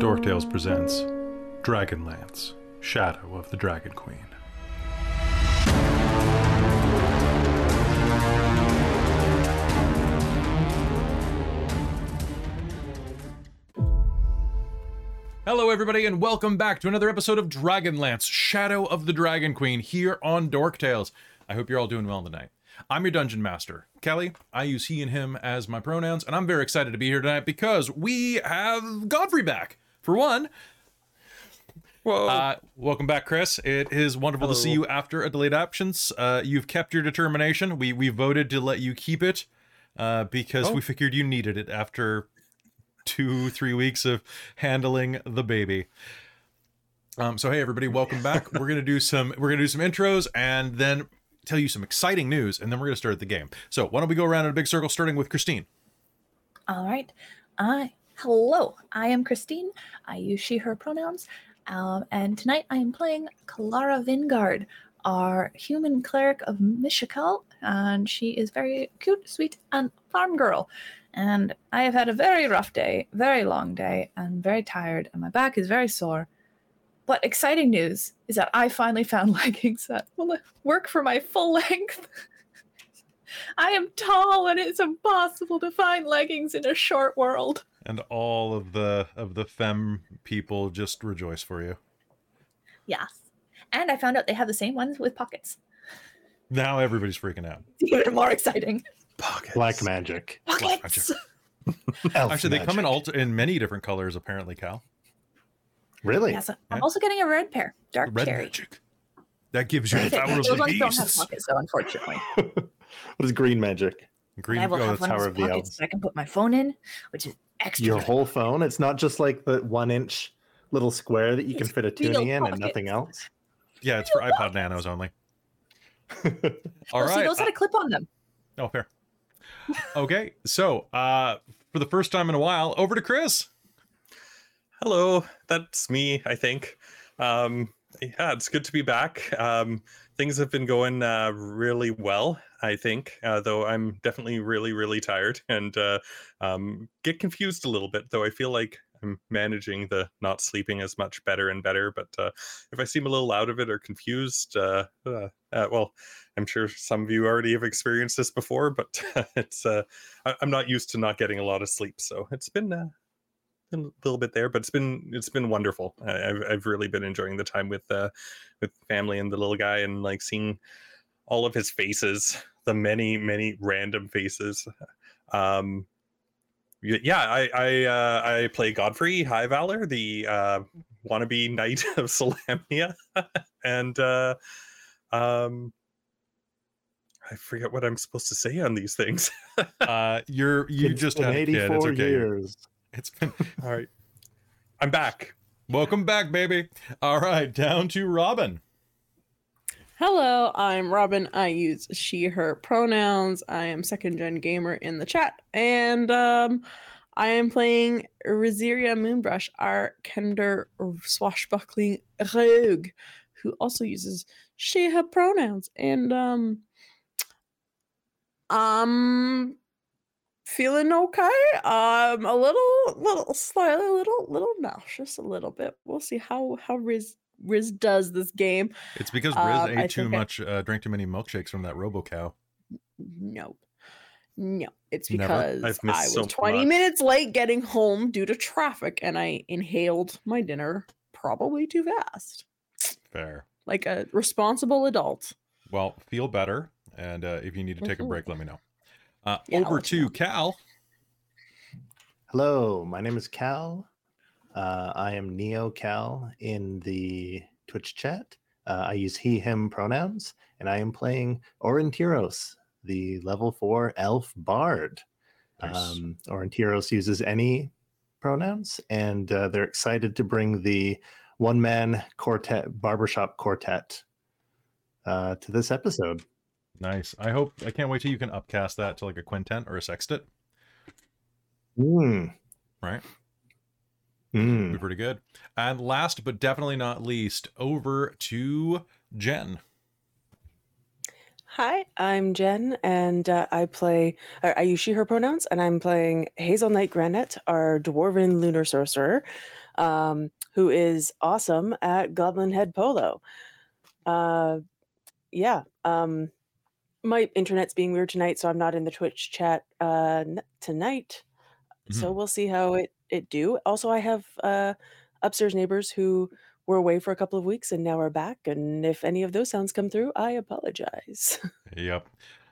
Dork Tales presents Dragonlance, Shadow of the Dragon Queen. Hello, everybody, and welcome back to another episode of Dragonlance, Shadow of the Dragon Queen, here on Dork Tales. I hope you're all doing well tonight. I'm your dungeon master, Kelly. I use he and him as my pronouns, and I'm very excited to be here tonight because we have Godfrey back. For one, Whoa. uh, welcome back, Chris. It is wonderful to see you after a delayed absence. Uh, you've kept your determination. We we voted to let you keep it uh, because Oh. we figured you needed it after two three weeks of handling the baby. Um, so hey everybody, welcome back. we're gonna do some we're gonna do some intros and then tell you some exciting news, and then we're gonna start the game. So why don't we go around in a big circle, starting with Christine? All right. I hello. I am Christine. I use she her pronouns. Um, and tonight I am playing Clara Vingard, our human cleric of Mishakal, and she is very cute, sweet, and farm girl. And I have had a very rough day, very long day, and very tired, and my back is very sore. But exciting news is that I finally found leggings that will work for my full length. I am tall and it's impossible to find leggings in a short world. And all of the of the femme people just rejoice for you. Yes. And I found out they have the same ones with pockets. Now everybody's freaking out. Even more exciting. Pockets. Black magic. Pockets! Elf Actually, they come in magic. all in many different colors. Apparently, Cal. Really? Yes, I'm Yeah. also getting a red pair. Dark Red cherry. magic. That gives you the power of Those the ones don't have pockets, though, unfortunately. what is green magic? Green. I will oh, have that's one of of those the pockets Elves. that I can put my phone in, which is extra. Your whole phone? It's not just like the one inch little square that you can fit a real tuning in and nothing else? yeah, it's for iPod Nanos only. All Oh, see, those had a clip on them. oh, fair. Okay, so uh, for the first time in a while, over to Chris. Hello, that's me, I think. Um, yeah, it's good to be back. Um, things have been going uh, really well, I think, uh, though I'm definitely really, really tired and uh, um, get confused a little bit, though I feel like I'm managing the not sleeping as much better and better. But uh, if I seem a little out of it or confused, uh, uh, well, I'm sure some of you already have experienced this before, but it's I- I'm not used to not getting a lot of sleep, so it's been a little bit there, but it's been it's been wonderful. I, I've I've really been enjoying the time with uh with family and the little guy and like seeing all of his faces, the many many random faces. Um, yeah, I I uh, I play Godfrey Highvalor, the uh, wannabe knight of Solamnia, and uh, um. I forget what I'm supposed to say on these things. Uh, you're you It's just been had a kid. It's 84 okay. years. It's been All right, I'm back. welcome back, baby. All right, down to Robin. Hello, I'm Robin. I use she, her pronouns. I am second gen gamer in the chat. And um, I am playing Rizira Moonbrush, our Kender swashbuckling rogue, who also uses she, her pronouns. And um, I'm feeling okay. Um, a little, little, slightly, little, little nauseous, a little bit. We'll see how how Riz Riz does this game. It's because Riz Um, I ate too think I- much, uh, drank too many milkshakes from that Robo Cow. No. No, it's because I was so 20 much. minutes late getting home due to traffic and I inhaled my dinner probably too fast. Fair. Like a responsible adult. Well, feel better, and uh, if you need to take a Mhm. break, let me know. Uh, Yeah, over let you to Cal. Hello, my name is Cal. Uh, I am Neo Cal in the Twitch chat. Uh, I use he, him pronouns, and I am playing Aurontiros, the level four elf bard. Nice. Um, Aurontiros uses any pronouns, and uh, they're excited to bring the one man quartet, barbershop quartet, uh, to this episode. Nice. I hope I can't wait till you can upcast that to like a quintet or a sextet. Mm. Right. Mm. Be pretty good. And last but definitely not least, over to Jen. Hi, I'm Jen, and uh, I play. Or I use she/her pronouns, and I'm playing Hazeal Nightgranite, our dwarven lunar sorcerer. um, who is awesome at Goblin Head Polo. Uh, yeah. Um, my internet's being weird tonight, so I'm not in the Twitch chat uh, n- tonight. So we'll see how it it do. Also, I have uh, upstairs neighbors who were away for a couple of weeks and now are back. And if any of those sounds come through, I apologize. Yep.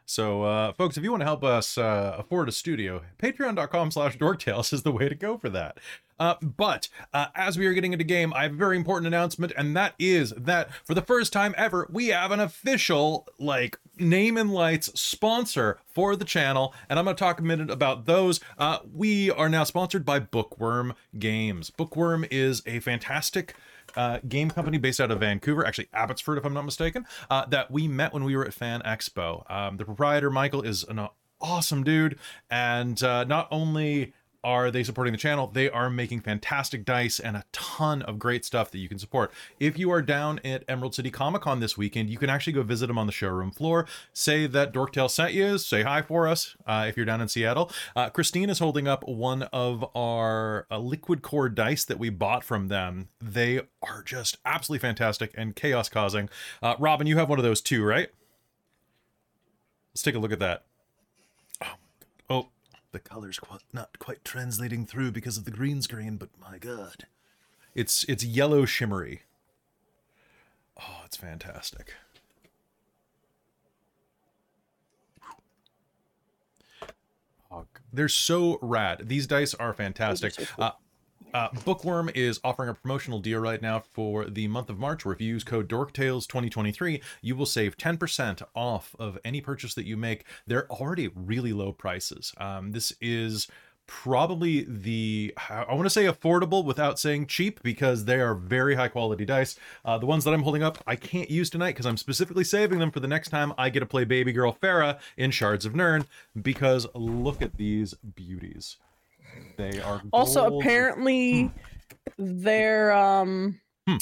So, uh, folks, if you want to help us uh, afford a studio, patreon.com slash dorktales is the way to go for that. Uh, but uh, as we are getting into game, I have a very important announcement, and that is that for the first time ever, we have an official, like, name and lights sponsor for the channel, and I'm going to talk a minute about those. Uh, we are now sponsored by Bookwyrm Games. Bookwyrm is a fantastic uh, game company based out of Vancouver, actually Abbotsford, if I'm not mistaken, uh, that we met when we were at Fan Expo. Um, the proprietor, Michael, is an awesome dude, and uh, not only are they supporting the channel, they are making fantastic dice and a ton of great stuff that you can support. If you are down at Emerald City Comic Con this weekend, you can actually go visit them on the showroom floor. Say that Dorktail sent you, say hi for us uh, if you're down in Seattle. Uh, Christine is holding up one of our uh, liquid core dice that we bought from them. They are just absolutely fantastic and chaos causing. Uh, Robin, you have one of those too, right? Let's take a look at that. Oh, oh the color's quite, not quite translating through because of the green screen, but my god. It's it's yellow shimmery. Oh, it's fantastic. They're so rad. These dice are fantastic. Uh, uh, Bookwyrm is offering a promotional deal right now for the month of March, where if you use code DorkTales2023, you will save 10% off of any purchase that you make. They're already really low prices. Um, this is probably the I want to say affordable without saying cheap because they are very high quality dice. Uh, the ones that I'm holding up, I can't use tonight because I'm specifically saving them for the next time I get to play Baby Girl Farah in Shards of Nern. Because look at these beauties. They are Also, apparently, they're um Hmm.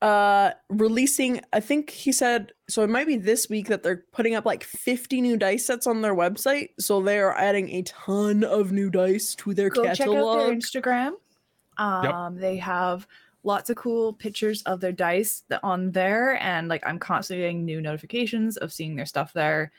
uh releasing. I think he said so. It might be this week that they're putting up like 50 new dice sets on their website. So they are adding a ton of new dice to their Go check out their Instagram. Um, They have lots of cool pictures of their dice on there, and like I'm constantly getting new notifications of seeing their stuff there,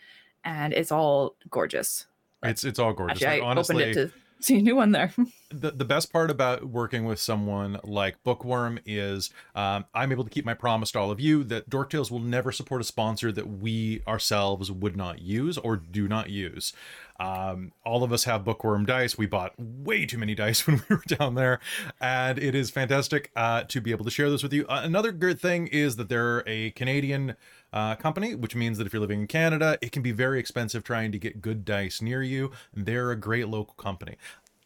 and it's all gorgeous. It's it's all gorgeous. Actually, Like, I honestly, opened it to see a new one there. the, the best part about working with someone like Bookwyrm is um, I'm able to keep my promise to all of you that Dorktales will never support a sponsor that we ourselves would not use or do not use. Um, all of us have Bookwyrm dice. We bought way too many dice when we were down there, and it is fantastic uh, to be able to share this with you. Uh, another good thing is that they're a Canadian uh, company, which means that if you're living in Canada, it can be very expensive trying to get good dice near you. They're a great local company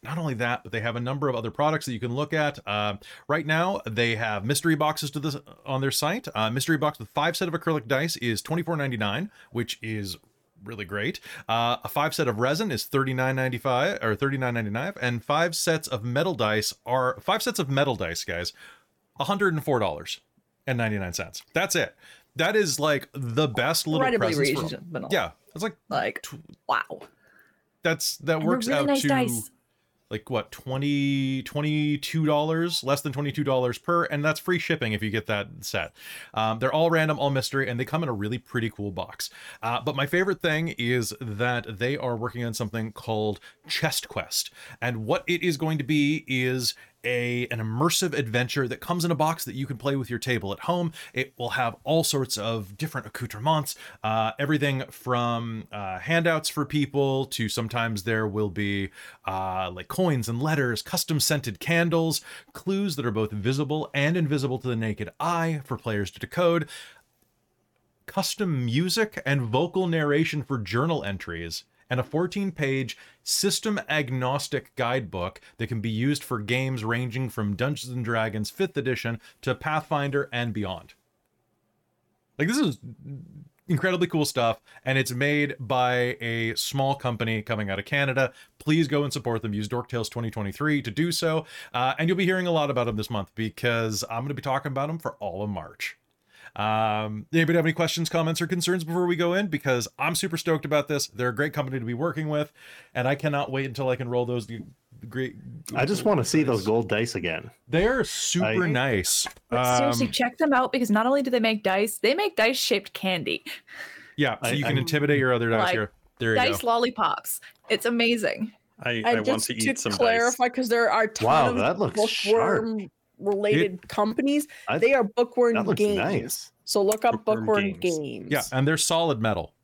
not only that, but they have a number of other products that you can look at. Uh, right now, they have mystery boxes to this on their site. Uh, mystery box with five set of acrylic dice is twenty four ninety nine, which is really great. Uh, a five set of resin is thirty nine ninety five or thirty nine ninety nine, and five sets of metal dice are five sets of metal dice, guys, one hundred and four dollars and ninety nine cents. That's it. That is like the best little Incredibly presents. For, reasonable. yeah, it's like Like wow. that's that And works really out nice to dice. like what 20 22 dollars less than 22 dollars per and that's free shipping if you get that set um, they're all random all mystery and they come in a really pretty cool box uh, but my favorite thing is that they are working on something called chest quest and what it is going to be is a an immersive adventure that comes in a box that you can play with your table at home. It will have all sorts of different accoutrements, uh, everything from uh, handouts for people to sometimes there will be uh, like coins and letters, custom scented candles, clues that are both visible and invisible to the naked eye for players to decode, custom music and vocal narration for journal entries, and a 14 page system agnostic guidebook that can be used for games ranging from Dungeons and Dragons 5th edition to Pathfinder and beyond. Like, this is incredibly cool stuff, and it's made by a small company coming out of Canada. Please go and support them. Use Dorktales 2023 to do so. Uh, and you'll be hearing a lot about them this month because I'm going to be talking about them for all of March. Um, anybody have any questions, comments, or concerns before we go in? Because I'm super stoked about this. They're a great company to be working with, and I cannot wait until I can roll those great. I just want to see those gold dice again. They're super I- nice. But seriously, Um, check them out because not only do they make dice, they make dice shaped candy, yeah, so I- you can I'm- intimidate your other dice Like, here. There you dice go. lollipops. It's amazing. I, And I want just to to, eat some clarify, because there are a ton Wow, of that looks bookwyrm related companies. I- They are bookwyrm That looks games. nice. So look up Bookwyrm bookwyrm games. games. Yeah, and they're solid metal.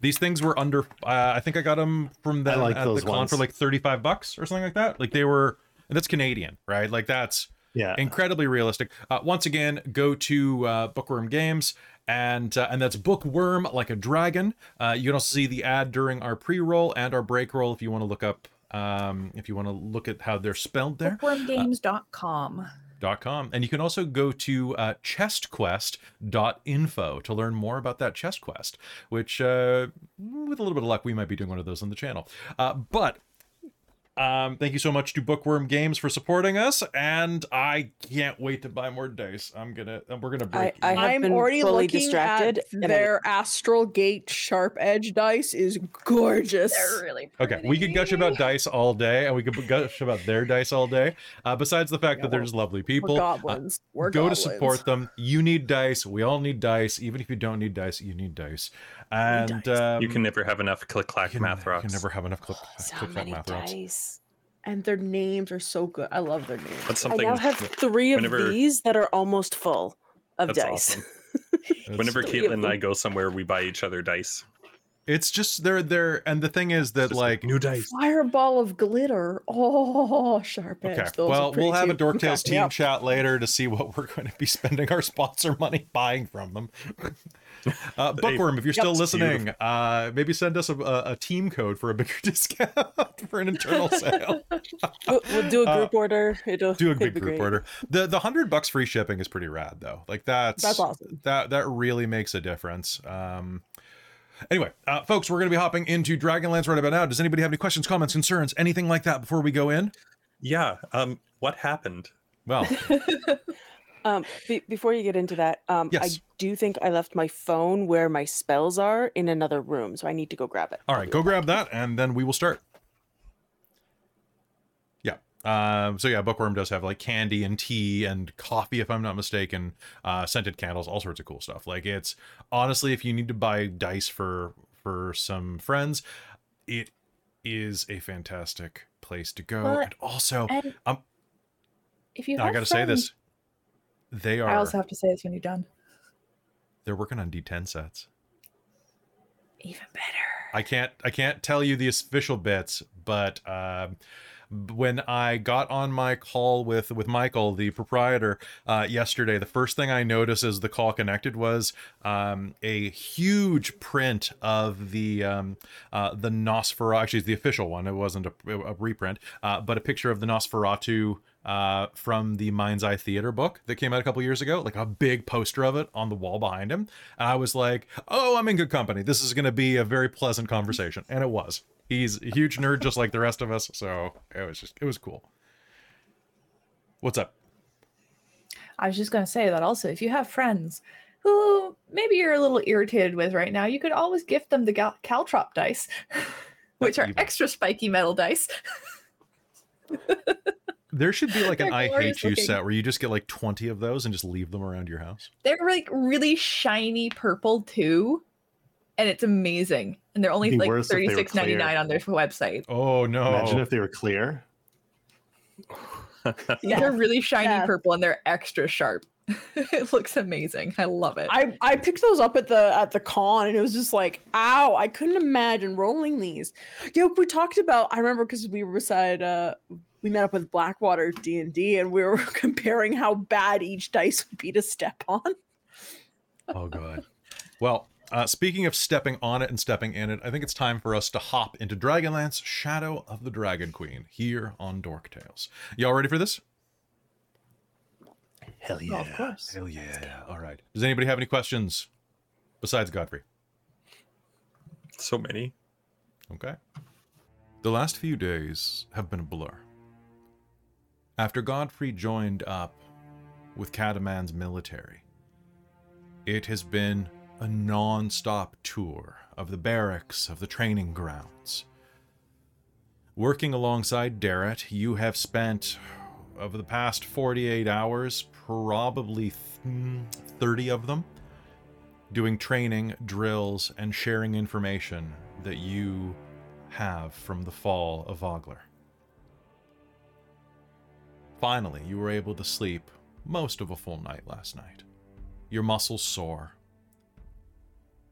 These things were under. Uh, I think I got them from them like at the con for like thirty-five bucks or something like that. Like they were. And that's Canadian, right? Like that's Yeah. incredibly realistic. Uh, once again, go to uh, Bookwyrm Games, and uh, and that's Bookwyrm like a dragon. Uh, you can also see the ad during our pre-roll and our break roll if you want to look up. Um, if you want to look at how they're spelled there Bookwyrmgames.com. dot com and you can also go to uh, chestquest.info to learn more about that chest quest which uh, with a little bit of luck we might be doing one of those on the channel uh, but um, thank you so much to bookwyrm games for supporting us and i can't wait to buy more dice i'm gonna we're gonna break I have I'm been already fully looking distracted, at and I- their Astral Gate Sharp Edge dice is gorgeous. They're really pretty. Okay, we could gush about dice all day, and we could gush about their dice all day. Uh, besides the fact that they're just lovely We're people, uh, goblins. We're go goblins. to support them. You need dice. We all need dice. Even if you don't need dice, you need dice. And um, you can never have enough click clack you can, math you rocks. can never have enough click, So click many math rocks. dice. And their names are so good. I love their names. That's I now have three of whenever- these that are almost full of That's dice. awesome. Whenever Three Caitlin and I go somewhere, we buy each other dice. It's just they're they're and the thing is that like new dice. Fireball of glitter. Oh, sharp edge. Okay. Those Well, we'll pretty have a too. Dorktales Okay, team yeah. chat later to see what we're going to be spending our sponsor money buying from them. Uh, Bookwyrm, if you're still Yep. listening, uh, maybe send us a, a, a team code for a bigger discount for an internal sale. We'll, we'll do a Uh, group order. It'll Do a big group great. order. The the hundred bucks free shipping is pretty rad though. Like that's That's awesome. That that really makes a difference. Um, anyway, uh, folks, we're going to be hopping into Dragonlance right about now. Does anybody have any questions, comments, concerns, anything like that before we go in? Yeah. Um. What happened? Well, Um, be- before you get into that, um, Yes. I do think I left my phone where my spells are in another room, so I need to go grab it. All I'll right, be go right grab that, and then we will start. Yeah. Um, so yeah, Bookwyrm does have like candy and tea and coffee, if I'm not mistaken. Uh, scented candles, all sorts of cool stuff. Like it's honestly, if you need to buy dice for for some friends, it is a fantastic place to go. Well, and also, And um, if you I have got to say this: they are. I also have to say this when you're done. they're working on D10 sets. Even better. I can't I can't tell you the official bits, but um, when I got on my call with with Michael, the proprietor, uh, yesterday, the first thing I noticed as the call connected was um, a huge print of the um, uh, the Nosferatu. Actually, it's the official one. It wasn't a, a reprint, uh, but a picture of the Nosferatu uh, from the Mind's Eye Theater book that came out a couple years ago, like a big poster of it on the wall behind him. And I was like, oh, I'm in good company. This is going to be a very pleasant conversation. And it was. He's a huge nerd just like the rest of us. So it was just, it was cool. What's up? I was just going to say that also, if you have friends who maybe you're a little irritated with right now, you could always gift them the gal- Caltrop dice, which That's are evil. extra spiky metal dice. There should be like an They're I hate you looking. set where you just get like 20 of those and just leave them around your house. They're like really shiny purple too, and it's amazing. And they're only Be like worse if they thirty were six ninety nine clear. on their website. Oh, no. Imagine if they were clear. yeah. They're really shiny Yeah. purple and they're extra sharp. it looks amazing. I love it. I, I picked those up at the at the con and it was just like ow I couldn't imagine rolling these. Yo, we talked about I remember because we were beside uh we met up with Blackwater D and D and we were comparing how bad each dice would be to step on. Oh god. Well, uh, speaking of stepping on it and stepping in it, I think it's time for us to hop into Dragonlance: Shadow of the Dragon Queen here on Dork Tales. Y'all ready for this? Hell yeah. Well, of course. Hell yeah! All right. Does anybody have any questions besides Godfrey? so many. Okay. The last few days have been a blur. After Godfrey joined up with Kalaman's military, it has been a non stop tour of the barracks, of the training grounds. Working alongside Darrett, you have spent, over the past 48 hours, probably th- 30 of them, doing training, drills, and sharing information that you have from the fall of Vogler. Finally, you were able to sleep most of a full night last night. Your muscles sore.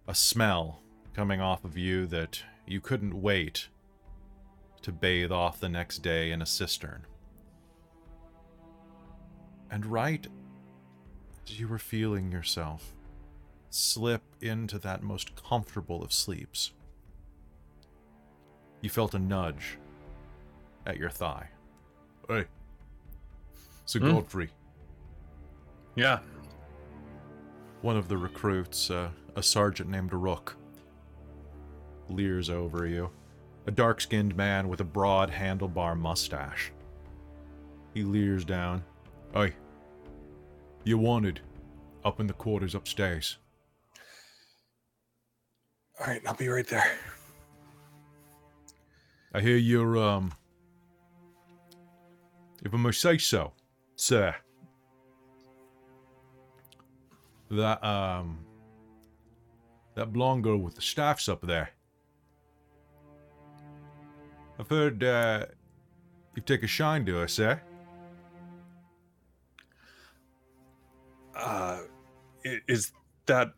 A smell coming off of you that you couldn't wait to bathe off the next day in a cistern. And right as you were feeling yourself slip into that most comfortable of sleeps, you felt a nudge at your thigh. Hey, Sir Hmm? Godfrey. Yeah. One of the recruits, uh, a sergeant named Rook, leers over you. A dark skinned man with a broad handlebar mustache. He leers down. Hey, you wanted up in the quarters upstairs. All right, I'll be right there. I hear you're, um. If I may say so, sir. That, um. That blonde girl with the staffs up there. I've heard, uh. You take a shine to her, sir. Uh, is that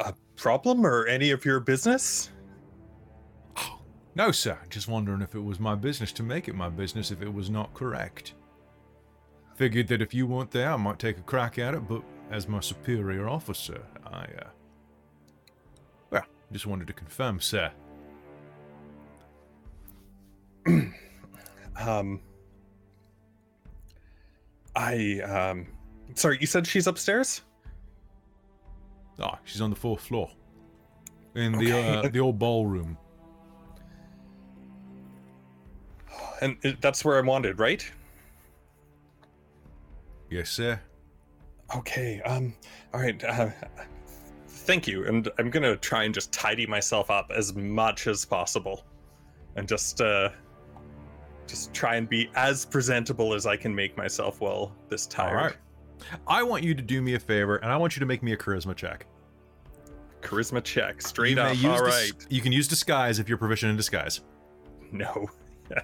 a problem or any of your business? No, sir. Just wondering if it was my business to make it my business if it was not correct. Figured that if you weren't there, I might take a crack at it, but as my superior officer, I, uh. Well, just wanted to confirm, sir. Um, I um, sorry, you said she's upstairs. Oh, she's on the fourth floor. In the, uh, the old ballroom. And that's where I'm wanted, right? Yes, sir. Okay. Um. All right. Uh, thank you. And I'm gonna try and just tidy myself up as much as possible, and just uh, just try and be as presentable as I can make myself while this tired. All right. I want you to do me a favor, and I want you to make me a charisma check. Charisma check. Straight up. All dis- You can use disguise if you're proficient in disguise. No.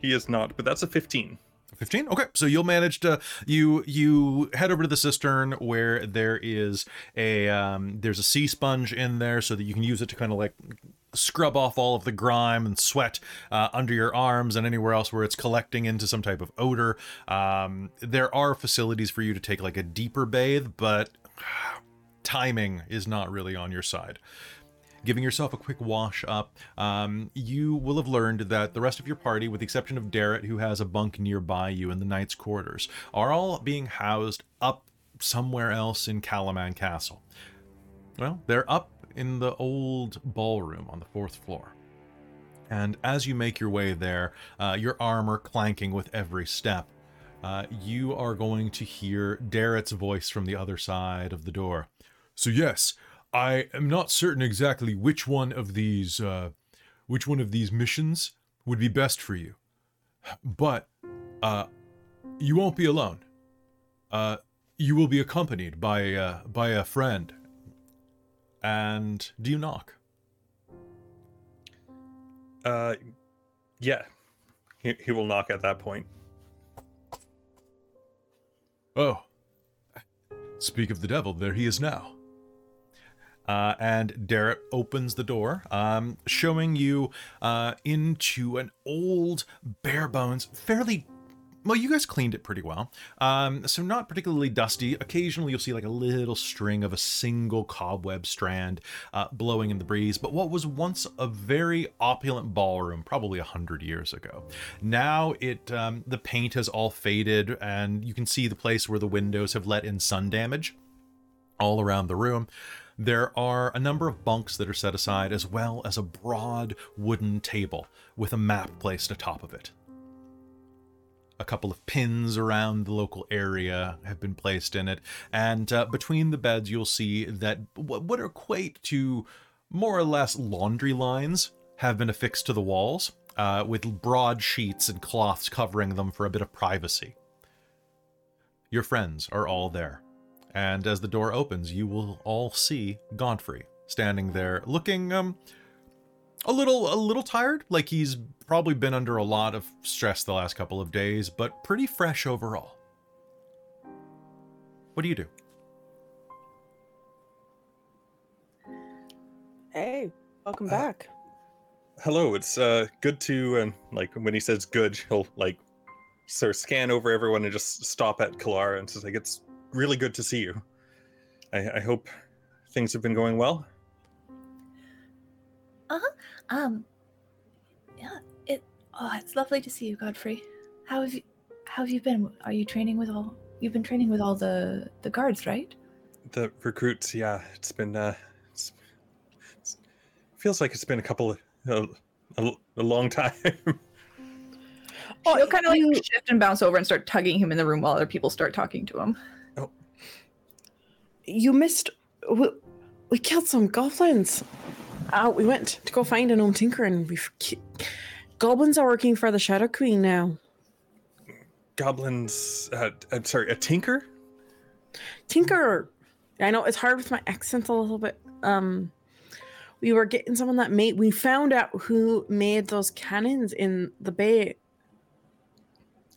he is not. But that's a 15. 15 okay so you'll manage to you you head over to the cistern where there is a um there's a sea sponge in there so that you can use it to kind of like scrub off all of the grime and sweat uh, under your arms and anywhere else where it's collecting into some type of odor. Um there are facilities for you to take like a deeper bathe but timing is not really on your side giving yourself a quick wash up, um, you will have learned that the rest of your party, with the exception of Darrett, who has a bunk nearby you in the knight's quarters, are all being housed up somewhere else in Kalaman Castle. Well, they're up in the old ballroom on the fourth floor. And as you make your way there, uh, your armor clanking with every step, uh, you are going to hear Darrett's voice from the other side of the door. So yes, I am not certain exactly which one of these uh, which one of these missions would be best for you, but uh, you won't be alone. Uh, you will be accompanied by uh, by a friend. And do you knock? Uh, yeah. He, he will knock at that point. Oh, speak of the devil, there he is now. Uh, and Darrett opens the door, um, showing you uh, into an old, bare bones, fairly. Well, you guys cleaned it pretty well. Um, so, not particularly dusty. Occasionally, you'll see like a little string of a single cobweb strand uh, blowing in the breeze. But what was once a very opulent ballroom, probably a hundred years ago, now it um, the paint has all faded, and you can see the place where the windows have let in sun damage all around the room. There are a number of bunks that are set aside, as well as a broad wooden table with a map placed atop of it. A couple of pins around the local area have been placed in it, and uh, between the beds, you'll see that what equate to more or less laundry lines have been affixed to the walls. uh, with broad sheets and cloths covering them for a bit of privacy. Your friends are all there, and as the door opens, you will all see Godfrey standing there, looking um a little a little tired, like he's probably been under a lot of stress the last couple of days, but pretty fresh overall. What do you do? Hey, welcome Uh, back. Hello, it's uh good to um, like when he says good, he'll like sort of scan over everyone and just stop at Kelara and says like it's really good to see you. I, I hope things have been going well. Uh huh. Um, yeah, it. Oh, it's lovely to see you, Godfrey. How have you? How have you been? Are you training with all? You've been training with all the the guards, right? The recruits, yeah, it's been uh it's, it's feels like it's been a couple of a, a, a long time. Oh, She'll kind of like you- shift and bounce over and start tugging him in the room while other people start talking to him. You missed. We, we killed some goblins. Uh, we went to go find an old tinker, and we've. ki- Goblins are working for the Shadow Queen now. Goblins, uh, I'm sorry, a tinker. Tinker. I know it's hard with my accent a little bit. Um, we were getting someone that made. We found out who made those cannons in the bay.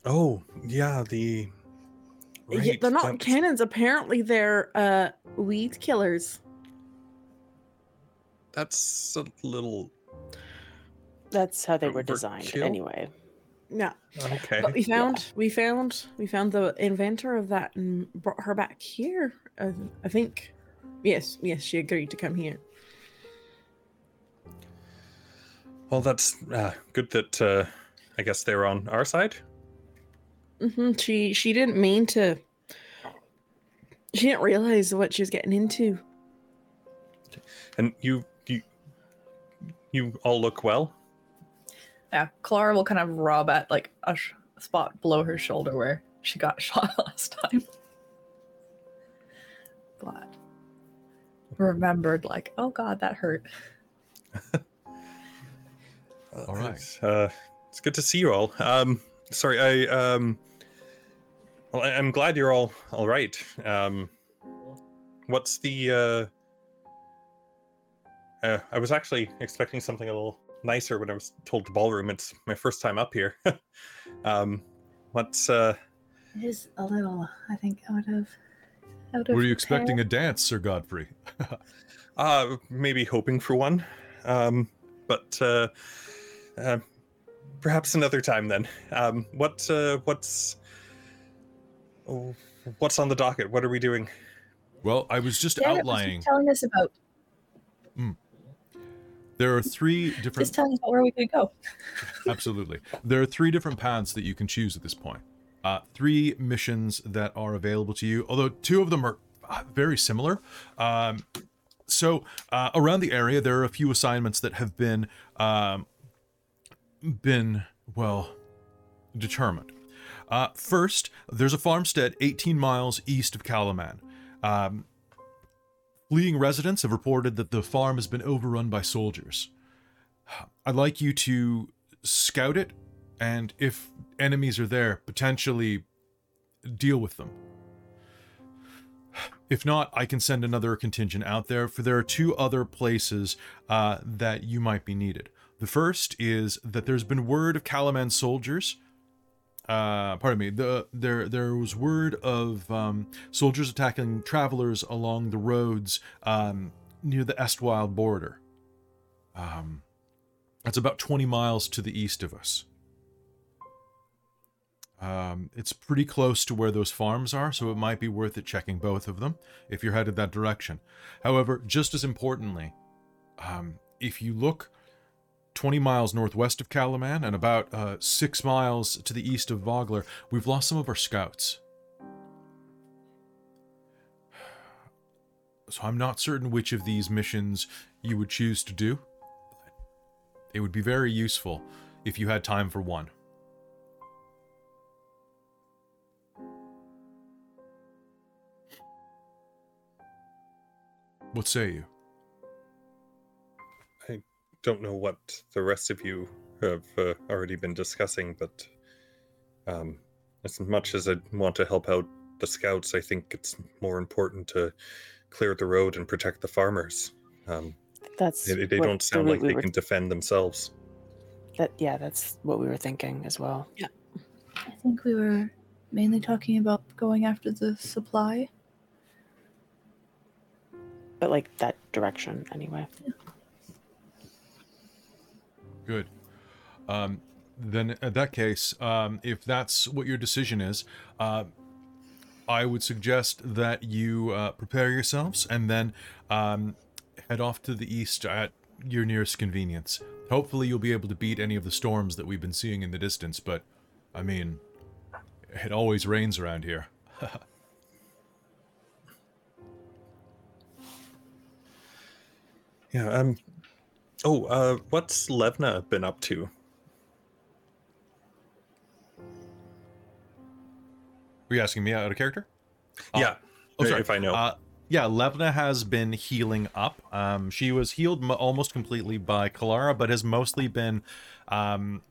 Oh, yeah, the. Yeah, they're not that's- cannons. Apparently, they're uh, weed killers. That's a little That's how they were designed, overkill. anyway. Yeah, okay. but we found we found we found the inventor of that and brought her back here. Uh, I think. Yes, yes, she agreed to come here. Well, that's uh, good that uh, I guess they're on our side. Hmm She she didn't mean to. She didn't realize what she was getting into. And you, you, you all look well. Yeah, Clara will kind of rub at like a sh- spot below her shoulder where she got shot last time. But remembered, like, oh god, that hurt. All right. It's, uh, it's good to see you all. Um, sorry, I um, well, I- I'm glad you're all all right. Um, what's the uh, uh, I was actually expecting something a little nicer when I was told to ballroom. It's my first time up here. um, what's uh, It is a little, I think, out of. Out of Were you expecting a dance, Sir Godfrey? Uh, maybe hoping for one. Um, but uh, uh, perhaps another time then. Um, what uh, what's oh, what's on the docket? What are we doing? Well, I was just Janet was outlining. just telling us about There are three different. just telling us about where we could go. Absolutely. There are three different paths that you can choose at this point. Uh, three missions that are available to you, although two of them are uh, very similar. Um, so, uh, around the area, there are a few assignments that have been um, been well determined. Uh, first, there's a farmstead 18 miles east of Kalaman. Um, fleeing residents have reported that the farm has been overrun by soldiers. I'd like you to scout it, and if enemies are there, potentially deal with them. If not, I can send another contingent out there, for there are two other places uh, that you might be needed. The first is that there's been word of Kalaman soldiers. Uh, pardon me. The there there was word of um, soldiers attacking travelers along the roads um, near the Estwilde border. Um, that's about 20 miles to the east of us. Um, it's pretty close to where those farms are, so it might be worth it checking both of them if you're headed that direction. However, just as importantly, um, if you look 20 miles northwest of Kalaman and about uh, six miles to the east of Vogler, we've lost some of our scouts. So I'm not certain which of these missions you would choose to do. It would be very useful if you had time for one. What say you? Don't know what the rest of you have uh, already been discussing, but um, as much as I want to help out the scouts, I think it's more important to clear the road and protect the farmers. Um, That's they they what don't sound route like we they were- can defend themselves. That yeah, that's what we were thinking as well. Yeah, I think we were mainly talking about going after the supply. But like that direction anyway. Good. Um, then, in that case, um, if that's what your decision is, uh, I would suggest that you uh, prepare yourselves and then um, head off to the east at your nearest convenience. Hopefully, you'll be able to beat any of the storms that we've been seeing in the distance. But, I mean, it always rains around here. Yeah. Um. Oh, uh, what's Levna been up to? Were you asking me out of character? Uh, yeah. Oh, sorry. If I know. Uh, yeah, Levna has been healing up. Um, she was healed mo- almost completely by Kelara, but has mostly been, um,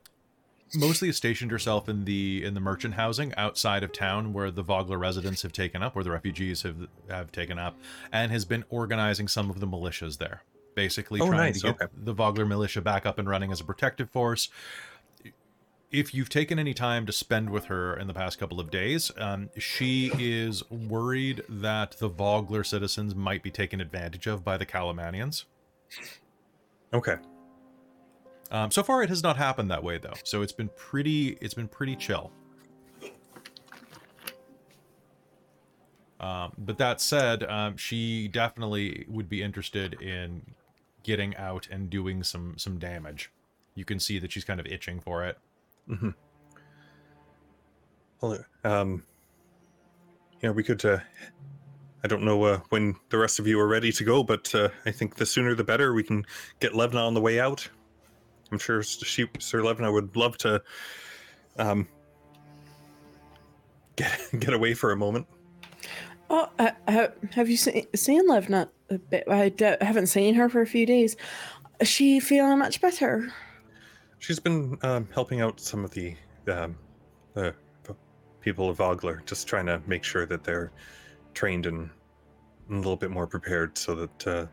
mostly stationed herself in the in the merchant housing outside of town, where the Vogler residents have taken up, where the refugees have have taken up, and has been organizing some of the militias there. Basically, Oh, trying nice, to get okay. the Vogler militia back up and running as a protective force if you've taken any time to spend with her in the past couple of days, um, she is worried that the Vogler citizens might be taken advantage of by the Kalamanians. okay. Um, so far, it has not happened that way, though. So it's been pretty. It's been pretty chill. Um, but that said, um, she definitely would be interested in getting out and doing some some damage. You can see that she's kind of itching for it. Mm-hmm. Well, um, yeah, we could. Uh, I don't know uh, when the rest of you are ready to go, but uh, I think the sooner the better. We can get Levna on the way out. I'm sure she, Sir Levna would love to um, get get away for a moment. Oh, uh, have you seen, seen Levna a bit? I d- haven't seen her for a few days. Is she feeling much better? She's been um, helping out some of the um, the people of Vogler, just trying to make sure that they're trained and a little bit more prepared, so that uh,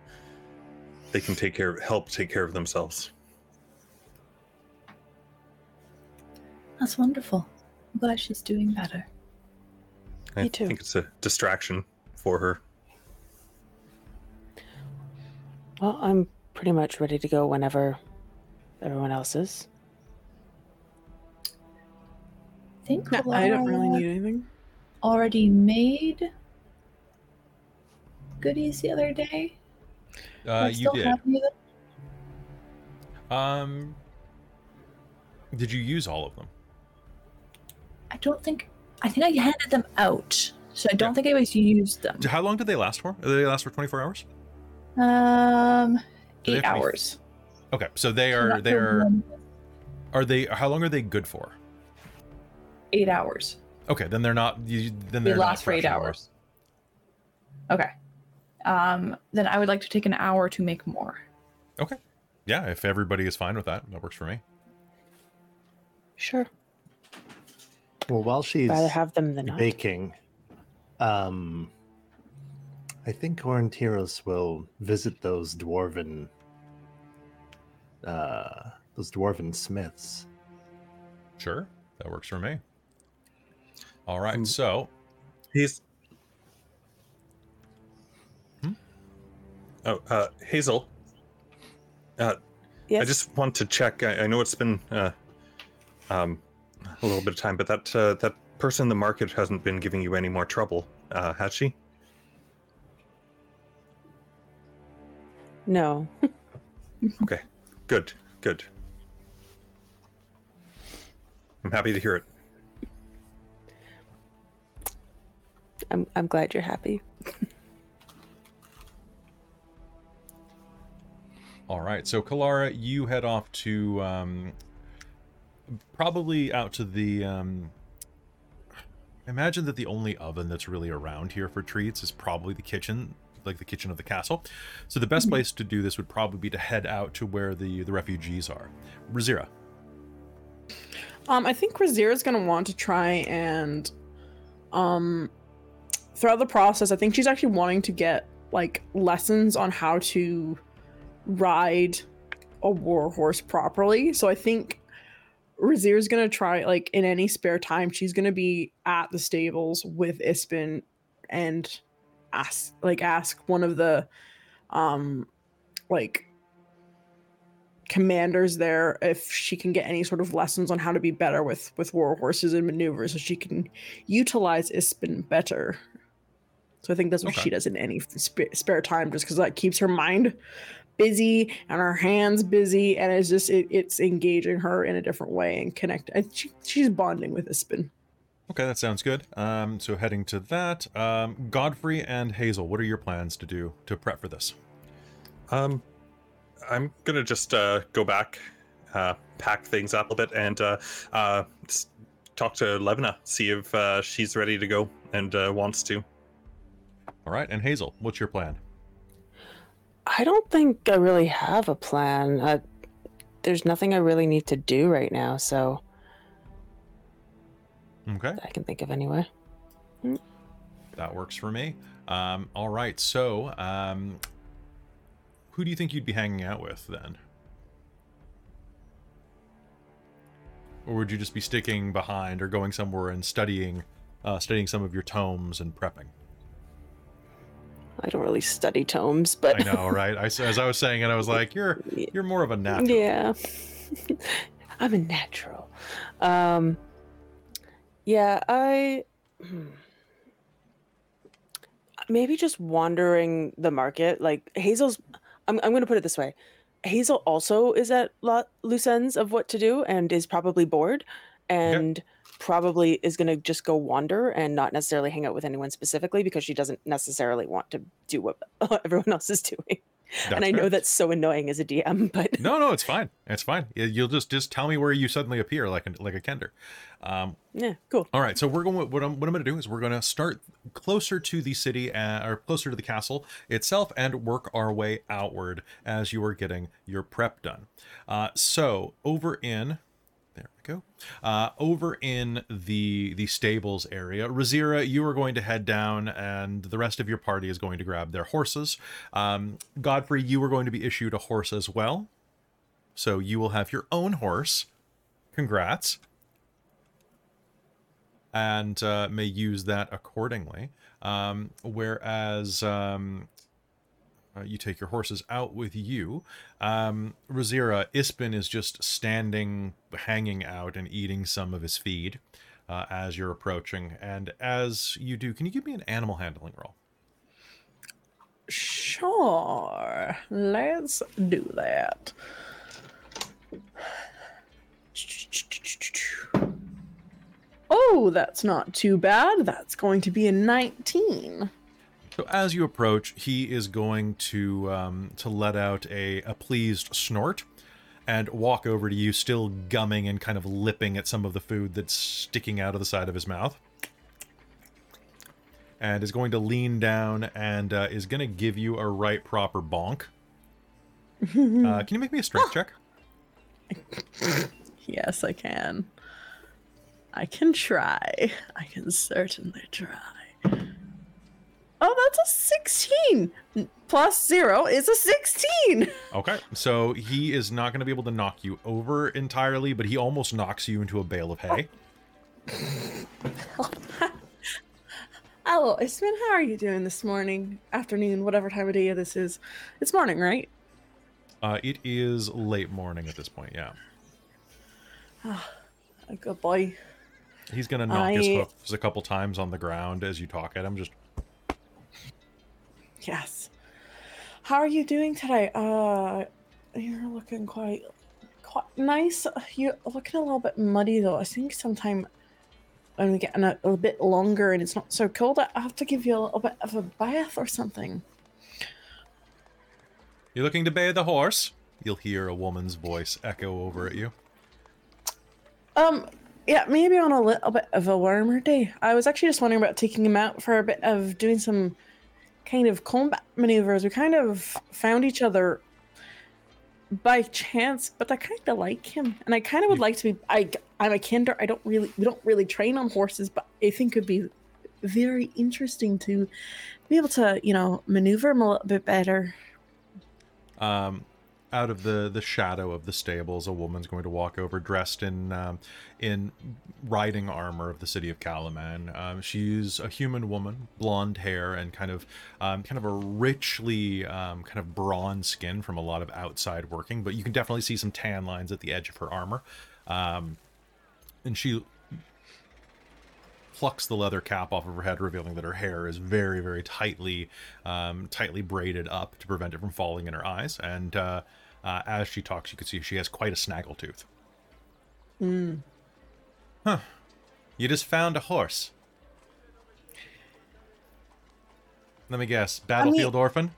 they can take care, help take care of themselves. That's wonderful. I'm glad she's doing better. I Me too. I think it's a distraction for her. Well, I'm pretty much ready to go whenever everyone else is. I think No, I don't really need anything. already made goodies the other day. Do I Uh, you did. have any of them? Um, did you use all of them? I don't think. I think I handed them out, so I don't think anybody's used them. How long did they last for? Did they last for 24 hours? Um, eight have to be- hours. Okay, so they are they are are they how long are they good for? eight hours. Okay, then they're not. You, then They they're not last for eight fresh anymore. hours. Okay. Um, then I would like to take an hour to make more. Okay, yeah. If everybody is fine with that, that works for me. Sure. Well, while she's Rather have them than not. baking, um, I think Aurontiros will visit those dwarven, uh, those dwarven smiths. Sure, that works for me. All right, Um, so He's. Hmm? Oh, uh, Hazeal. Uh, Yes. I just want to check. I, I know it's been uh, um, a little bit of time, but that uh, that person in the market hasn't been giving you any more trouble, uh, has she? No. Okay, good, good. I'm happy to hear it. I'm I'm glad you're happy. all right, so Kelara, you head off to um, probably out to the. Um, imagine that the only oven that's really around here for treats is probably the kitchen, like the kitchen of the castle. So the best place to do this would probably be to head out to where the the refugees are. Rizira, Um, I think Rizira's gonna want to try and, um, throughout the process, I think she's actually wanting to get like lessons on how to ride a war horse properly. So I think Razir's gonna try like in any spare time, she's gonna be at the stables with Ispin and ask like ask one of the um like commanders there if she can get any sort of lessons on how to be better with with war horses and maneuvers so she can utilize Ispin better. So I think that's what Okay. she does in any sp- spare time just because that keeps her mind busy and her hands busy and it's just it, it's engaging her in a different way and connect and she, she's bonding with Ispin. Okay, that sounds good. Um, so heading to that, um, Godfrey and Hazeal, what are your plans to do to prep for this? Um, I'm gonna just uh, go back, uh, pack things up a bit, and uh, uh, talk to Levna, see if uh, she's ready to go and uh, wants to. All right, and Hazeal, what's your plan? I don't think I really have a plan. Uh, there's nothing I really need to do right now, so Okay, I can think of anyway. that works for me. Um, all right, so um, who do you think you'd be hanging out with then? Or would you just be sticking behind or going somewhere and studying, uh, studying some of your tomes and prepping? I don't really study tomes, but I know, right? I, as I was saying and I was like, "You're you're more of a natural." Yeah. I'm a natural. Um Yeah, I hmm. maybe just wandering the market. Like Hazeal's I'm I'm gonna put it this way. Hazeal also is at lo- loose ends of what to do and is probably bored and probably is going to just go wander and not necessarily hang out with anyone specifically because she doesn't necessarily want to do what everyone else is doing. That's and I know that's so annoying as a DM, but No, no, it's fine. It's fine. You- You'll just just tell me where you suddenly appear, like a, like a Kender. Um, yeah, cool. all right, so we're going. What I'm what I'm going to do is we're going to start closer to the city uh, or closer to the castle itself, and work our way outward as you are getting your prep done. Uh, so over in. There we go. Uh, over in the the stables area, Rizira, you are going to head down, and the rest of your party is going to grab their horses. Um, Godfrey, you are going to be issued a horse as well, so you will have your own horse. Congrats. And uh, may use that accordingly. Um, whereas um, uh, you take your horses out with you, um, Rizira, Ispin is just standing, hanging out, and eating some of his feed uh, as you're approaching. And as you do, can you give me an animal handling roll? Sure. Let's do that. Oh, that's not too bad. That's going to be a 19. So as you approach, he is going to um, to let out a, a pleased snort and walk over to you, still gumming and kind of lipping at some of the food that's sticking out of the side of his mouth. And is going to lean down and uh, is going to give you a right proper bonk. Uh, can you make me a strength check? Yes, I can. I can try. I can certainly try. Oh, that's a 16. Plus Zero is a 16. Okay, so he is not going to be able to knock you over entirely, but he almost knocks you into a bale of hay. Hello, Isman. How are you doing this morning, afternoon, whatever time of day this is? It's morning, right? Uh, it is late morning at this point, yeah. A good boy. He's gonna knock his I- hoofs a couple times on the ground as you talk at him. Just Yes. How are you doing today? Uh, you're looking quite, quite nice. You're looking a little bit muddy though. I think sometime when we get in a, a bit longer and it's not so cold, I have to give you a little bit of a bath or something. You're looking to bathe the horse? You'll hear a woman's voice echo over at you. Um, yeah, maybe on a little bit of a warmer day. I was actually just wondering about taking him out for a bit of doing some kind of combat maneuvers. We kind of found each other by chance, but I kind of like him, and I kind of would like to be. I I'm a Kender. I don't really we don't really train on horses, but I think it'd be very interesting to be able to you know maneuver him a little bit better. um, out of the the shadow of the stables, a woman's going to walk over, dressed in um, in riding armor of the city of Kalaman. Um, she's a human woman, blonde hair, and kind of um, kind of a richly um, kind of bronze skin from a lot of outside working, but you can definitely see some tan lines at the edge of her armor. Um, and she plucks the leather cap off of her head, revealing that her hair is very, very tightly, um, tightly braided up to prevent it from falling in her eyes. And uh, uh, as she talks, you can see she has quite a snaggletooth. Hmm. Huh? You just found a horse. Let me guess. Battlefield orphan.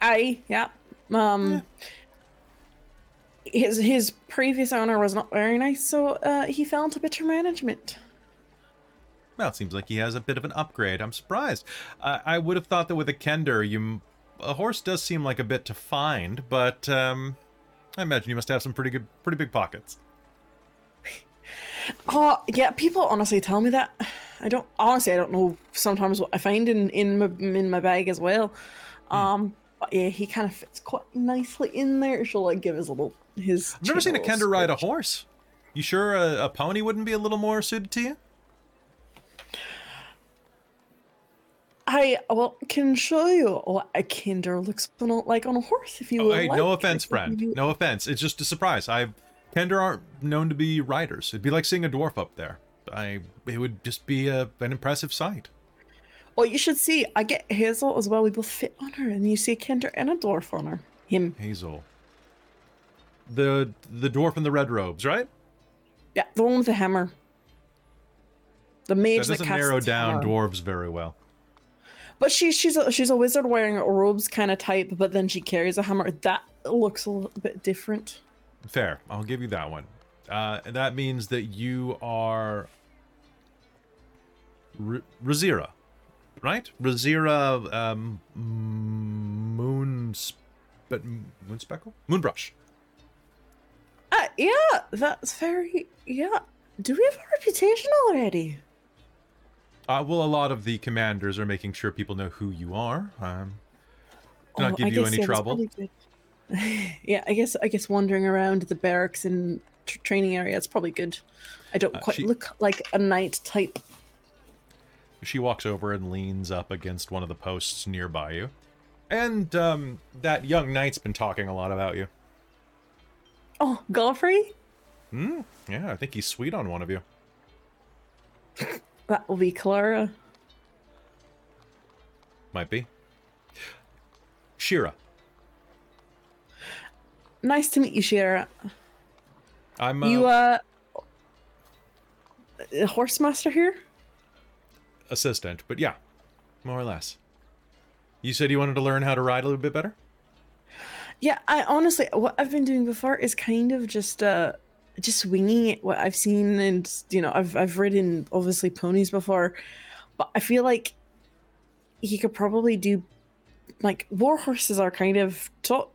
I yeah. Um. His his previous owner was not very nice, so uh, he fell into bitter management. Well, it seems like he has a bit of an upgrade. I'm surprised. I I would have thought that with a Kender, you a horse does seem like a bit to find, but um, I imagine you must have some pretty good, pretty big pockets. Oh yeah, people honestly tell me that. I don't honestly. I don't know sometimes what I find in in my in my bag as well. Um, but yeah, he kind of fits quite nicely in there. She'll like give his little his. I've never seen a Kender ride a horse. You sure a, a pony wouldn't be a little more suited to you? I well can show you what a Kender looks like on a horse if you Oh, would hey, like. no offense, friend. No offense. It's just a surprise. I Kender aren't known to be riders. It'd be like seeing a dwarf up there. I it would just be a, an impressive sight. Well, you should see. I get Hazeal as well. We both fit on her, and you see a Kender and a dwarf on her. Him. Hazeal. The the dwarf in the red robes, right? Yeah, the one with the hammer. The mage That that, doesn't casts narrow down hammer. dwarves very well. But she, she's a, she's a wizard wearing robes kind of type, but then she carries a hammer. That looks a little bit different. Fair. I'll give you that one. Uh, and that means that you are R- Rizira, right? Rizira um, Moon but Moonspeckle? Moonbrush. Uh, yeah, that's very yeah. Do we have a reputation already? Uh, well, a lot of the commanders are making sure people know who you are. Um, to not Oh, give I you guess, any yeah, trouble. yeah, I guess I guess wandering around the barracks and tr- training area it's probably good. I don't Uh, quite she- look like a knight type. She walks over and leans up against one of the posts nearby you. And um, that young knight's been talking a lot about you. Oh, Godfrey, Hmm. Yeah, I think he's sweet on one of you. that will be Kelara. Might be. Shira. Nice to meet you, Shira. I'm. Uh, you uh, a horse master here? assistant, but yeah, more or less. You said you wanted to learn how to ride a little bit better. Yeah, I honestly, what I've been doing before is kind of just uh, just winging it. What I've seen, and you know, I've I've ridden obviously ponies before, but I feel like he could probably do like war horses are kind of taught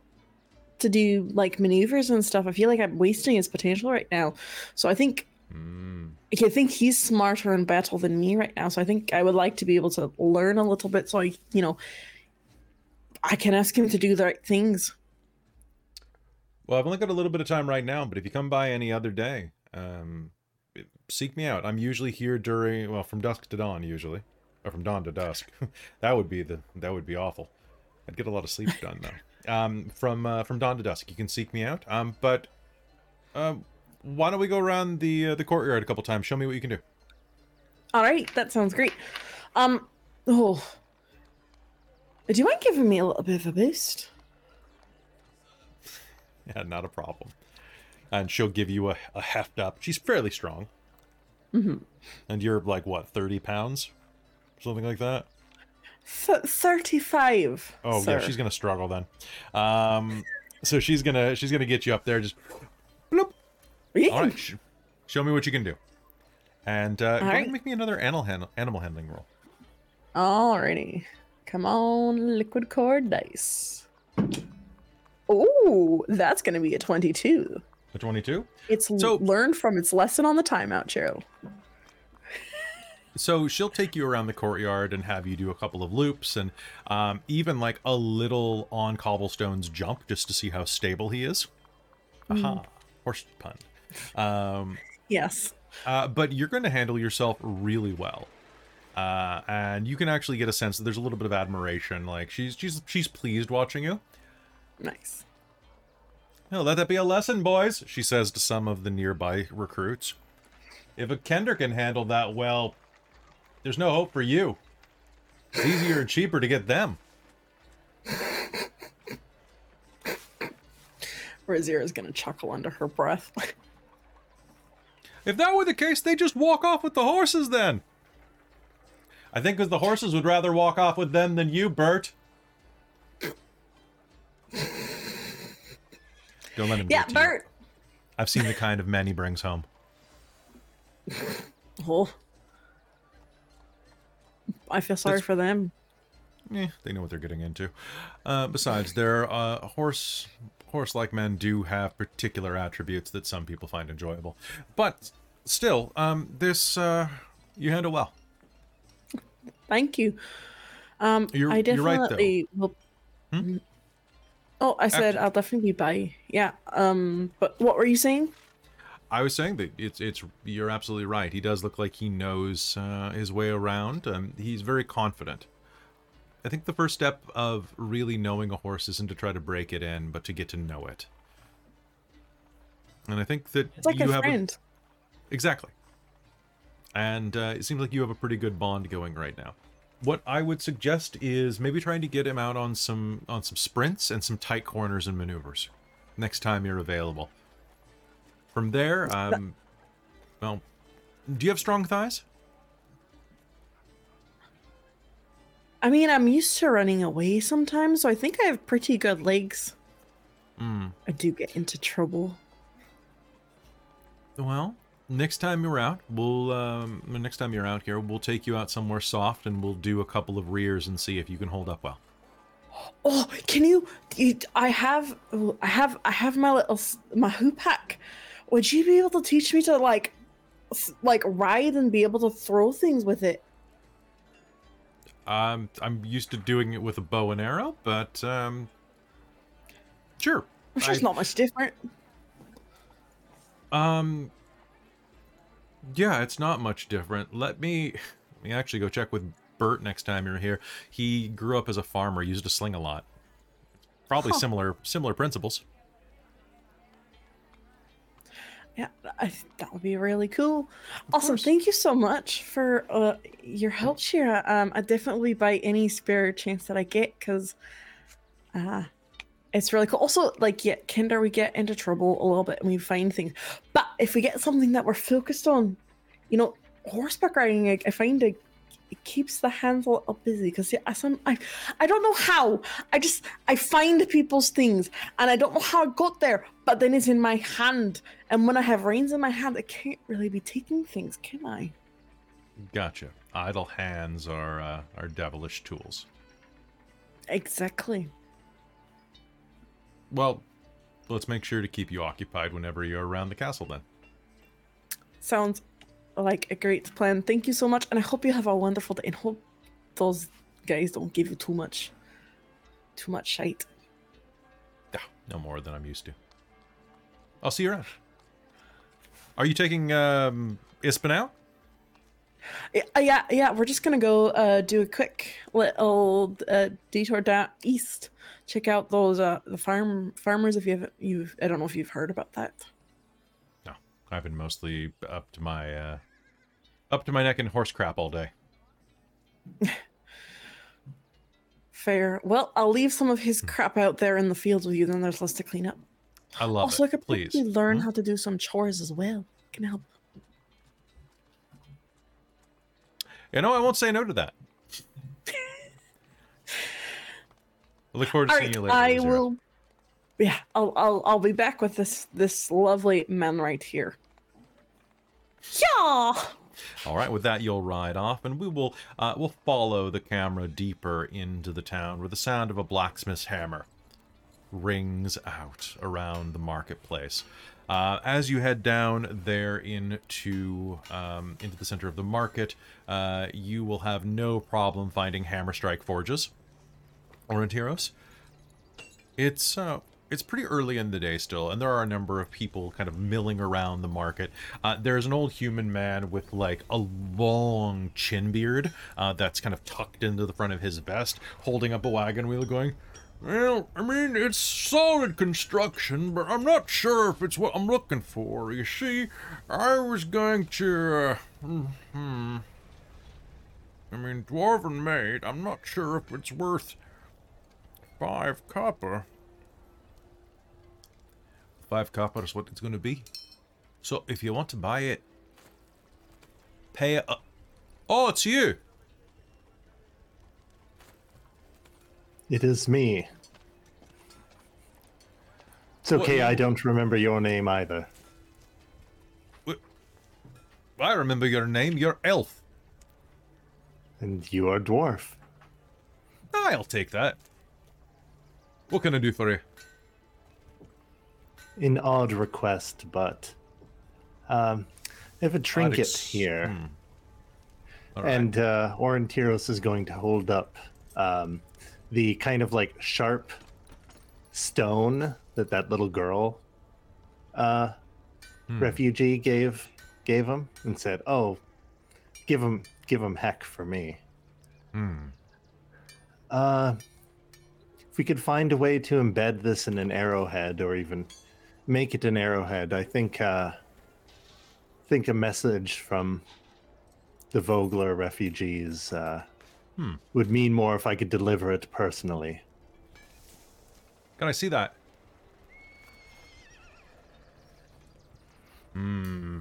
to do like maneuvers and stuff. I feel like I'm wasting his potential right now. So I think Hmm. I think he's smarter in battle than me right now. So I think I would like to be able to learn a little bit, so I, you know, I can ask him to do the right things. Well, I've only got a little bit of time right now, but if you come by any other day, um, seek me out. I'm usually here during well, from dusk to dawn, usually, or from dawn to dusk. that would be the that would be awful. I'd get a lot of sleep done though. Um, from uh, from dawn to dusk, you can seek me out. Um, but um, why don't we go around the uh, the courtyard a couple times? Show me what you can do. All right, that sounds great. Um, oh, do you mind giving me a little bit of a boost? Yeah, not a problem. And she'll give you a, a heft up. She's fairly strong. Mhm. And you're like what, thirty pounds, something like that. Th- Thirty-five. Oh sir. yeah, she's gonna struggle then. Um, so she's gonna she's gonna get you up there. Just bloop. All right, sh- show me what you can do. And uh, go right. and make me another animal hand- animal handling roll. Alrighty. Come on, liquid cord dice. Oh, that's going to be a 22. A 22? It's So- learned from its lesson on the timeout, Cheryl. So she'll take you around the courtyard and have you do a couple of loops and um, even like a little on cobblestones jump just to see how stable he is. Aha, horse pun. Um, Yes. uh, but you're going to handle yourself really well. Uh, and you can actually get a sense that there's a little bit of admiration. Like she's she's she's pleased watching you. Nice. Oh, let that be a lesson, boys, she says to some of the nearby recruits. If a Kender can handle that well, there's no hope for you. It's easier and cheaper to get them. Rizira's going to chuckle under her breath. If that were the case, they'd just walk off with the horses then. I think because the horses would rather walk off with them than you, Bert. Don't let him. yeah, get to you. Bert. I've seen the kind of men he brings home. Oh. I feel sorry That's- for them. Eh, they know what they're getting into. Uh, besides, their uh, horse horse-like men do have particular attributes that some people find enjoyable. But still, um, this uh, you handle well. Thank you. Um, You're- I you're right, though. definitely will. Hmm? Oh, I said Actu- I'll definitely be by. Yeah. Um, but what were you saying? I was saying that it's it's you're absolutely right. He does look like he knows uh, his way around. Um, he's very confident. I think the first step of really knowing a horse isn't to try to break it in, but to get to know it. And I think that It's like you a have friend. Exactly. And uh, it seems like you have a pretty good bond going right now. What I would suggest is maybe trying to get him out on some on some sprints and some tight corners and maneuvers next time you're available. From there, um, well, do you have strong thighs? I mean, I'm used to running away sometimes, so I think I have pretty good legs. Hmm. I do get into trouble. Well, next time you're out, we'll um, next time you're out here, we'll take you out somewhere soft and we'll do a couple of rears and see if you can hold up well. Oh, can you, you? I have, I have, I have my little my hoopak. Would you be able to teach me to like, like ride and be able to throw things with it? Um, I'm used to doing it with a bow and arrow, but um, sure. Which is not much different. Um, yeah, it's not much different. Let me, let me actually go check with Bert next time you're here. He grew up as a farmer, used a sling a lot. Probably Huh. similar similar principles. Yeah, I, that would be really cool. awesome. course. Thank you so much for uh, your help, Shira. Um, I definitely buy any spare chance that I get because uh, it's really cool. Also, like, yeah, Kender, we get into trouble a little bit and we find things. But if we get something that we're focused on, you know, horseback riding, I, I find it, it keeps the hands a little busy because yeah, I, some, I, I don't know how. I just, I find people's things and I don't know how I got there, but then it's in my hand. And when I have reins in my hand, I can't really be taking things, can I? Gotcha. Idle hands are uh, are devilish tools. Exactly. Well, let's make sure to keep you occupied whenever you're around the castle. Then. Sounds like a great plan. Thank you so much, and I hope you have a wonderful day. And hope those guys don't give you too much, too much shite. Yeah, no more than I'm used to. I'll see you around. Are you taking um, Ispen out? Yeah, uh, yeah, yeah. We're just gonna go uh, do a quick little uh, detour down east. Check out those uh, the farm farmers. If you haven't. you've I don't know if you've heard about that. No, I've been mostly up to my uh, up to my neck in horse crap all day. Fair. Well, I'll leave some of his crap out there in the fields with you. Then there's less to clean up. I love also, I could Please. probably learn Hmm? how to do some chores as well. Can help. You know, I won't say no to that. I look forward to All seeing right, you later. I Zero. will. Yeah, I'll, I'll I'll be back with this this lovely man right here. Yeah. All right, with that, you'll ride off, and we will uh, we'll follow the camera deeper into the town where the sound of a blacksmith's hammer rings out around the marketplace. Uh, as you head down there into um, into the center of the market, uh, you will have no problem finding hammer strike forges. Aurontiros. It's uh, it's pretty early in the day still, and there are a number of people kind of milling around the market. Uh, there's an old human man with like a long chin beard uh, that's kind of tucked into the front of his vest, holding up a wagon wheel, going, "Well, I mean, it's solid construction, but I'm not sure if it's what I'm looking for. You see, I was going to, uh, hmm." I mean, dwarven made. I'm not sure if it's worth five copper. Five copper is what it's going to be. So if you want to buy it, pay it. Up. Oh, it's you. It is me. It's okay, I don't remember your name either. I remember your name. You're Elf. And you are dwarf. I'll take that. What can I do for you? An odd request, but um, I have a trinket ex- here, hmm. Right. and uh, Aurontiros is going to hold up um, the kind of like sharp stone that that little girl uh, Hmm. refugee gave gave him, and said, "Oh, give him give him heck for me." Hmm. Uh, if we could find a way to embed this in an arrowhead, or even make it an arrowhead, I think. Uh, think a message from the Vogler refugees uh, Hmm. would mean more if I could deliver it personally. Can I see that? Hmm.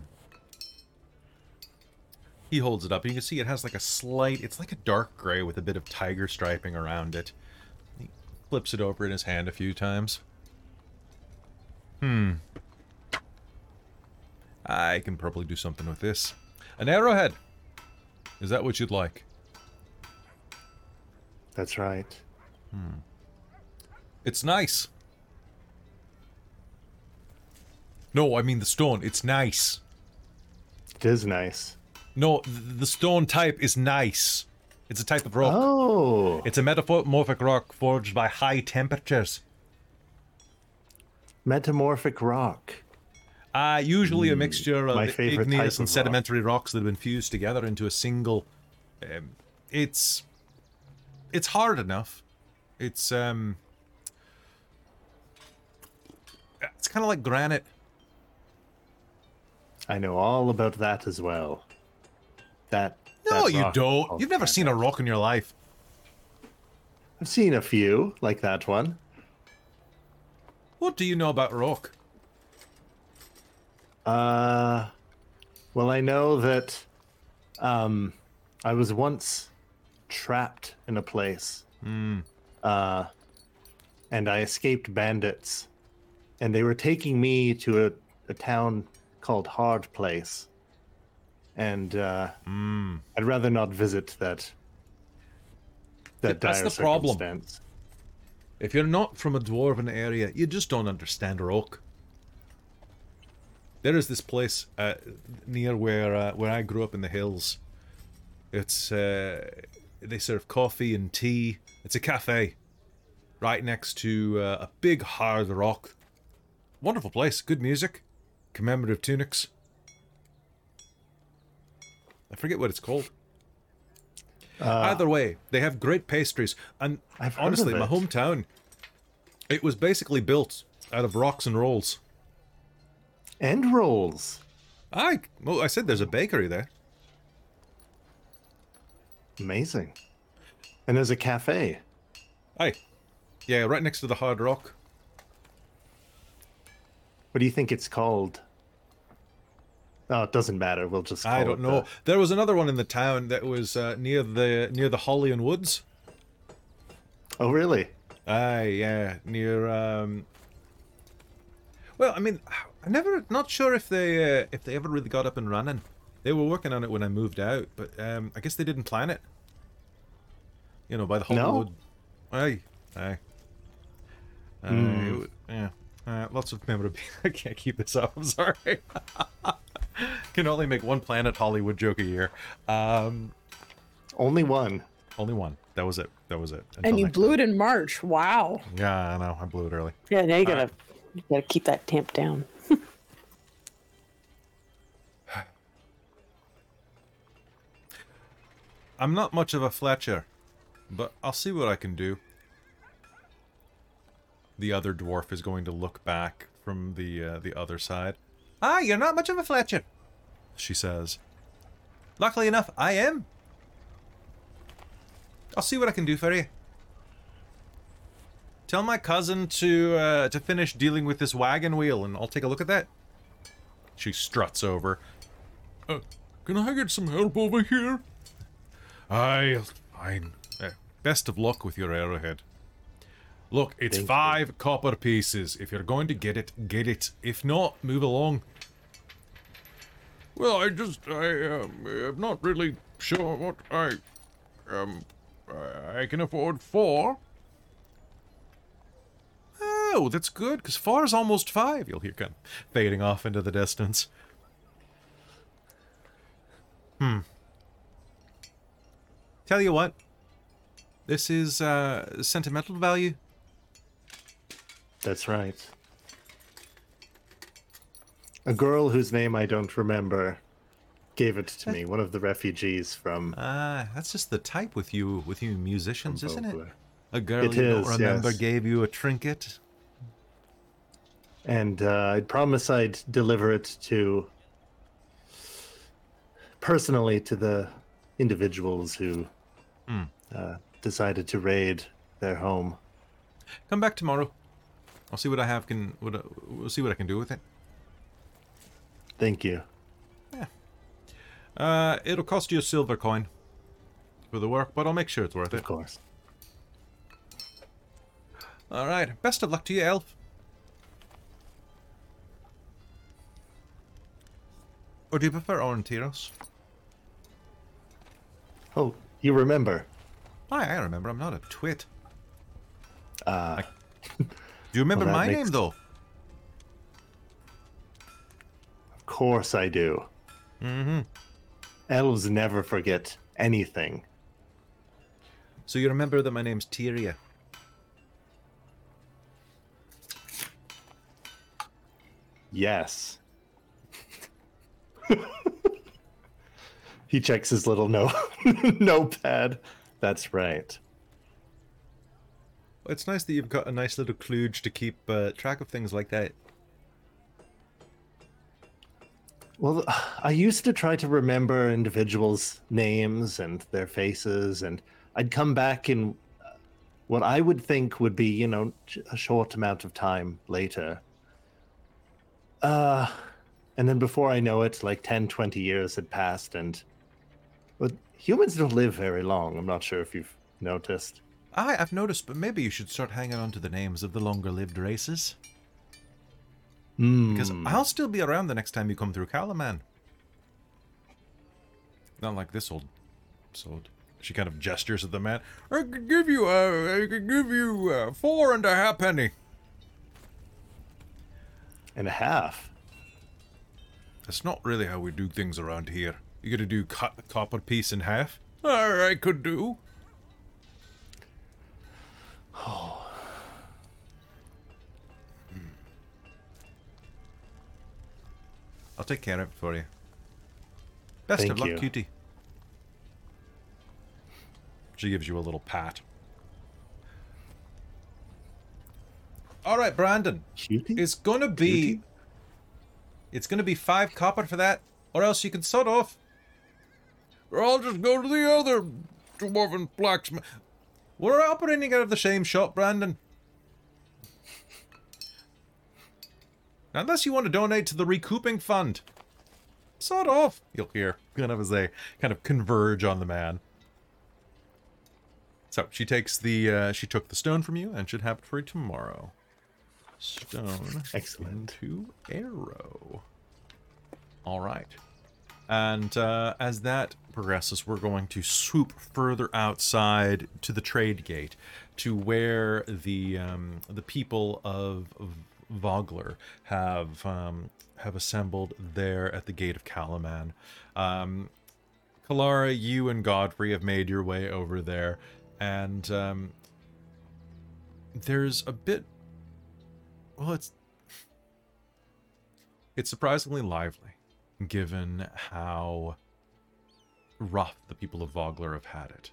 He holds it up, you can see it has like a slight. It's like a dark gray with a bit of tiger striping around it. He flips it over in his hand a few times. Hmm. I can probably do something with this. An arrowhead. Is that what you'd like? That's right. It's nice. No, I mean the stone. It's nice. It is nice. No, the stone type is nice. It's a type of rock. Oh, It's a metamorphic rock forged by high temperatures. metamorphic rock. Uh, usually a mixture of igneous and of rock. sedimentary rocks that have been fused together into a single. Um, it's it's hard enough. It's um, it's kind of like granite. I know all about that as well. That. No, that you don't. You've never seen a rock in your life. I've seen a few like that one. What do you know about rock? Uh, well, I know that um, I was once trapped in a place, Hmm. uh, and I escaped bandits, and they were taking me to a, a town called Hard Place, and uh, Hmm. I'd rather not visit that. That That's the problem. If you're not from a dwarven area, you just don't understand rock. There is this place uh, near where uh, where I grew up in the hills. It's uh, they serve coffee and tea. It's a cafe, right next to uh, a big hard rock. Wonderful place, good music, commemorative tunics. I forget what it's called. Uh, Either way, they have great pastries, and I've honestly, my hometown, it was basically built out of rocks and rolls. and rolls. I well, I said there's a bakery there. Amazing. And there's a cafe. Aye, yeah, right next to the Hard Rock. What do you think it's called? Oh, it doesn't matter. We'll just. Call I don't know. the- There was another one in the town that was uh, near the near the Holly and Woods. Oh, really? Aye, yeah, near. um Well, I mean, I'm never not sure if they uh, if they ever really got up and running. They were working on it when I moved out, but um I guess they didn't plan it. You know, by the No? Hollywood. Aye, aye. Uh, Mm. it yeah. Uh, lots of memorabilia. I can't keep this up. I'm sorry. Can only make one Planet Hollywood joke a year. Um, Only one. only one. That was it. That was it. and you next blew it in March. Wow. Yeah, I know. I blew it early. Yeah, now you All gotta you gotta keep that tamped down. I'm not much of a Fletcher, but I'll see what I can do. The other dwarf is going to look back from the uh, the other side. Ah, you're not much of a Fletcher, she says. Luckily enough, I am. I'll see what I can do for you. Tell my cousin to uh, to finish dealing with this wagon wheel, and I'll take a look at that. She struts over. Uh, can I get some help over here? Aye, fine. Uh, best of luck with your arrowhead. Look, it's Thank you. five copper pieces. If you're going to get it, get it. If not, move along. Well, I just, I, um, I'm not really sure what I, um, I I can afford four. Oh, that's good, because four is almost five. You'll hear kind of fading off into the distance. Hmm. Tell you what, this is uh, sentimental value. That's right. A girl whose name I don't remember gave it to me. One of the refugees from, Ah, that's just the type with you, with you musicians, isn't it? A girl It you is, don't remember yes. gave you a trinket. And uh, I'd promise I'd deliver it to personally to the individuals who Hmm. uh, decided to raid their home. Come back tomorrow. I'll see what I have. Can what I, we'll see what I can do with it. Thank you. Uh, it'll cost you a silver coin for the work, but I'll make sure it's worth it. Of course. All right. Best of luck to you, elf. Or do you prefer Aurontiros? Oh, you remember? Aye, I remember. I'm not a twit. Uh, Do you remember that my makes- name though? of course I do. Mm-hmm. Elves never forget anything. So you remember that my name's Tyria. Yes. he checks his little no notepad. That's right. It's nice that you've got a nice little kludge to keep uh, track of things like that. Well, I used to try to remember individuals' names and their faces, and I'd come back in uh, what I would think would be, you know, a short amount of time later. Uh, and then before I know it, like 10, 20 years had passed, and but humans don't live very long. I'm not sure if you've noticed. Aye, I've noticed, but maybe you should start hanging on to the names of the longer-lived races. Because Hmm. I'll still be around the next time you come through Kalaman. Not like this old sold. She kind of gestures at the man. I could give you uh, I could give you uh, four and a half penny. and a half. That's not really how we do things around here. You gotta do cut the copper piece in half. I, I could do. Oh. I'll take care of it for you. Best of luck, you. cutie. She gives you a little pat. All right, Brandon. Cutie? It's gonna be. Cutie? It's gonna be five copper for that, or else you can sod off. Or I'll just go to the other dwarven blacksmith. We're operating out of the same shop, Brandon. Unless you want to donate to the recouping fund. Sod off, you'll hear, kind of as they kind of converge on the man. So she takes the uh, she took the stone from you and should have it for you tomorrow. Stone Excellent. into arrow. All right. And uh, as that progresses, we're going to swoop further outside to the trade gate, to where the um, the people of Vogler have um, have assembled there at the gate of Kalaman. Um, Kelara, you and Godfrey have made your way over there, and um, there's a bit. Well, it's it's surprisingly lively, given how rough the people of Vogler have had it.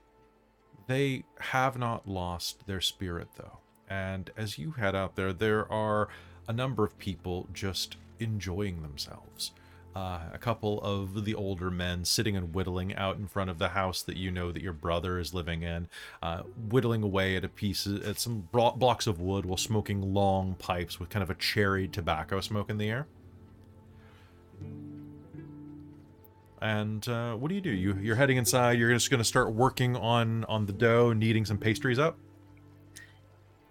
They have not lost their spirit, though. And as you head out there, there are a number of people just enjoying themselves. Uh, a couple of the older men sitting and whittling out in front of the house that you know that your brother is living in, uh, whittling away at a piece at some blocks of wood while smoking long pipes with kind of a cherry tobacco smoke in the air. And uh, what do you do? You you're heading inside. You're just going to start working on on the dough, kneading some pastries up.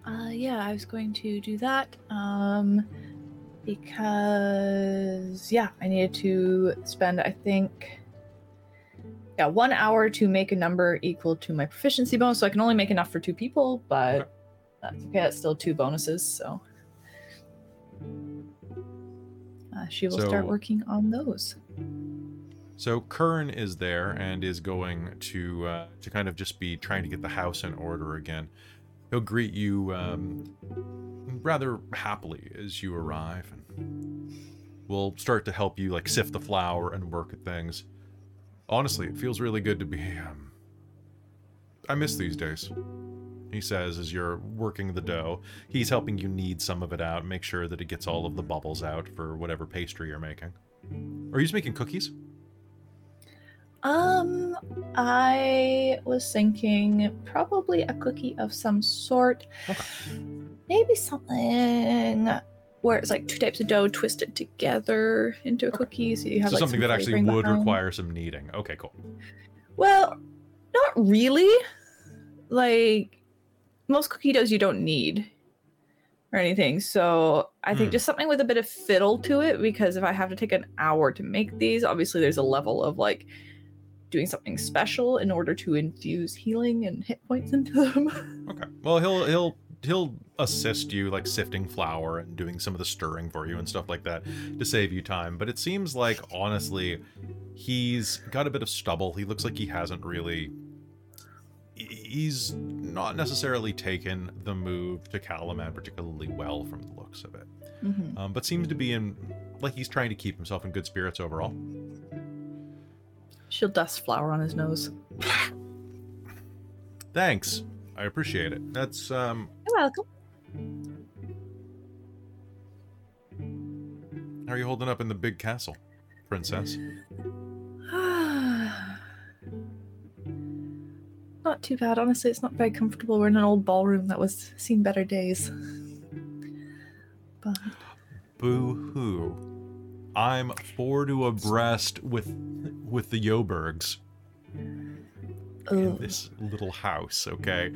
Uh, yeah, I was going to do that. Um, because yeah, I needed to spend, I think, yeah, one hour to make a number equal to my proficiency bonus. So I can only make enough for two people, but Okay. that's okay. That's still two bonuses. So uh, she will start working on those. So Kern is there and is going to uh, to kind of just be trying to get the house in order again. He'll greet you um, rather happily as you arrive, and will start to help you like sift the flour and work at things. Honestly, it feels really good to be. Um, I miss these days. He says as you're working the dough, he's helping you knead some of it out, make sure that it gets all of the bubbles out for whatever pastry you're making. Are you just making cookies? Um, I was thinking probably a cookie of some sort. Maybe something where it's like two types of dough twisted together into a cookie, so you have so like, something some that actually would behind. require some kneading. Okay, cool. Well, not really. Like most cookie doughs, you don't need or anything. So I think Hmm. just something with a bit of fiddle to it, because if I have to take an hour to make these, obviously there's a level of like doing something special in order to infuse healing and hit points into them. Okay. Well, he'll he'll he'll assist you like sifting flour and doing some of the stirring for you and stuff like that to save you time. But it seems like honestly, he's got a bit of stubble. He looks like he hasn't really. He's not necessarily taken the move to Kalaman particularly well from the looks of it, Mhm. um, but seems to be in like he's trying to keep himself in good spirits overall. She'll dust flour on his nose. Thanks, I appreciate it. That's um, You're welcome. how are you holding up in the big castle, princess? not too bad, honestly. It's not very comfortable. We're in an old ballroom that was seen better days. But Boo hoo. I'm four to abreast with with the Yobergs in this little house, okay?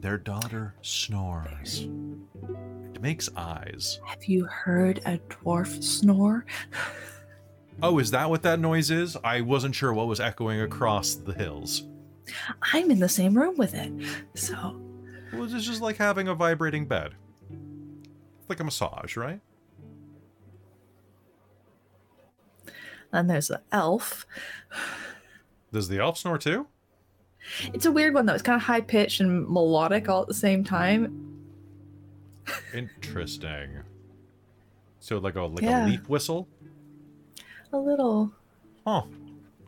Their daughter snores. It makes eyes. have you heard a dwarf snore? Oh, is that what that noise is? I wasn't sure what was echoing across the hills. I'm in the same room with it. So, Well, it's just like having a vibrating bed. It's like a massage, right? Then there's the elf. Does the elf snore too? It's a weird one though. It's kind of high pitched and melodic all at the same time. Interesting. So like a like Yeah. a leaf whistle? A little. Huh.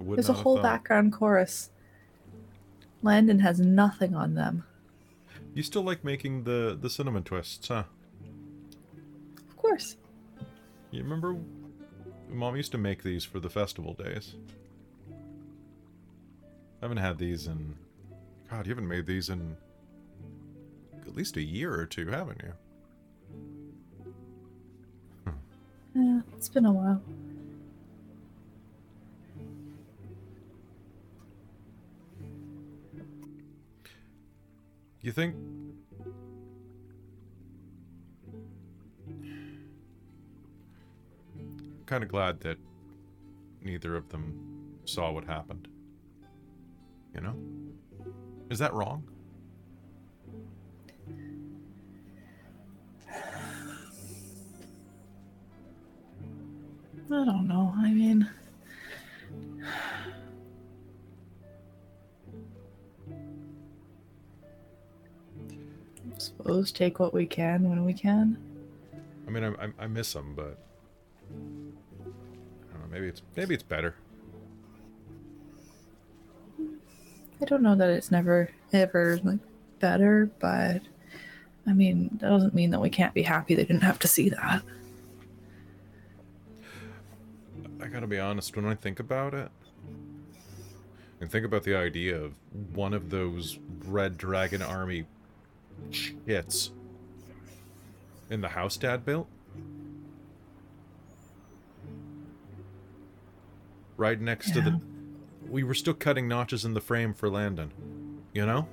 There's a whole background chorus. Landon has nothing on them. You still like making the the cinnamon twists, huh? Of course. You remember mom used to make these for the festival days. I haven't had these in God, you haven't made these in at least a year or two, haven't you? Hmm. Yeah, it's been a while. You think kind of glad that neither of them saw what happened. You know? Is that wrong? I don't know. I mean, I suppose take what we can when we can. I mean, I, I, I miss them, but I don't know. Maybe it's maybe it's better. I don't know that it's never ever like better, but I mean that doesn't mean that we can't be happy they didn't have to see that. I gotta be honest. When I think about it, and think about the idea of one of those red dragon army hits in the house Dad built, right next to the. We were still cutting notches in the frame for Landon, you know.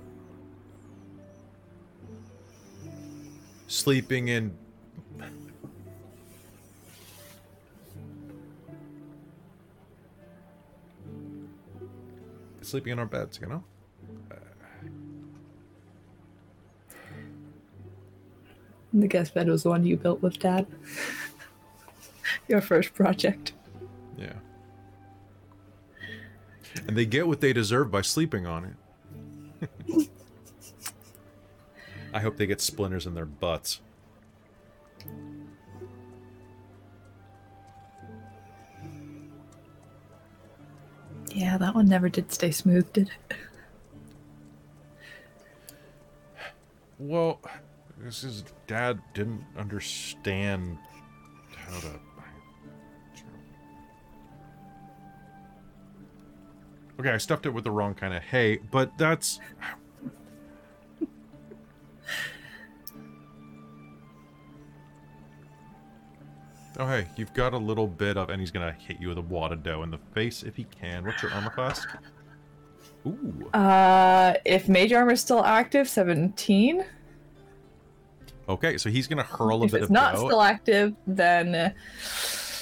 Sleeping in sleeping in our beds, you know? The guest bed was the one you built with Dad. Your first project. Yeah. And they get what they deserve by sleeping on it. I hope they get splinters in their butts. Yeah, that one never did stay smooth, did it? Well, this is dad didn't understand how to. Okay, I stuffed it with the wrong kind of hay, but that's. Oh, hey, you've got a little bit of, and he's gonna hit you with a wad of dough in the face if he can. What's your armor class? Ooh. Uh, if mage armor is still active, 17. Okay, so he's gonna hurl a if bit of dough. If it's not still active, then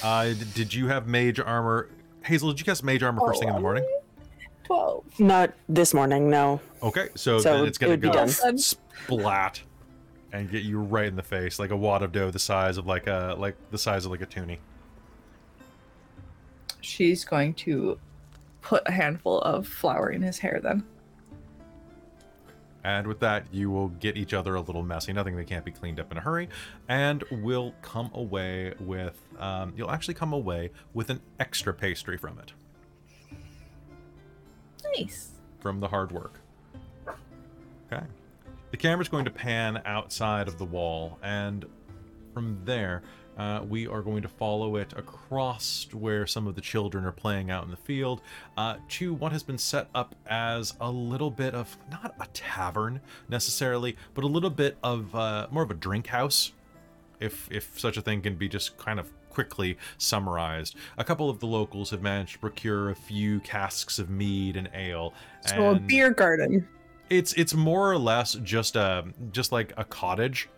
Uh, did you have mage armor? Hazeal, did you cast mage armor first thing in the morning? 12. Not this morning, no. Okay, so, So then it's it gonna be go done. Done. splat and get you right in the face, like a wad of dough the size of like a like the size of like a toonie. She's going to put a handful of flour in his hair then. And with that, you will get each other a little messy. Nothing that can't be cleaned up in a hurry, and will come away with. Um, you'll actually come away with an extra pastry from it, Nice. from the hard work. Okay. The camera's going to pan outside of the wall, and from there, uh, we are going to follow it across where some of the children are playing out in the field uh, to what has been set up as a little bit of not a tavern necessarily, but a little bit of uh, more of a drink house, if if such a thing can be just kind of quickly summarized. A couple of the locals have managed to procure a few casks of mead and ale. So a beer garden. it's it's more or less just a just like a cottage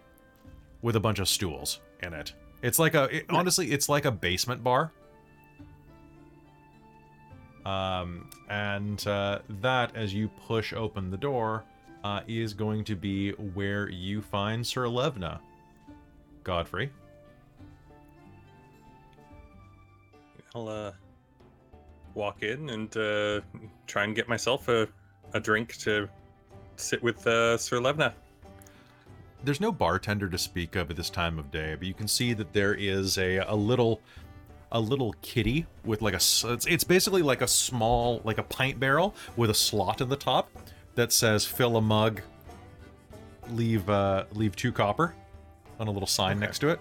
with a bunch of stools in it. It's like a it, honestly, it's like a basement bar. Um, and uh, that, as you push open the door, uh, is going to be where you find Sir Levna. Godfrey. I'll uh, walk in and uh, try and get myself a, a drink to sit with uh, Sir Levna. There's no bartender to speak of at this time of day, but you can see that there is a a little a little kitty with like a it's, it's basically like a small like a pint barrel with a slot in the top that says fill a mug leave uh leave two copper on a little sign Okay. next to it.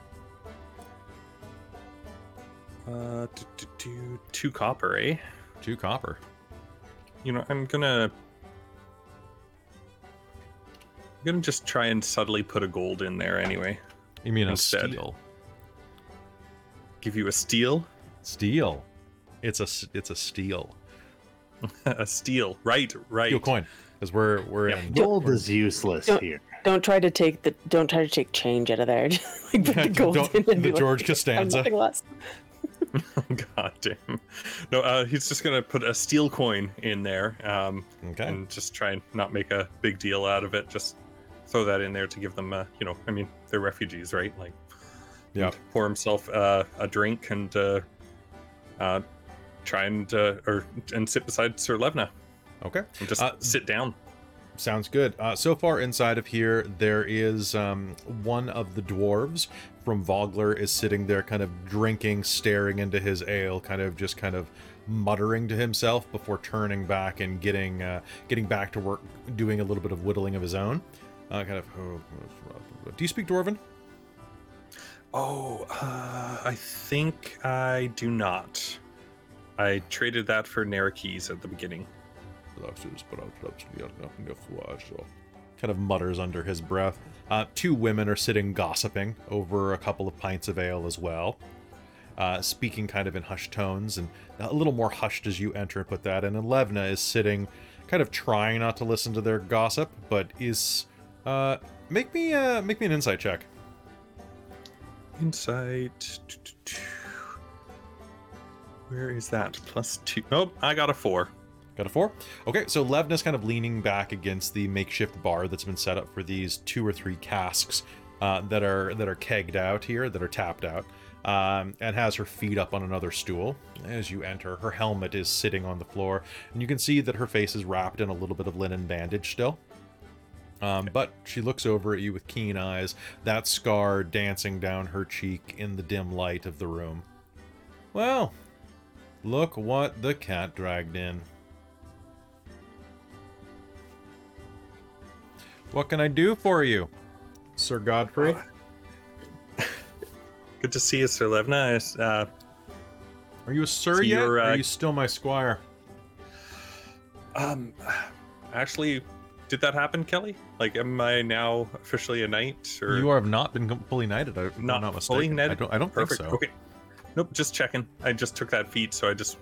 Uh, do, do, do, two copper, eh? Two copper. You know, I'm gonna. I'm gonna just try and subtly put a gold in there anyway. You mean a Instead. steel? Give you a steel? Steel. It's a it's a steel. a steel. Right, right. Steel coin. Because we're we're Yeah. in Gold is useless Don't- here. Don't try to take the don't try to take change out of there. Just, like put the gold in the be like, George Costanza." nothing less. God damn. No, uh, he's just gonna put a steel coin in there, um, Okay. and just try and not make a big deal out of it. Just throw that in there to give them, uh, you know, I mean, they're refugees, right? Like, Yeah. pour himself uh, a drink and uh, uh, try and uh, or and sit beside Sir Levna Okay. and just sit down. Sounds good. Uh, so far inside of here, there is um, one of the dwarves from Vogler is sitting there, kind of drinking, staring into his ale, kind of just kind of muttering to himself before turning back and getting uh, getting back to work, doing a little bit of whittling of his own. Uh, kind of. oh, do you speak Dwarven? Oh, uh, I think I do not. I traded that for Narakis at the beginning. Kind of mutters under his breath. Uh, two women are sitting gossiping over a couple of pints of ale as well, uh, speaking kind of in hushed tones and a little more hushed as you enter and put that. And Levna is sitting, kind of trying not to listen to their gossip, but is uh, make me uh, make me an insight check. Insight. Where is that? Plus two. Nope, I got a four. Got a four? Okay, so Levna's kind of leaning back against the makeshift bar that's been set up for these two or three casks uh, that are that are kegged out here, that are tapped out, um, and has her feet up on another stool. As you enter, her helmet is sitting on the floor, and you can see that her face is wrapped in a little bit of linen bandage still. Um, but she looks over at you with keen eyes, that scar dancing down her cheek in the dim light of the room. Well, look what the cat dragged in. What can I do for you, Sir Godfrey? Good to see you, Sir Levna. Uh, Are you a sir So yet? you're, uh, Are you still my squire? um, actually, did that happen, Kelly? Like, am I now officially a knight? Or You have not been fully knighted. I, if I'm Not not fully mistaken. knighted? I don't. I don't perfect? think so. Okay. Nope, just checking. I just took that feat, so I just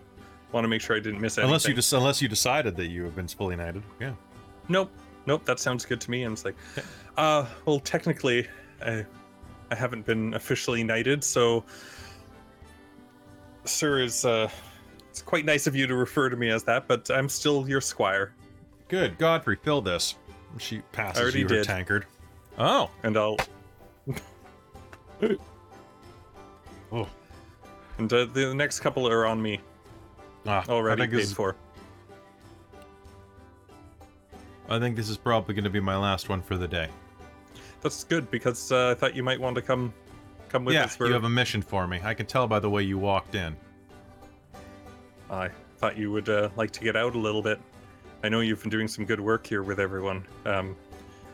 want to make sure I didn't miss anything. Unless you just unless you decided that you have been fully knighted. Yeah. Nope, nope. That sounds good to me. And it's like, uh, well, technically, I, I haven't been officially knighted, so, sir, is uh, it's quite nice of you to refer to me as that, but I'm still your squire, Good. Godfrey, fill this. She passes I already you her did. tankard. Oh. and I'll. Oh. And uh, the next couple are on me Ah, already paid is, for. I think this is probably going to be my last one for the day. That's good because uh, I thought you might want to come, come with yeah, us. For, you have a mission for me. I can tell by the way you walked in. I thought you would uh, like to get out a little bit. I know you've been doing some good work here with everyone, um,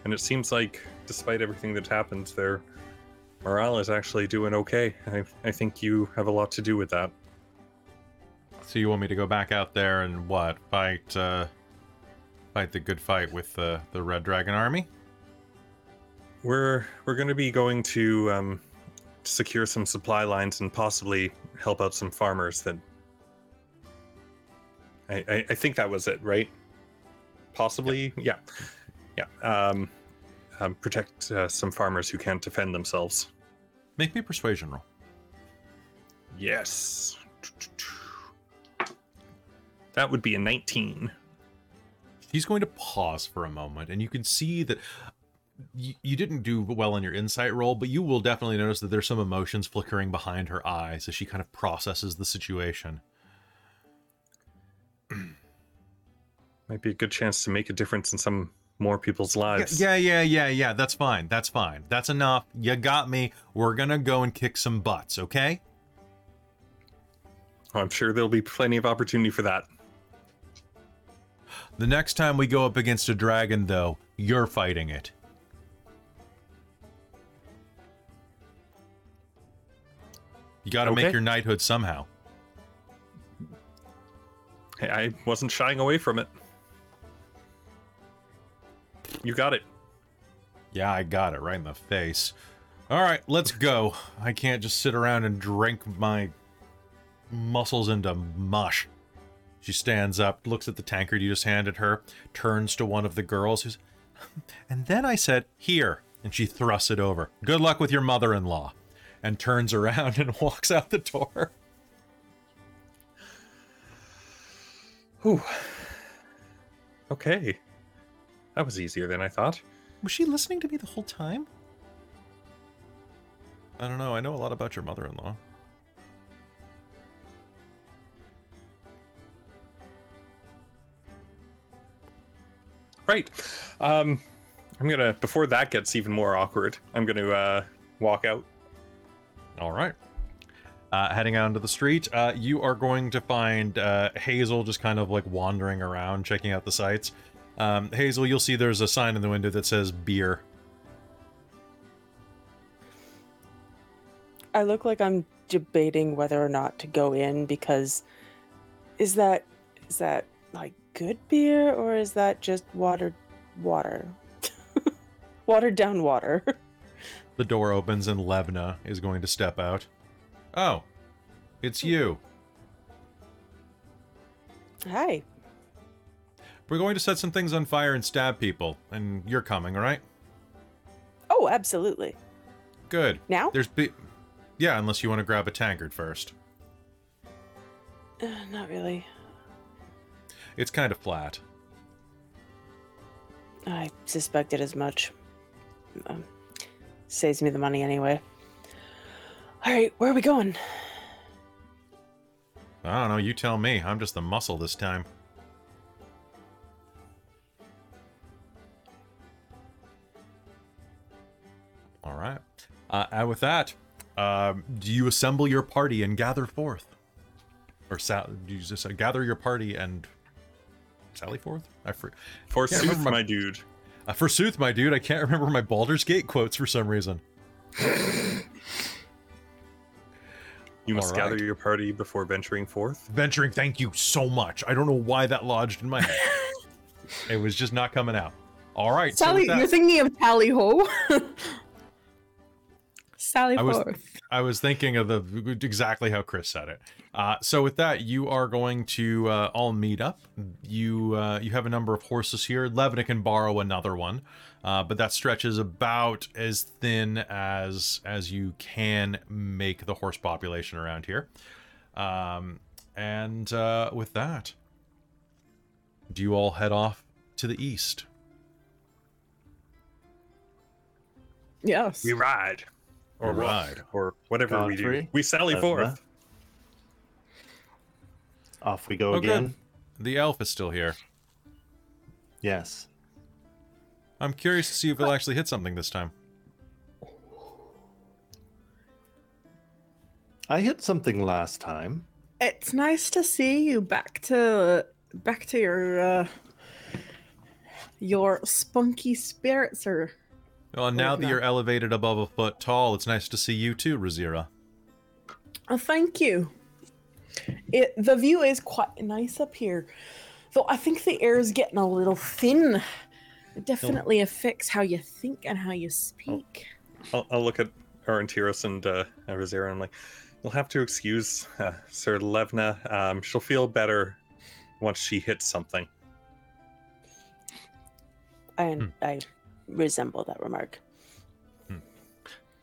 and it seems like, despite everything that happened, their morale is actually doing okay. I, I think you have a lot to do with that. So you want me to go back out there and what? Fight uh fight the good fight with the the Red Dragon army? We're we're going to be going to um, secure some supply lines and possibly help out some farmers. That I, I, I think that was it, right? Possibly, yeah, yeah. Um, um, protect uh, some farmers who can't defend themselves. Make me a persuasion roll. Yes. That would be a 19. He's going to pause for a moment, and you can see that you, you didn't do well on your insight roll, but you will definitely notice that there's some emotions flickering behind her eyes as she kind of processes the situation. Might be a good chance to make a difference in some more people's lives. Yeah, yeah, yeah, yeah. That's fine. That's fine. That's enough. You got me. We're gonna go and kick some butts, okay? I'm sure there'll be plenty of opportunity for that. The next time we go up against a dragon, though, you're fighting it. You got to make your knighthood somehow. Hey, I wasn't shying away from it. You got it. Yeah, I got it right in the face. All right, let's go. I can't just sit around and drink my muscles into mush. She stands up, looks at the tankard you just handed her, turns to one of the girls who's, and then I said, Here. And she thrusts it over. Good luck with your mother in law. And turns around and walks out the door. Whew. Okay. That was easier than I thought. Was she listening to me the whole time? I don't know. I know a lot about your mother in law. Right. Um, I'm gonna before that gets even more awkward. I'm gonna uh, walk out. All right. Uh, heading out into the street, uh, you are going to find uh, Hazeal just kind of like wandering around, checking out the sights. Um, Hazeal, you'll see there's a sign in the window that says beer. I look like I'm debating whether or not to go in because is that is that like good beer or is that just watered water? Watered down water. The door opens and Levna is going to step out. Oh, it's you. Hi. We're going to set some things on fire and stab people, and you're coming, all right? Oh, absolutely. Good. Now? There's be- Yeah, unless you want to grab a tankard first. Uh, not really. It's kind of flat. I suspected as much. Um, saves me the money anyway. All right, where are we going? I don't know, you tell me. I'm just the muscle this time. All right. Uh, and with that, um, do you assemble your party and gather forth? Or sal- do you just uh, gather your party and sally forth? I for- Forsooth, my- my dude. uh, forsooth, my dude. I can't remember my Baldur's Gate quotes for some reason. You must All gather your party before venturing forth. Venturing, thank you so much. I don't know why that lodged in my head. it was just not coming out. All right. so Sally, with that- you're thinking of Tally Ho. Sally I was- Forth. I was thinking of the exactly how Chris said it. Uh, so with that, you are going to uh, all meet up. You uh, you have a number of horses here. Levna can borrow another one, uh, but that stretches about as thin as as you can make the horse population around here. Um, and uh, with that, do you all head off to the east? Yes. We ride. Or We walk, ride. Or whatever we do. Godfrey, We sally Levna. forth. Off we go Oh, good. again. The elf is still here. Yes. I'm curious to see if he'll actually hit something this time. I hit something last time. It's nice to see you back to back to your uh your spunky spirit, sir. Well, now that you're elevated above a foot tall, it's nice to see you too, Rizira. Oh, thank you. It the view is quite nice up here, though. I think the air is getting a little thin. It definitely affects how you think and how you speak. I'll, I'll look at Aurontiros and uh, Rizira and I'm like, you'll have to excuse uh, Sir Levna. Um, she'll feel better once she hits something. I Hmm. I resemble that remark.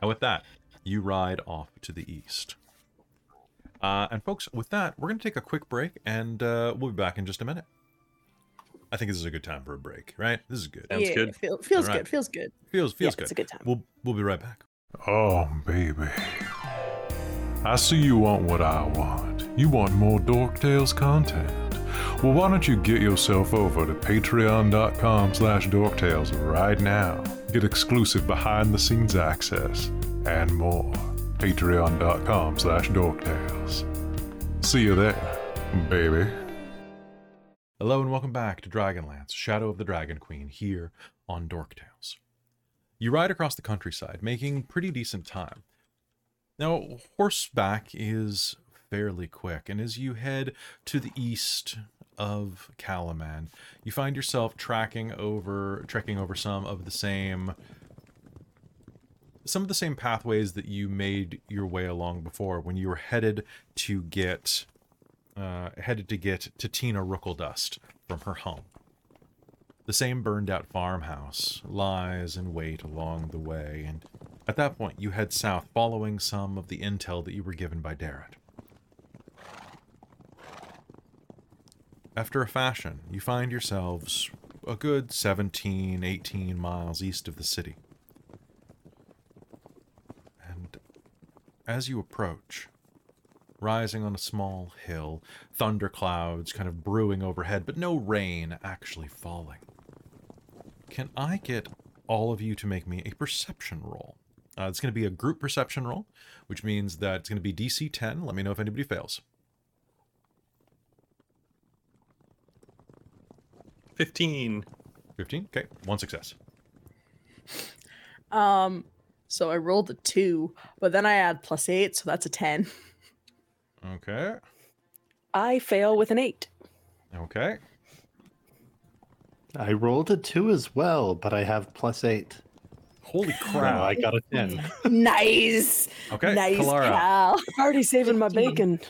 And with that, you ride off to the east. Uh, and folks, with that, we're going to take a quick break, and uh, we'll be back in just a minute. I think this is a good time for a break, right? This is good. Sounds yeah, good. Feel, feels Alright. good. Feels good. Feels feels yeah, good. it's a good time. We'll we'll be right back. Oh, baby. I see you want what I want. You want more Dork Tales content. Well, why don't you get yourself over to patreon.com slash dorktales right now. Get exclusive behind-the-scenes access and more. Patreon.com slash dorktales. See you there, baby. Hello and welcome back to Dragonlance, Shadow of the Dragon Queen, here on Dork Tales. You ride across the countryside, making pretty decent time. Now, horseback is fairly quick, and as you head to the east of Kalaman, you find yourself tracking over, trekking over some of the same, some of the same pathways that you made your way along before when you were headed to get uh, headed to get to Tina Rookeldust from her home. The same burned out farmhouse lies in wait along the way, and at that point you head south following some of the intel that you were given by Darrett. After a fashion, you find yourselves a good 17, 18 miles east of the city. And as you approach, rising on a small hill, thunderclouds kind of brewing overhead, but no rain actually falling. Can I get all of you to make me a perception roll? Uh, it's going to be a group perception roll, which means that it's going to be DC 10. Let me know if anybody fails. 15. 15? Okay, one success. Um, so I rolled a two, but then I add plus eight, so that's a ten. Okay, I fail with an eight. okay. I rolled a two as well, but I have plus eight. Holy So crap. I got a 10. nice, Okay, nice, Kelara. Cal. I'm already saving my bacon.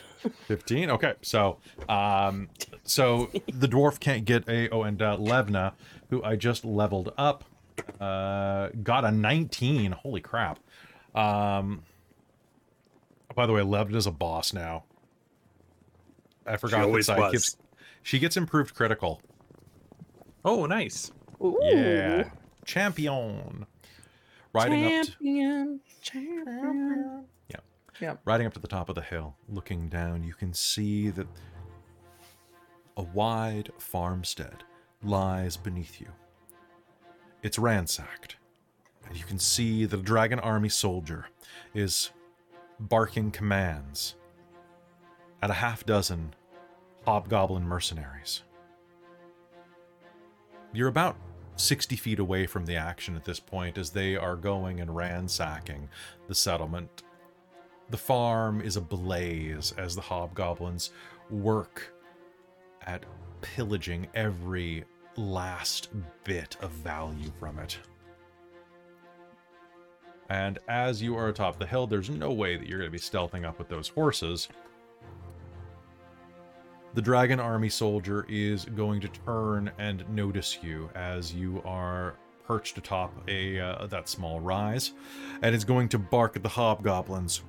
15 okay so um so the dwarf can't get a oh and uh, levna who i just leveled up uh got a 19 holy crap um by the way levna's a boss now i forgot that always side was. keeps- she gets improved critical Oh, nice. Ooh. yeah champion riding up to, champion, champion. Yeah. Yeah. Riding up to the top of the hill, looking down, you can see that a wide farmstead lies beneath you. It's ransacked, and you can see that a dragon army soldier is barking commands at a half dozen hobgoblin mercenaries. You're about 60 feet away from the action at this point as they are going and ransacking the settlement the farm is ablaze as the hobgoblins work at pillaging every last bit of value from it. And as you are atop the hill, there's no way that you're going to be stealthing up with those horses. The dragon army soldier is going to turn and notice you as you are perched atop a uh, that small rise, and is going to bark at the hobgoblins.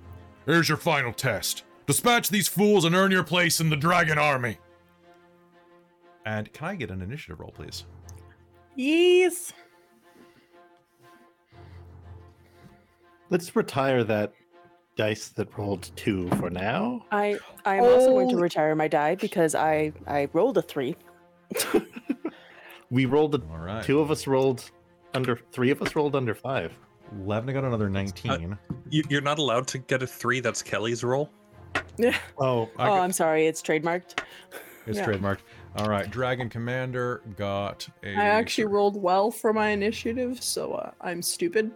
Here's your final test. Dispatch these fools and earn your place in the dragon army. And can I get an initiative roll, please? Yes. Let's retire that dice that rolled two for now. I I am also going to Oh. retire my die because I I rolled a three. We rolled a, All right. two of us rolled under three of us rolled under five. Levna got another 19. Uh, you, you're not allowed to get a three. That's Kelly's roll. Yeah. Oh, Oh, I'm sorry. It's trademarked. it's yeah. trademarked. All right. Dragon Commander got a. I actually rolled well for my initiative, so uh, I'm stupid.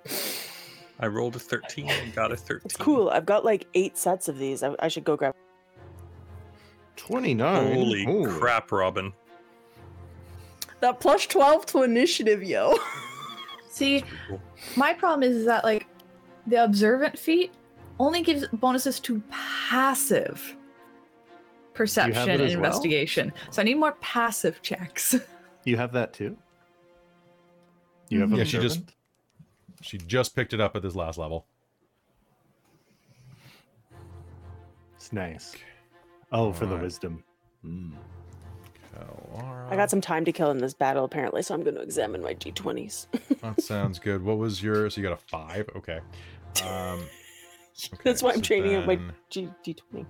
I rolled a 13 and got a 13. It's cool. I've got like eight sets of these. I, I should go grab. 29. Holy Ooh. crap, Robin. That plus twelve to initiative, yo. See, my problem is, is that like the observant feat only gives bonuses to passive perception and as well? investigation. So I need more passive checks. You have that too? You have Yeah, she just- She just picked it up at this last level. It's nice. Oh, for the wisdom. Mm. I got some time to kill in this battle apparently, so I'm going to examine my d20s. That sounds good. What was yours? You got a five? Okay. Um, That's why I'm so training up my then- G- d20.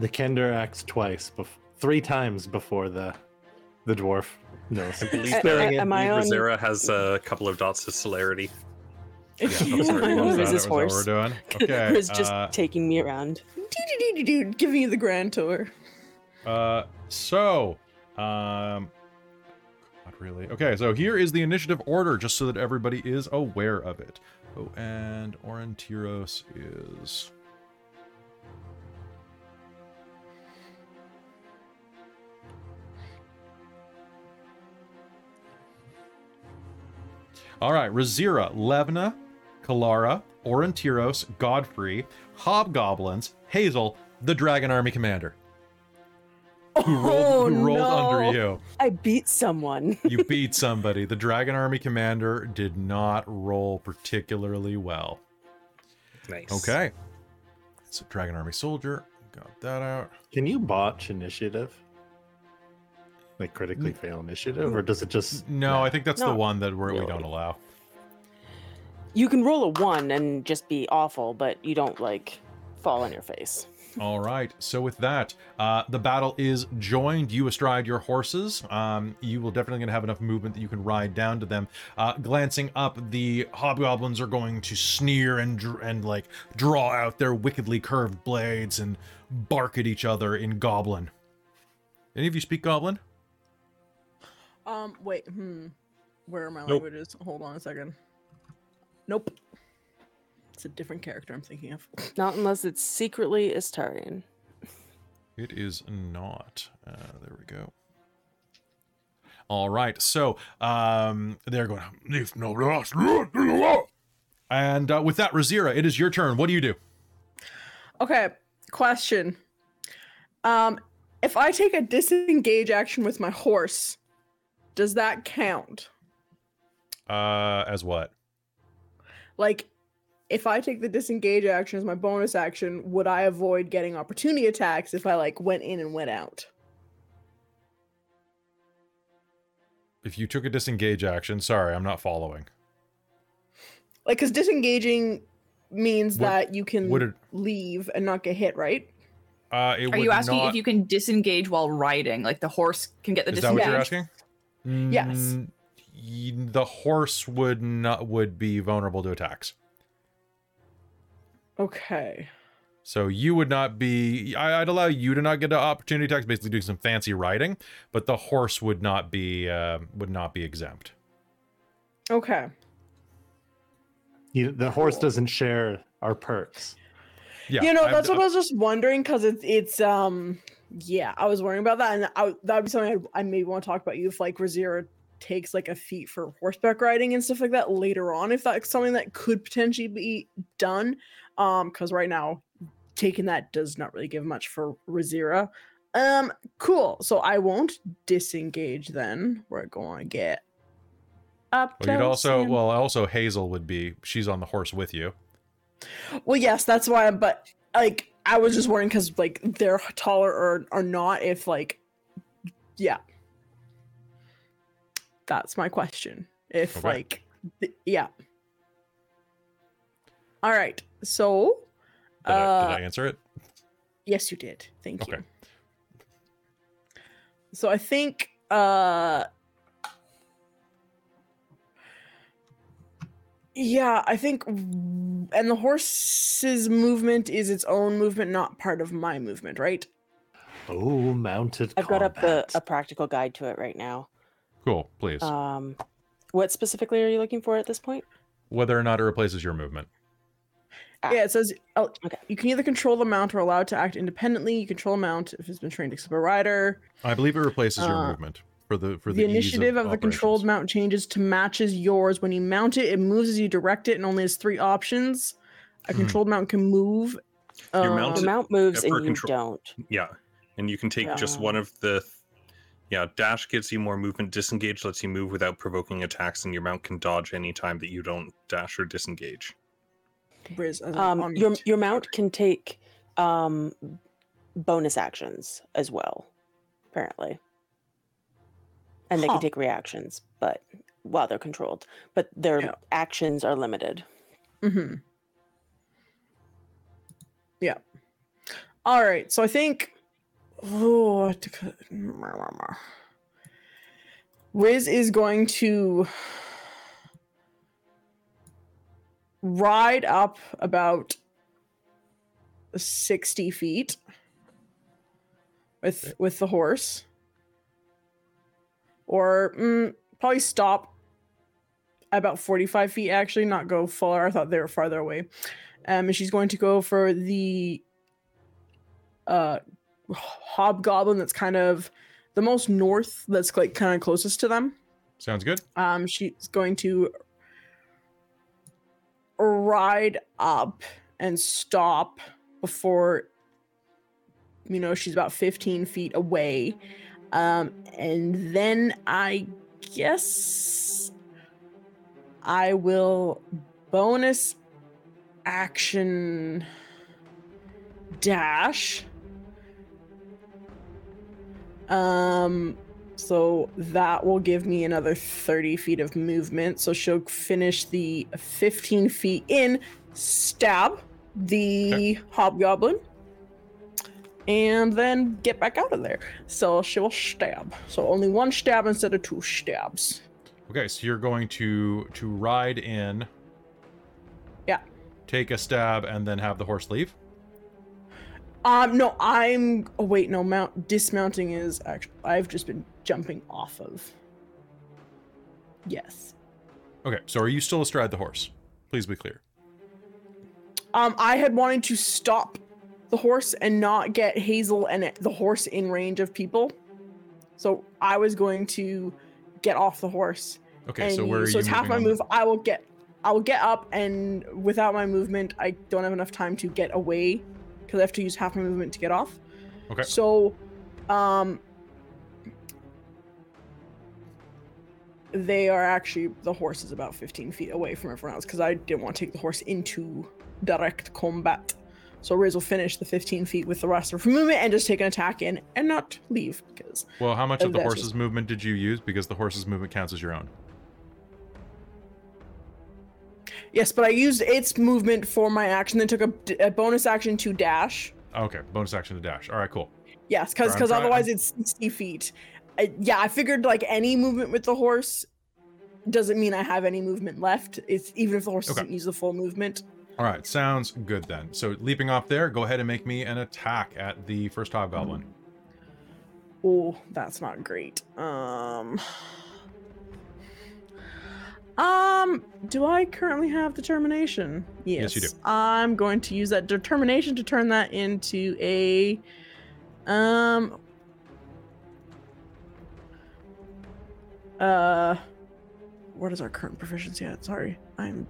The Kender acts twice, bef- three times before the the dwarf knows. I believe, A- Staring a- I on? Rizira has a couple of dots of celerity. Yeah, that's Am right. I What was on that? his horse? what we're doing. Okay. Who's just uh, taking me around. Dude, give me the grand tour. Uh, so, um, not really. Okay, so here is the initiative order, just so that everybody is aware of it. Oh, and Aurontiros is. All right, Rizira, Levna, Kelara, Aurontiros, Godfrey, Hobgoblins, Hazeal, the Dragon Army Commander who rolled, Oh, who rolled no. under you. I beat someone. You beat somebody. The Dragon Army commander did not roll particularly well. Nice. Okay. So Dragon Army soldier got that out. Can you botch initiative? Like critically fail initiative, or does it just No, I think that's the one that we're, we don't allow. You can roll a one and just be awful, but you don't like fall on your face. All right. So with that, uh, the battle is joined. You astride your horses. Um, you will definitely gonna have enough movement that you can ride down to them. Uh, glancing up, the hobgoblins are going to sneer and dr- and like draw out their wickedly curved blades and bark at each other in Goblin. Any of you speak Goblin? Um, wait, hmm. Where are my Nope. languages? Hold on a second. Nope. It's a different character I'm thinking of. Not unless it's secretly Istarian. It is not. Uh, there we go. All right. So um, they're going. If no loss. And uh, with that, Rizira, it is your turn. What do you do? Okay, question. Um, if I take a disengage action with my horse, does that count? Uh, as what? Like, if I take the disengage action as my bonus action, would I avoid getting opportunity attacks if I like went in and went out? If you took a disengage action, sorry, I'm not following. Like, because disengaging means Would- that you can would it- leave and not get hit, right? Uh, it Are would you asking not- if you can disengage while riding? Like the horse can get the Is that what disengage? you're asking? Yes. Mm, y- The horse would not would be vulnerable to attacks. Okay. So you would not be. I, I'd allow you to not get an opportunity attacks, basically doing some fancy riding, but the horse would not be uh, would not be exempt. Okay. you, the horse doesn't share our perks? Yeah, you know, I've- that's what I was just wondering because it's it's um yeah, I was worrying about that, and I, that would be something I, I maybe want to talk about you if like Rizira takes like a feat for horseback riding and stuff like that later on, if that's something that could potentially be done. Um, because right now taking that does not really give much for Rizira. Um, cool. So I won't disengage then. We're going to get up. Well, you'd also and- well also Hazeal would be. She's on the horse with you. Well, yes, that's why. But like, I was just worrying because like they're taller or or not. If like, yeah, that's my question. If Okay. like, th- yeah. All right. So, Did, I, uh, did I answer it? yes, you did. Thank Okay. you. So I think uh Yeah, I think and the horse's movement is its own movement, not part of my movement, right? Oh, mounted. I've got up the a practical guide to it right now. Cool, please. Um, what specifically are you looking for at this point? Whether or not it replaces your movement. Ah. Yeah, it says uh, Okay. you can either control the mount or allow it to act independently. You control a mount if it's been trained except a rider. I believe it replaces your Uh, movement for the for the, The, initiative of, the controlled operations. mount changes to matches yours. When you mount it, it moves as you direct it and only has three options. A Hmm. controlled mount can move. Your uh, mount- mount moves and you control- don't. Yeah, and you can take just one of the. Yeah, dash gives you more movement. Disengage lets you move without provoking attacks, and your mount can dodge any time that you don't dash or disengage. Briz, Um, your your mount can take um bonus actions as well, apparently, and they Huh. can take reactions, but while they're controlled, but their Yeah. actions are limited. Mm-hmm. Yeah. All right. So I think. Oh, Riz is going to ride up about 60 feet with with the horse or mm, probably stop about 45 feet actually not go far. I thought they were farther away. Um and she's going to go for the uh hobgoblin that's kind of the most north that's like kind of closest to them. Sounds good. um she's going to ride up and stop before you know she's about 15 feet away um and then i guess i will bonus action dash. Um, so that will give me another 30 feet of movement. So she'll finish the 15 feet in, stab the hobgoblin, and then get back out of there. So she will stab. So only one stab instead of two stabs. Okay, so you're going to to ride in. Yeah. Take a stab and then have the horse leave. Um, no, I'm. Oh wait, no. Mount dismounting is actually. I've just been jumping off of. Yes. Okay, so are you still astride the horse? Please be clear. Um, I had wanted to stop the horse and not get Hazeal and the horse in range of people. So I was going to get off the horse. Okay, and so where are so it's half my on? move. I will get, I will get up, and without my movement, I don't have enough time to get away because I have to use half my movement to get off. Okay. So, um, they are actually the horse is about 15 feet away from everyone else because I didn't want to take the horse into direct combat. So Riz will finish the 15 feet with the rest of her movement and just take an attack in and not leave because Well, how much of the horse's movement did you use? Because the horse's movement counts as your own. yes, but I used its movement for my action, then took a, a bonus action to dash. Okay, bonus action to dash. All right, cool. Yes, because I'm because otherwise it's 60 feet. I, yeah, I figured like any movement with the horse doesn't mean I have any movement left. It's even if the horse Okay. doesn't use the full movement. All right, sounds good then. So leaping off there, go ahead and make me an attack at the first hobgoblin. Oh, that's not great. Um. Um, do I currently have determination? Yes, you do. I'm going to use that determination to turn that into a um uh what is our current proficiency at? Sorry. I'm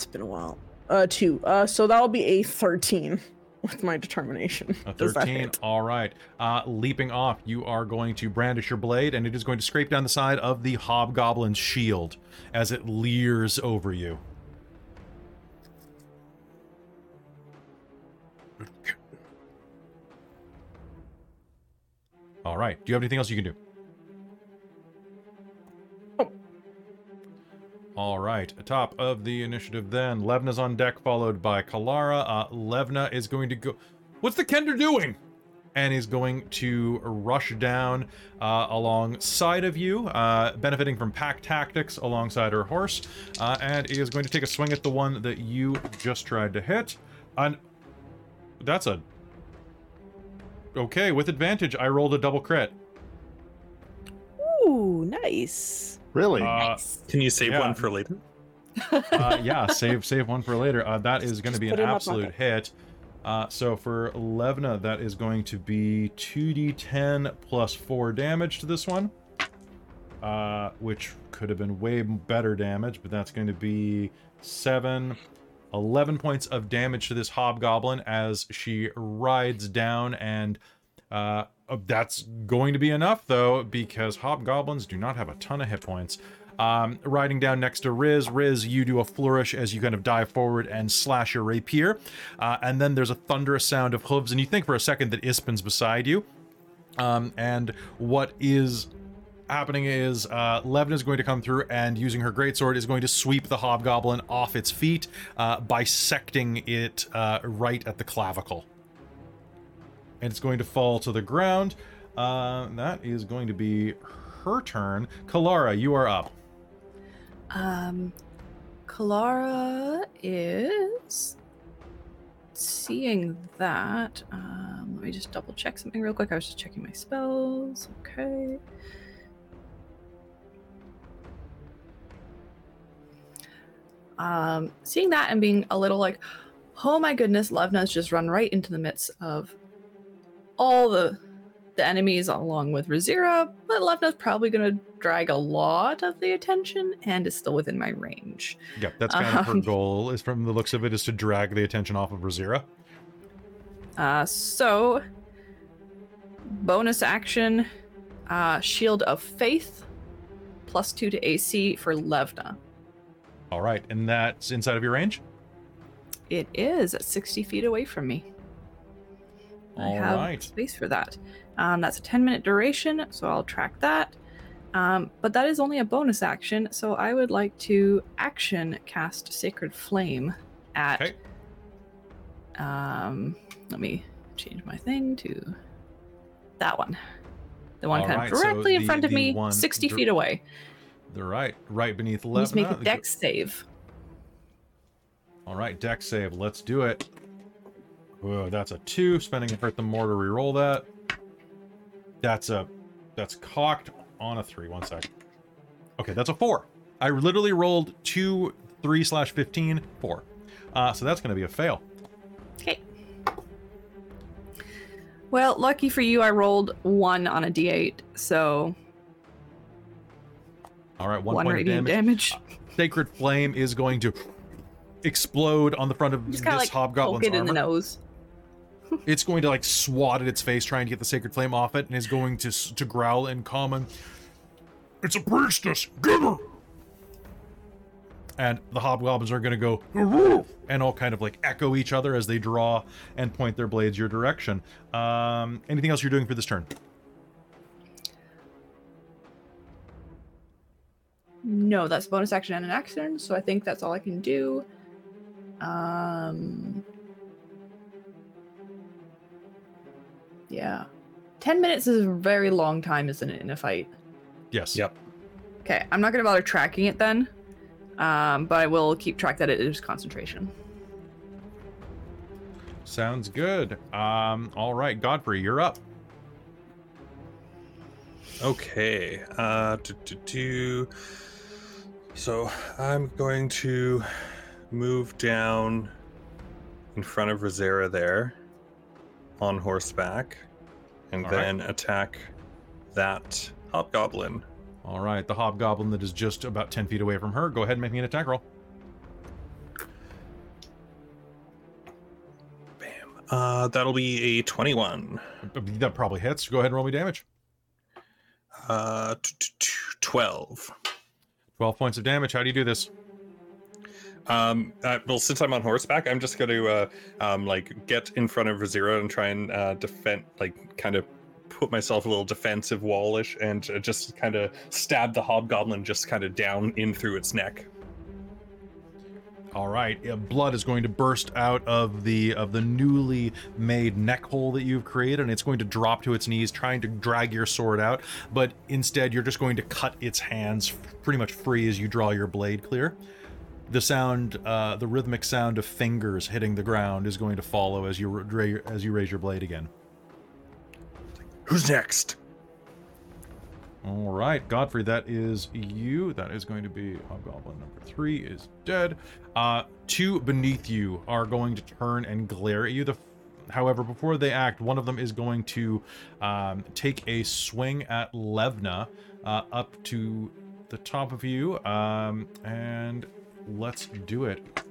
it's been a while. Uh two. Uh so that'll be a 13 with my determination. A 13. All right. Uh, leaping off, you are going to brandish your blade, and it is going to scrape down the side of the hobgoblin's shield as it leers over you. All right. Do you have anything else you can do? All right, atop of the initiative then. Levna's on deck, followed by Kelara. Uh, Levna is going to go. What's the Kender doing? And is going to rush down uh, alongside of you, uh, benefiting from pack tactics alongside her horse, uh, and is going to take a swing at the one that you just tried to hit. And that's a okay with advantage. I rolled a double crit. Ooh, nice. Really? Uh, Can you save Yeah. one for later? uh, yeah, save save one for later. Uh, that is going to be an it in my absolute hit. Uh, so for Levna, that is going to be 2d10 plus 4 damage to this one. Uh, which could have been way better damage, but that's going to be 7, 11 points of damage to this hobgoblin as she rides down and uh, that's going to be enough though because hobgoblins do not have a ton of hit points um, riding down next to Riz. Riz, you do a flourish as you kind of dive forward and slash your rapier. Uh, and then there's a thunderous sound of hooves, and you think for a second that Ispin's beside you. Um, and what is happening is uh, Levna is going to come through and using her greatsword is going to sweep the hobgoblin off its feet, uh, bisecting it uh, right at the clavicle. And it's going to fall to the ground. Uh, that is going to be her turn. Kelara, you are up. Um, Kelara is seeing that. Um, let me just double check something real quick. I was just checking my spells. Okay. Um, seeing that and being a little like, oh my goodness, Levna's just run right into the midst of all the the enemies along with Rizira, but Levna's probably going to drag a lot of the attention and is still within my range. Yep, that's kind of her Um, goal. Is from the looks of it, is to drag the attention off of Rizira. Uh, so, bonus action, uh, Shield of Faith, plus two to AC for Levna. All right, and that's inside of your range. It is at 60 feet away from me. I have right. space for that. Um, that's a 10 minute duration, so I'll track that. Um, but that is only a bonus action, so I would like to action cast Sacred Flame at. Okay. Um, let me change my thing to that one. The one All kind right, of so directly in the- front of me, 60 dir- feet away. They're right, right beneath Let Levna. me make a dex save. All right, deck save. Let's do it. Whoa, that's a two. Spending effort the more to reroll that. That's a, that's cocked on a three. One sec. Okay, that's a four. I literally rolled two, three slash fifteen, four. Uh, so that's going to be a fail. Okay. Well, lucky for you, I rolled one on a d8, so All right, one, one, point of radiant damage. damage. Sacred flame is going to explode on the front of Just this like poke hobgoblin's it in the nose. It's going to like swat at its face, trying to get the sacred flame off it, and is going to to growl in common. It's a priestess. Get her. And the hobgoblins are going to go and all kind of like echo each other as they draw and point their blades your direction. Um, anything else you're doing for this turn? No, that's bonus action and an action, so I think that's all I can do. Um Yeah. 10 minutes is a very long time, isn't it, in a fight? Yes. Yep. Okay, I'm not going to bother tracking it then. Um, but I will keep track that it is concentration. Sounds good. Um, all right, Godfrey, you're up. Okay. Uh, do, do, do. So I'm going to move down in front of Rizira there on horseback and All right. then attack that hobgoblin. All right, the hobgoblin that is just about 10 feet away from her. Go ahead and make me an attack roll. Uh, that'll be a 21. That probably hits. Go ahead and roll me damage. Uh, t- t- t- 12. 12 points of damage. How do you do this? Um, uh, well, since I'm on horseback, I'm just going to uh, um, like get in front of Rizira and try and uh, defend, like kind of put myself a little defensive wallish and uh, just kind of stab the hobgoblin just kind of down in through its neck. All right, blood is going to burst out of the of the newly made neck hole that you've created, and it's going to drop to its knees, trying to drag your sword out. But instead, you're just going to cut its hands pretty much free as you draw your blade clear. The sound, uh, the rhythmic sound of fingers hitting the ground, is going to follow as you ra- as you raise your blade again. Who's next? All right, Godfrey, that is you. That is going to be Hobgoblin number three is dead. Uh, two beneath you are going to turn and glare at you. The, however, before they act, one of them is going to um, take a swing at Levna uh, up to the top of you. Um, and let's do it.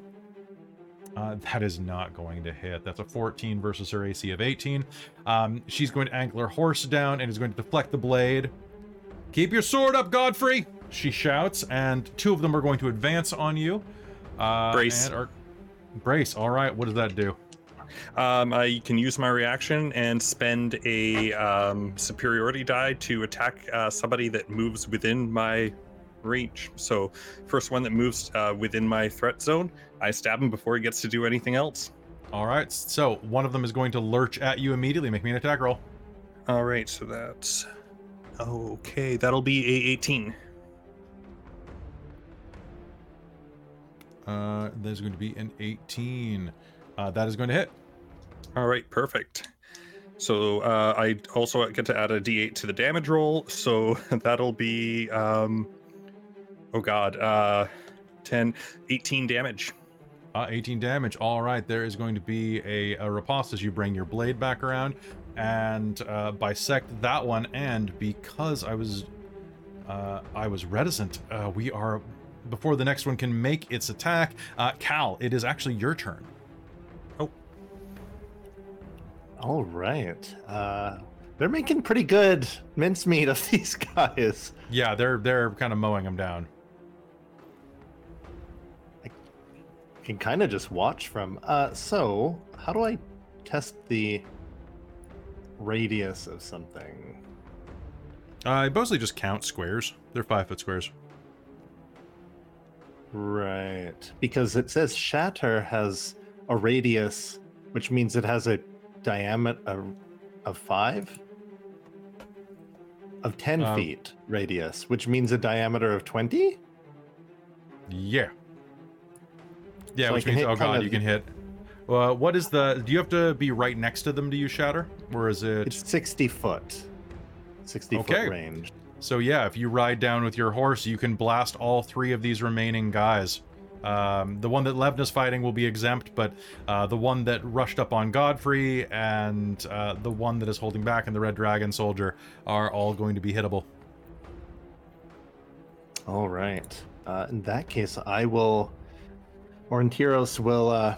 Uh, that is not going to hit. That's a 14 versus her AC of 18. Um, she's going to angle her horse down and is going to deflect the blade. Keep your sword up, Godfrey! She shouts, and two of them are going to advance on you. Uh, Brace. Are, brace. All right. What does that do? Um, I can use my reaction and spend a um, superiority die to attack uh, somebody that moves within my reach. So, first one that moves uh, within my threat zone, I stab him before he gets to do anything else. All right. So one of them is going to lurch at you immediately. Make me an attack roll. All right, so that's okay. That'll be a 18. Uh, there's going to be an 18. Uh, that is going to hit. All right, perfect. So uh, I also get to add a d8 to the damage roll. So that'll be, um, oh god, uh, 10, 18 damage. Uh, 18 damage. All right, there is going to be a, a riposte as you bring your blade back around and uh, bisect that one. And because I was, uh, I was reticent, uh, we are before the next one can make its attack. Uh, Cal, it is actually your turn. Oh. All right. Uh, they're making pretty good mincemeat of these guys. Yeah, they're they're kind of mowing them down. Can kind of just watch from. Uh, so how do I test the radius of something. I mostly just count squares. They're five foot squares. Right. Because it says shatter has a radius, which means it has a diameter of, of five? Of 10 Um, feet radius, which means a diameter of 20? Yeah. Yeah, So which means oh god, of- you can hit. Uh, what is the? Do you have to be right next to them to use shatter, or is it? It's 60 foot. 60 Okay. foot range. So yeah, if you ride down with your horse, you can blast all three of these remaining guys. Um, the one that Levna's fighting will be exempt, but uh, the one that rushed up on Godfrey and uh, the one that is holding back in the Red Dragon Soldier are all going to be hittable. All right. Uh, in that case, I will, Aurontiros will uh,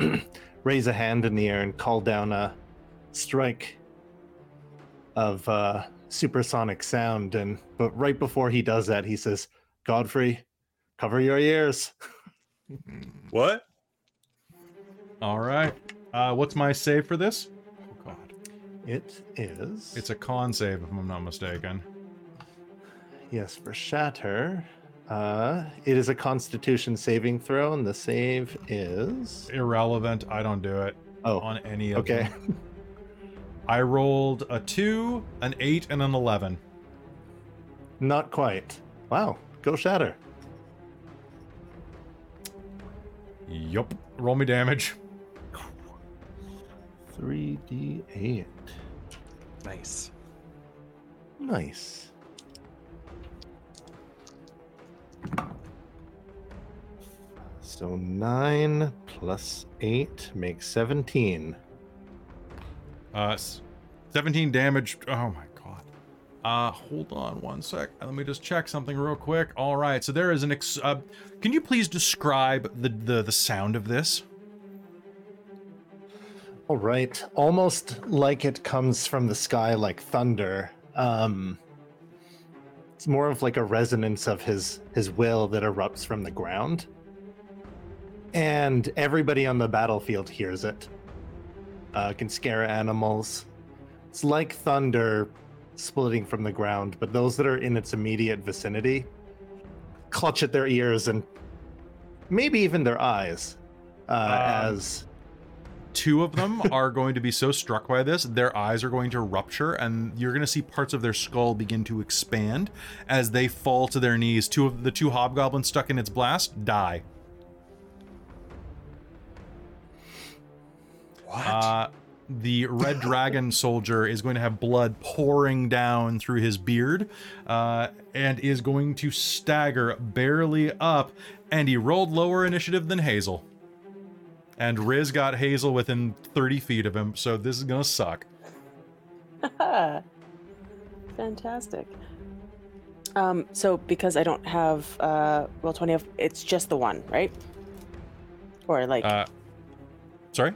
raise a hand in the air and call down a strike of uh, supersonic sound. And but right before he does that, he says, "Godfrey, cover your ears." What? All right. Uh, what's my save for this? Oh god, It is. it's a con save if I'm not mistaken. yes for shatter. Uh, it is a Constitution saving throw, and the save is. Irrelevant. I don't do it Oh, on any of okay. them. I rolled a two, an eight, and an eleven. Not quite. Wow. Go shatter. Yup. Roll me damage. 3d8. Nice. Nice. So 9 plus 8 makes 17. Uh, 17 damage. Oh my god. Uh, hold on one sec. Let me just check something real quick. All right. So there is an. Ex- uh, can you please describe the, the the sound of this? All right. Almost like it comes from the sky like thunder. Um It's more of like a resonance of his his will that erupts from the ground. And everybody on the battlefield hears it. Uh can scare animals. It's like thunder splitting from the ground, but those that are in its immediate vicinity clutch at their ears and maybe even their eyes uh, Um, as Two of them are going to be so struck by this, their eyes are going to rupture, and you're going to see parts of their skull begin to expand as they fall to their knees. Two of the two hobgoblins stuck in its blast die. What? Uh, the red dragon soldier is going to have blood pouring down through his beard uh, and is going to stagger barely up. And he rolled lower initiative than Hazeal. And Riz got Hazeal within 30 feet of him, so this is to suck. Fantastic. Um, so because I don't have uh well twenty of it's just the one, right? Or like Uh, sorry?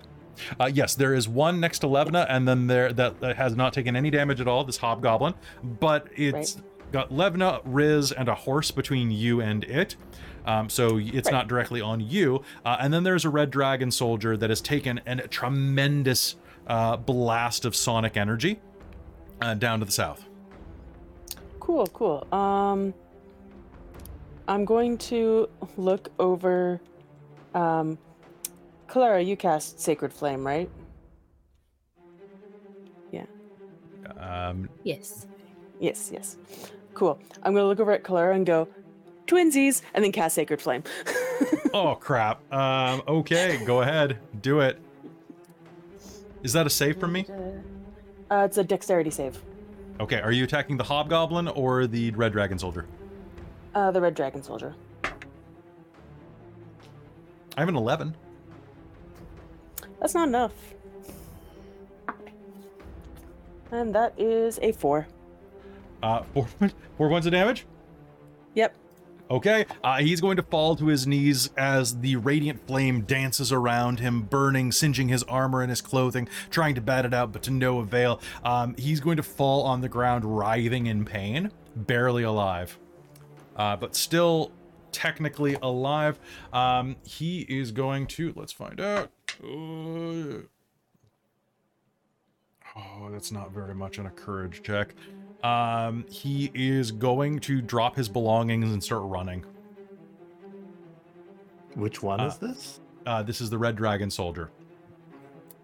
Uh, yes, there is one next to Levna, and then there that, that has not taken any damage at all. This hobgoblin, but it's got Levna, Riz, and a horse between you and it. Um, so it's Right. not directly on you. Uh, and then there's a red dragon soldier that has taken an, a tremendous uh, blast of sonic energy uh, down to the south. Cool, cool. Um, I'm going to look over. Um, Kelara, you cast Sacred Flame, right? Yeah. Um, Yes. Yes, yes. Cool. I'm gonna look over at Kelara and go, twinsies, and then cast Sacred Flame. oh crap. Um, okay, go ahead, do it. Is that a save from me? Uh, it's a Dexterity save. Okay, are you attacking the hobgoblin or the red dragon soldier? Uh, the Red Dragon Soldier. I have an 11. That's not enough. And that is a four. Uh, four, four points of damage? Okay, uh, he's going to fall to his knees as the radiant flame dances around him, burning, singeing his armor and his clothing, trying to bat it out, but to no avail. Um, he's going to fall on the ground, writhing in pain, barely alive, uh, but still technically alive. Um, he is going to, let's find out. Oh, that's not very much on a courage check. Um, he is going to drop his belongings and start running. Which one Uh, is this? Uh, this is the Red Dragon Soldier.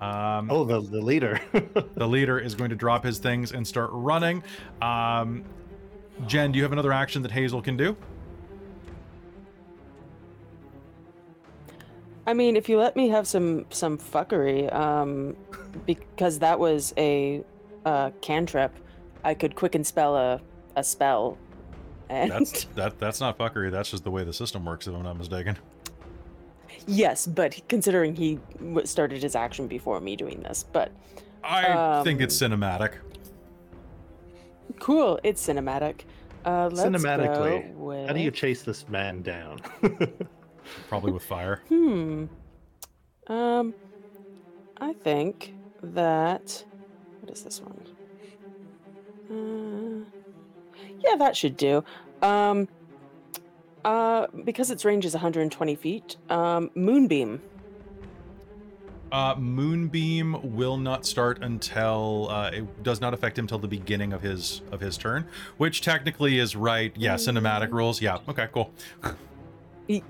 Um, Oh, the, the leader. the leader is going to drop his things and start running. Um, Jen, do you have another action that Hazeal can do? I mean, if you let me have some some fuckery, um, because that was a uh, cantrip, I could quicken spell a a spell. And That's that. That's not fuckery. That's just the way the system works, if I'm not mistaken. yes, but considering he w- started his action before me doing this, but I think it's Um, cinematic. cool, it's cinematic. Uh, let's Cinematically, go with... How do you chase this man down? Probably with fire. Hmm. Um, I think that. What is this one? Uh, yeah, that should do. Um, uh, because its range is 120 feet. Um, moonbeam. Uh, Moonbeam will not start until uh, it does not affect him till the beginning of his of his turn, which technically is right. Yeah, cinematic rules. Yeah. Okay. Cool.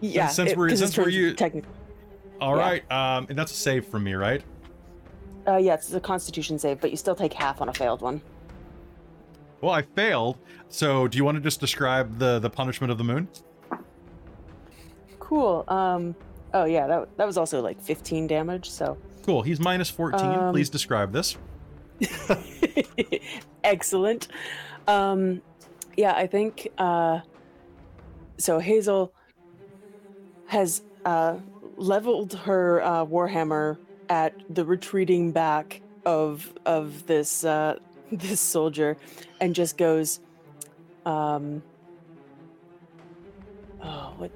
Yeah, since it- we're- since we're turns u- technically. All Yeah. right. Um, and that's a save from me, right? Uh, yeah, it's a Constitution save, but you still take half on a failed one. Well, I failed. So, do you want to just describe the the punishment of the moon? Cool. Um. Oh yeah, that that was also like 15 damage. So. Cool. He's minus fourteen. Um, Please describe this. Excellent. Um, yeah, I think uh, so. Hazeal has uh, leveled her uh, warhammer at the retreating back of of this uh, this soldier, and just goes, um, "Oh, what?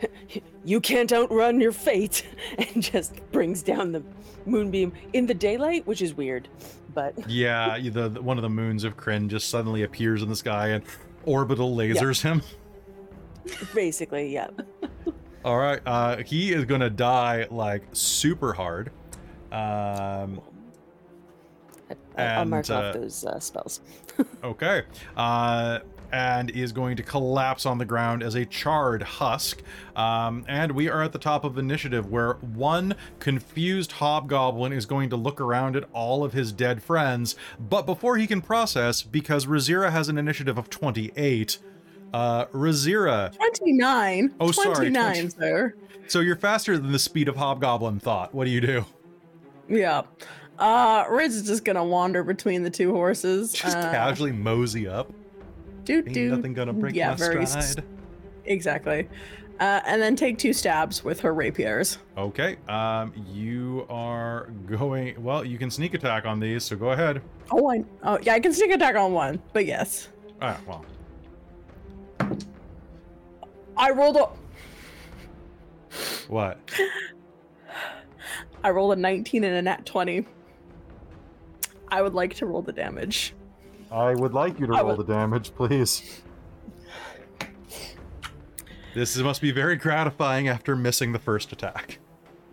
You can't outrun your fate," and just brings down the moonbeam in the daylight, which is weird, but. Yeah, the, the- one of the moons of Krynn just suddenly appears in the sky and orbital lasers him. Basically, yeah. All right, uh, he is gonna die like super hard. Um, I'll, I'll mark uh, off those uh, spells. okay, uh, and is going to collapse on the ground as a charred husk. Um, and we are at the top of initiative, where one confused hobgoblin is going to look around at all of his dead friends. But before he can process, because Rizira has an initiative of 28, uh, Rizira 29. Oh, sorry, 29, sir. So you're faster than the speed of Hobgoblin thought. What do you do? Yeah. Uh, Riz is just gonna wander between the two horses. Just uh, casually mosey up. Doo Ain't doo. nothing gonna break yeah, my very s- stride. Exactly. Uh, and then take two stabs with her rapiers. Okay. Um, you are going. Well, you can sneak attack on these, so go ahead. Oh, I. Oh, yeah, I can sneak attack on one, but yes, Ah, well. I rolled a. What? I rolled a 19 and a nat 20. I would like to roll the damage. I would like you to I roll would- the damage, please. This is- must be very gratifying after missing the first attack.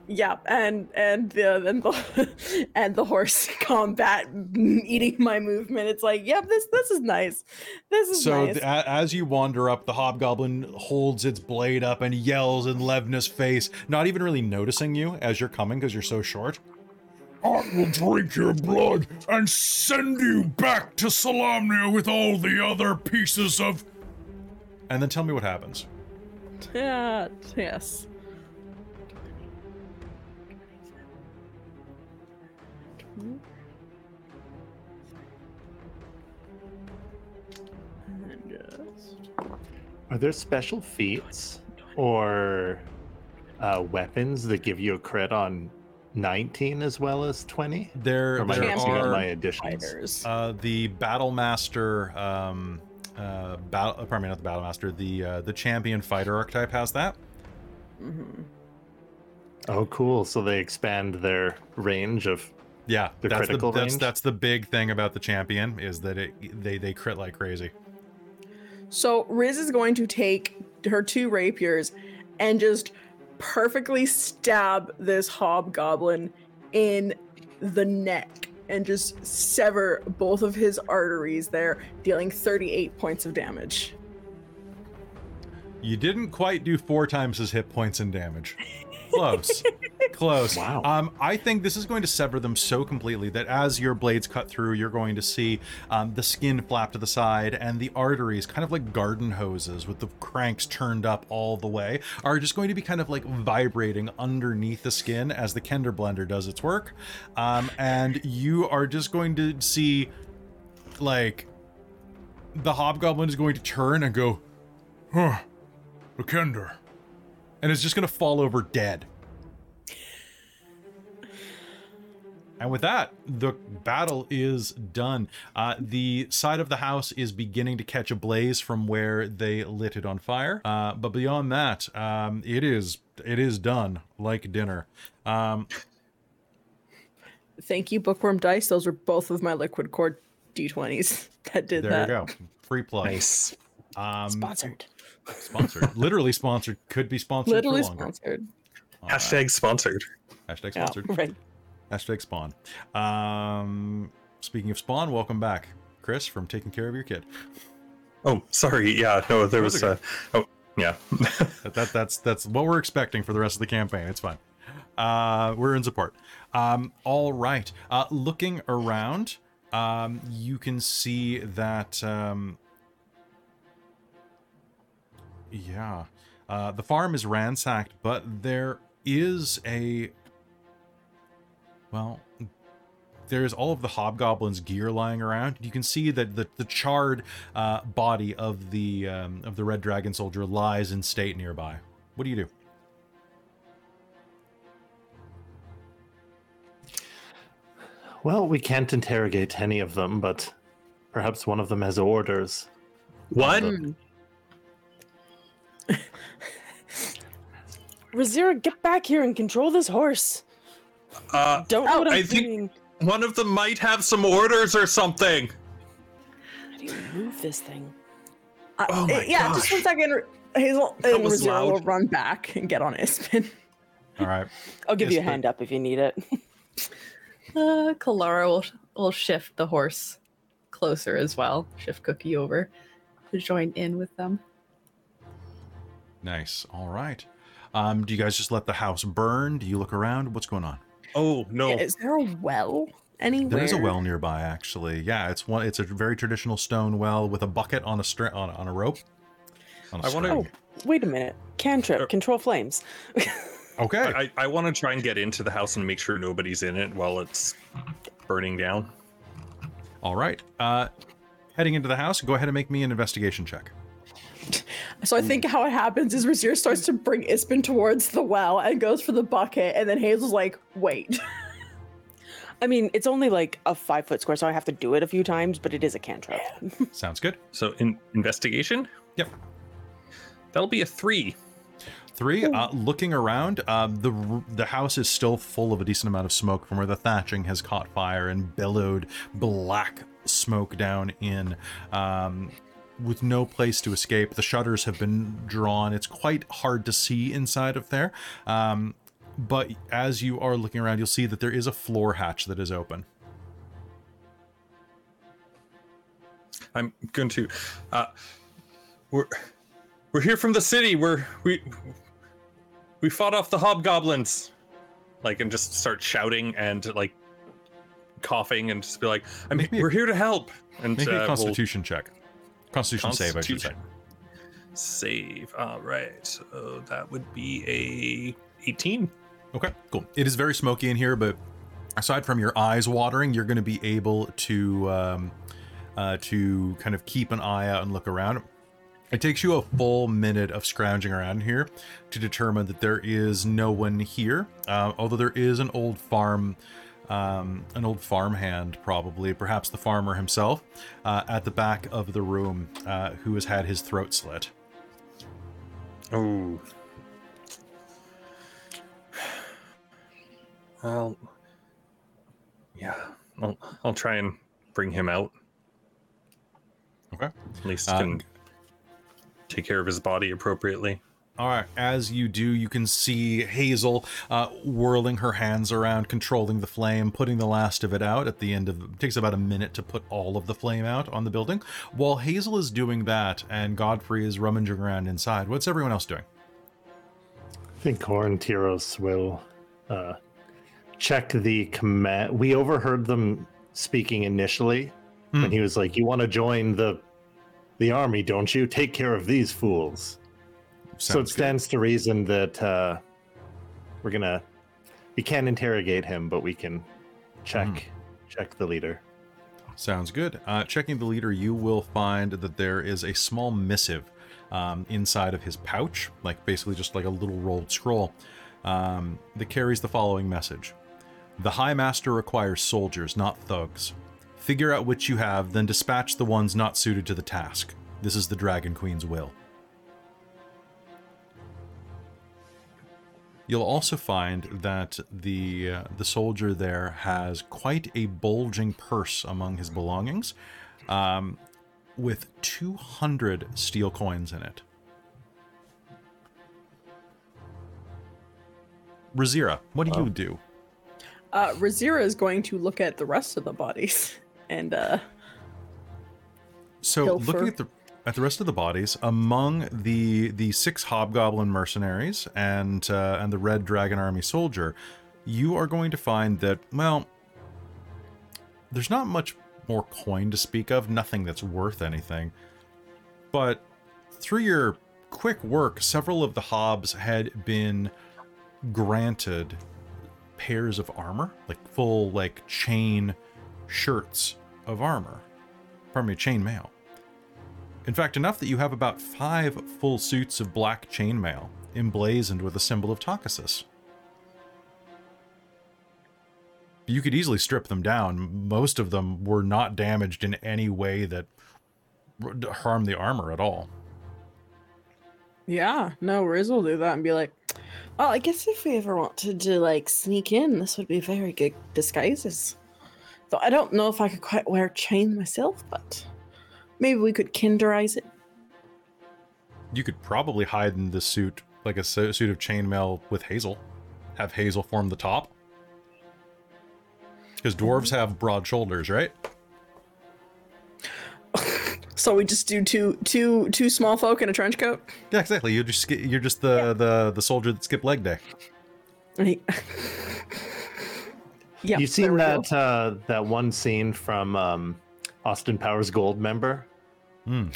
Yeah, and and the and the and the horse combat eating my movement. It's like, yep, this this is nice. This is So nice. th- a- as you wander up, the hobgoblin holds its blade up and yells in Levna's face, not even really noticing you as you're coming because you're so short. I will drink your blood and send you back to Solamnia with all the other pieces of. And then tell me what happens. yeah, yes. And just- Are there special feats or uh, weapons that give you a crit on 19 as well as 20? There, Or am I there mixing up Champion are my additions? Uh, the battle master. Um, uh, battle. uh, Pardon me, not the battle master. The uh, the champion fighter archetype has that. Mhm. Oh, cool. So they expand their range of. Yeah, The that's critical the that's that's the big thing about the champion is that it they they crit like crazy. So Riz is going to take her two rapiers and just perfectly stab this hobgoblin in the neck and just sever both of his arteries there, dealing 38 points of damage. You didn't quite do four times his hit points in damage. Close. Close. Wow. Um, I think this is going to sever them so completely that as your blades cut through, you're going to see um, the skin flap to the side and the arteries, kind of like garden hoses with the cranks turned up all the way, are just going to be kind of like vibrating underneath the skin as the Kender blender does its work. Um, and you are just going to see, like, the hobgoblin is going to turn and go, huh, the Kender. And is just going to fall over dead. And with that, the battle is done. Uh, the side of the house is beginning to catch a blaze from where they lit it on fire. Uh, but beyond that, um, it is it is done like dinner. Um, Thank you, Bookwyrm Dice. Those were both of my liquid core d20s that did there that. you go, free plug. Nice. Um, Sponsored. Sponsored, literally sponsored. Could be sponsored. for Literally longer. sponsored. All right. Hashtag sponsored. Hashtag Yeah, sponsored. right. Hashtag spawn. Um, speaking of spawn, welcome back, Chris, from taking care of your kid. Oh, sorry. Yeah, no, there That's was. Uh, oh, yeah. That, that that's that's what we're expecting for the rest of the campaign. It's fine. Uh, we're in support. Um, all right. Uh, looking around, um, you can see that. Um, yeah, uh, the farm is ransacked, but there is a. Well, there's all of the hobgoblin's gear lying around. You can see that the, the charred uh, body of the um, of the red dragon soldier lies in state nearby. What do you do? Well, we can't interrogate any of them, but perhaps one of them has orders. What? Rizira, get back here and control this horse. Uh, Don't know what I'm I think- doing. one of them might have some orders or something. How do you move this thing? Uh, Oh my yeah, just one gosh. second. Hazeal and was Rizira will run back and get on Ispin. All right. I'll give you a hand up if you need it. Uh, Kelara will will shift the horse closer as well. Shift Cookie over to join in with them. Nice. All right. Um, do you guys just let the house burn? Do you look around? What's going on? Oh no. Is there a well anywhere? There is a well nearby, actually. Yeah, it's one. It's a very traditional stone well with a bucket on a string on, on a rope. On a I wanna- Oh, wait a minute. Cantrip, Uh, control flames. Okay. I, I want to try and get into the house and make sure nobody's in it while it's burning down. All right. Uh, heading into the house. Go ahead and make me an investigation check. So I think how it happens is Razir starts to bring Ispin towards the well and goes for the bucket, and then Hazeal's like, "Wait." I mean, it's only like a five foot square, so I have to do it a few times, but it is a cantrip. Sounds good. So in investigation, Yep. that'll be a three. Three. Uh, looking around, um, the the house is still full of a decent amount of smoke from where the thatching has caught fire and billowed black smoke down in. Um, with no place to escape, the shutters have been drawn. It's quite hard to see inside of there. Um, but as you are looking around, you'll see that there is a floor hatch that is open. I'm going to. Uh, we're we're here from the city. We're we we fought off the hobgoblins. Like and just start shouting and like coughing and just be like, "I'm Make me a- we're here to help." And Make uh, a we'll- Constitution check. Constitution, save, I should say. Constitution. Save. All right. So that would be a 18. Okay, cool. It is very smoky in here, but aside from your eyes watering, you're going to be able to um, uh, to kind of keep an eye out and look around. It takes you a full minute of scrounging around here to determine that there is no one here, uh, although there is an old farm. Um, an old farmhand, probably, perhaps the farmer himself, uh, at the back of the room, uh, who has had his throat slit. Oh. Well, yeah, I'll, I'll try and bring him out. Okay. At least Um, can take care of his body appropriately. All right, as you do, you can see Hazeal uh, whirling her hands around, controlling the flame, putting the last of it out at the end of. It takes about a minute to put all of the flame out on the building. While Hazeal is doing that and Godfrey is rummaging around inside, what's everyone else doing? I think Aurontiros will uh, check the command. We overheard them speaking initially when he was like, "You want to join the the army, don't you? Take care of these fools." So it Sounds good. stands to reason that uh, we're gonna. We can't interrogate him, but we can check Hmm. check the leader. Sounds good. Uh, checking the leader, you will find that there is a small missive um, inside of his pouch, like basically just like a little rolled scroll, um, that carries the following message The High Master requires soldiers, not thugs. Figure out which you have, then dispatch the ones not suited to the task. This is the Dragon Queen's will. You'll also find that the uh, the soldier there has quite a bulging purse among his belongings, um, with 200 steel coins in it. Rizira, what do you do? Uh, Rizira is going to look at the rest of the bodies and uh, So looking at the at the rest of the bodies, among the the six hobgoblin mercenaries and uh, and the red dragon army soldier, you are going to find that well, there's not much more coin to speak of, nothing that's worth anything. But through your quick work, several of the hobs had been granted pairs of armor, like full like chain shirts of armor. Pardon me, chain mail. In fact, enough that you have about five full suits of black chainmail, emblazoned with a symbol of Takhisis. You could easily strip them down. Most of them were not damaged in any way that harmed the armor at all. yeah, no, Riz will do that and be like, well, I guess if we ever wanted to like sneak in, this would be very good disguises. Though I don't know if I could quite wear chain myself, but maybe we could kinderize it. You could probably hide in the suit, like a suit of chainmail with Hazeal. Have Hazeal form the top. Because dwarves have broad shoulders, right? So we just do two two two small folk in a trench coat. Yeah, exactly. You're just you're just the the the soldier that skipped leg day. And he- yeah, You've seen that uh, that one scene from um, Austin Powers Goldmember? Hmm.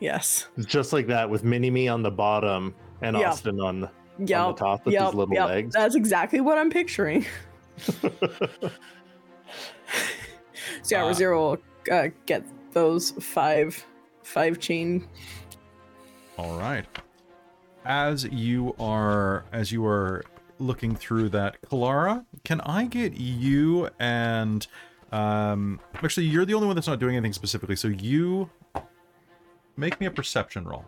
Yes. Just like that with Mini Me on the bottom and Yeah. Austin on the. Yep. top with his little yep. legs. That's exactly what I'm picturing. So yeah, Uh, Rizira will uh, get those five five chain. All right. As you are as you are looking through that, Kelara, can I get you and um actually you're the only one that's not doing anything specifically, so you make me a perception roll.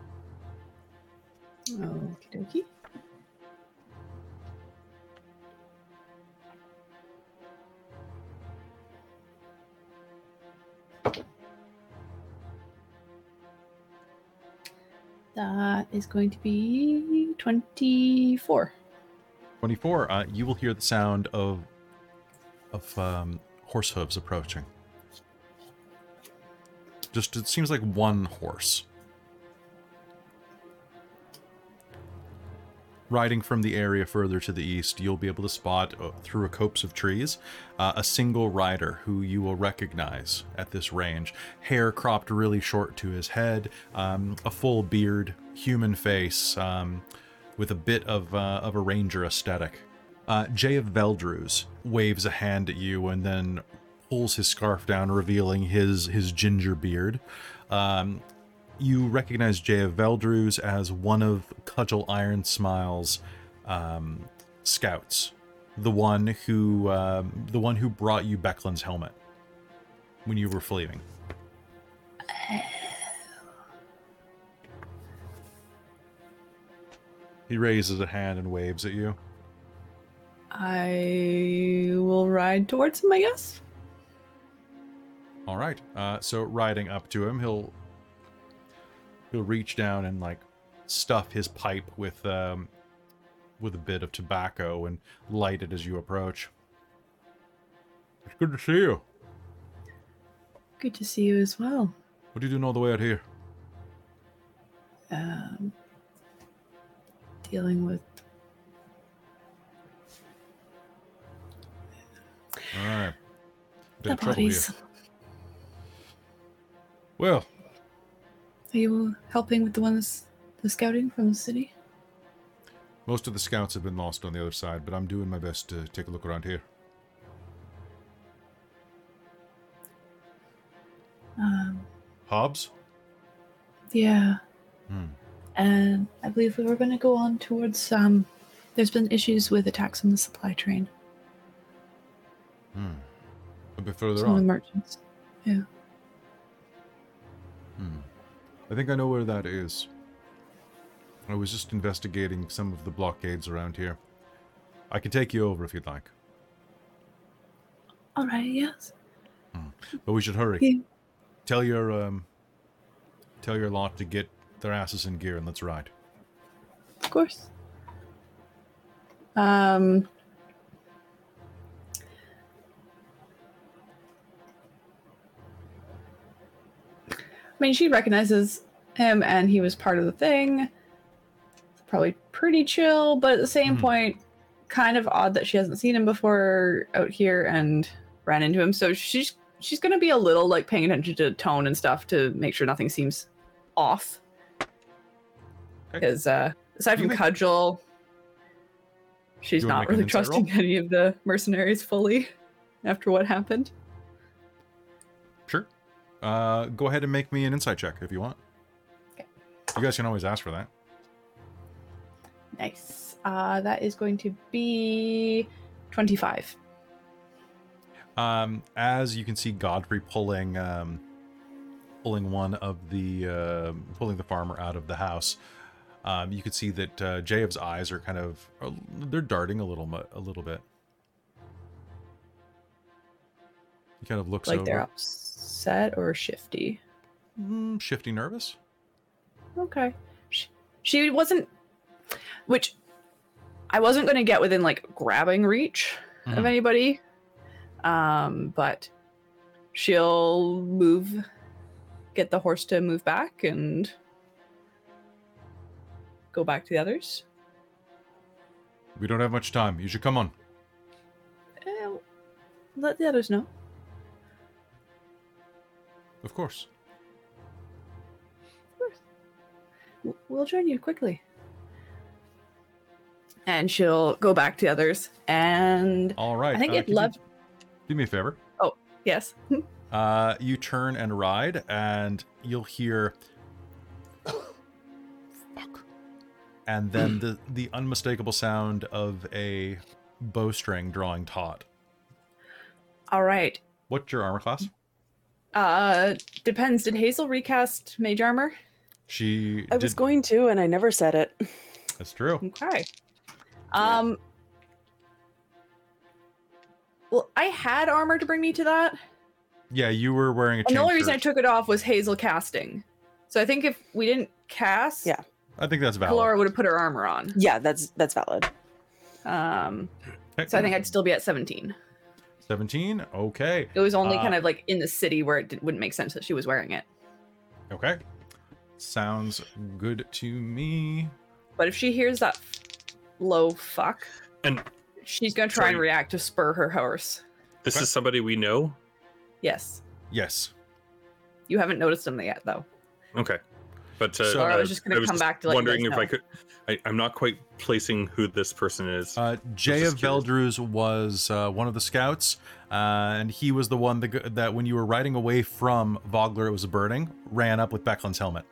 Okie dokie. That is going to be 24. 24, uh, you will hear the sound of of um, horse hooves approaching. Just it seems like one horse. Riding from the area further to the east, you'll be able to spot uh, through a copse of trees uh, a single rider who you will recognize at this range. Hair cropped really short to his head, um, a full beard, human face, um, with a bit of uh, of a ranger aesthetic. Uh, Jeyev Veldrews waves a hand at you and then pulls his scarf down, revealing his his ginger beard. Um, you recognize Jeyev Veldrews as one of Cudgel Ironsmile's um, scouts, the one who um, the one who brought you Becklin's helmet when you were fleeing. He raises a hand and waves at you. I will ride towards him, I guess. All right. Uh, so riding up to him, he'll he'll reach down and like stuff his pipe with um, with a bit of tobacco and light it as you approach. It's good to see you. Good to see you as well. What are you doing all the way out here? Um, dealing with All right. Bit the of trouble here. bodies. Well, Are you helping with the ones, the scouting from the city? most of the scouts have been lost on the other side, but I'm doing my best to take a look around here. Um, Hobbs? yeah. Hmm. And I believe we were going to go on towards. Um, there's been issues with attacks on the supply train. Hmm. A bit further Some of the merchants. Yeah. Hmm. I think I know where that is. I was just investigating some of the blockades around here. I can take you over if you'd like, All right. Yes. but we should hurry. Yeah. Tell your um, tell your lot to get their asses in gear and let's ride. Of course. Um. I mean, she recognizes him, and he was part of the thing. Probably pretty chill, but at the same Mhm. point, kind of odd that she hasn't seen him before out here and ran into him. So she's she's gonna be a little like paying attention to tone and stuff to make sure nothing seems off. Okay. Because uh, aside from make- Cudgel, she's not really insight roll? trusting any of the mercenaries fully after what happened. Uh, go ahead and make me an insight check if you want. Okay. You guys can always ask for that. Nice. Uh, that is going to be 25. Um, as you can see, Godfrey pulling um, pulling one of the uh, pulling the farmer out of the house. Um, you can see that uh, Jeyev's eyes are kind of uh, they're darting a little a little bit. He kind of looks Like over, they're upset or shifty. Mm, shifty, nervous. Okay. She, she wasn't, which I wasn't going to get within like grabbing reach of Mhm. anybody. Um, but she'll move, get the horse to move back and go back to the others. We don't have much time. You should come on. Eh, let the others know. Of course. W- We'll join you quickly. And she'll go back to the others. And All right. I think uh, it you. Do me a favor. Oh yes. Uh, you turn and ride, and you'll hear. Fuck. And then the the unmistakable sound of a bowstring drawing taut. All right. What's your armor class? Uh, depends. Did Hazeal recast mage armor? She. I was going to, and I never said it. That's true. Okay. Um. Well, I had armor to bring me to that, Yeah, you were wearing a. and the chain only reason I took it off was Hazeal casting. So I think if we didn't cast, Yeah. I think that's valid. Laura would have put her armor on. Yeah, that's that's valid. Um. So I think I'd still be at 17. Okay. It was only Uh, kind of like in the city where it wouldn't make sense that she was wearing it. Okay. Sounds good to me. But if she hears that low fuck, And she's gonna try and react to spur her horse. this Okay. is somebody we know. Yes. Yes. You haven't noticed them yet, though. Okay. But uh, So- Or I was just gonna come back to let you wondering guys if I could. I, I'm not quite placing who this person is. Uh, Jeyev curious. Veldrews was uh, one of the scouts, uh, and he was the one that, that when you were riding away from Vogler, it was burning, ran up with Becklin's helmet.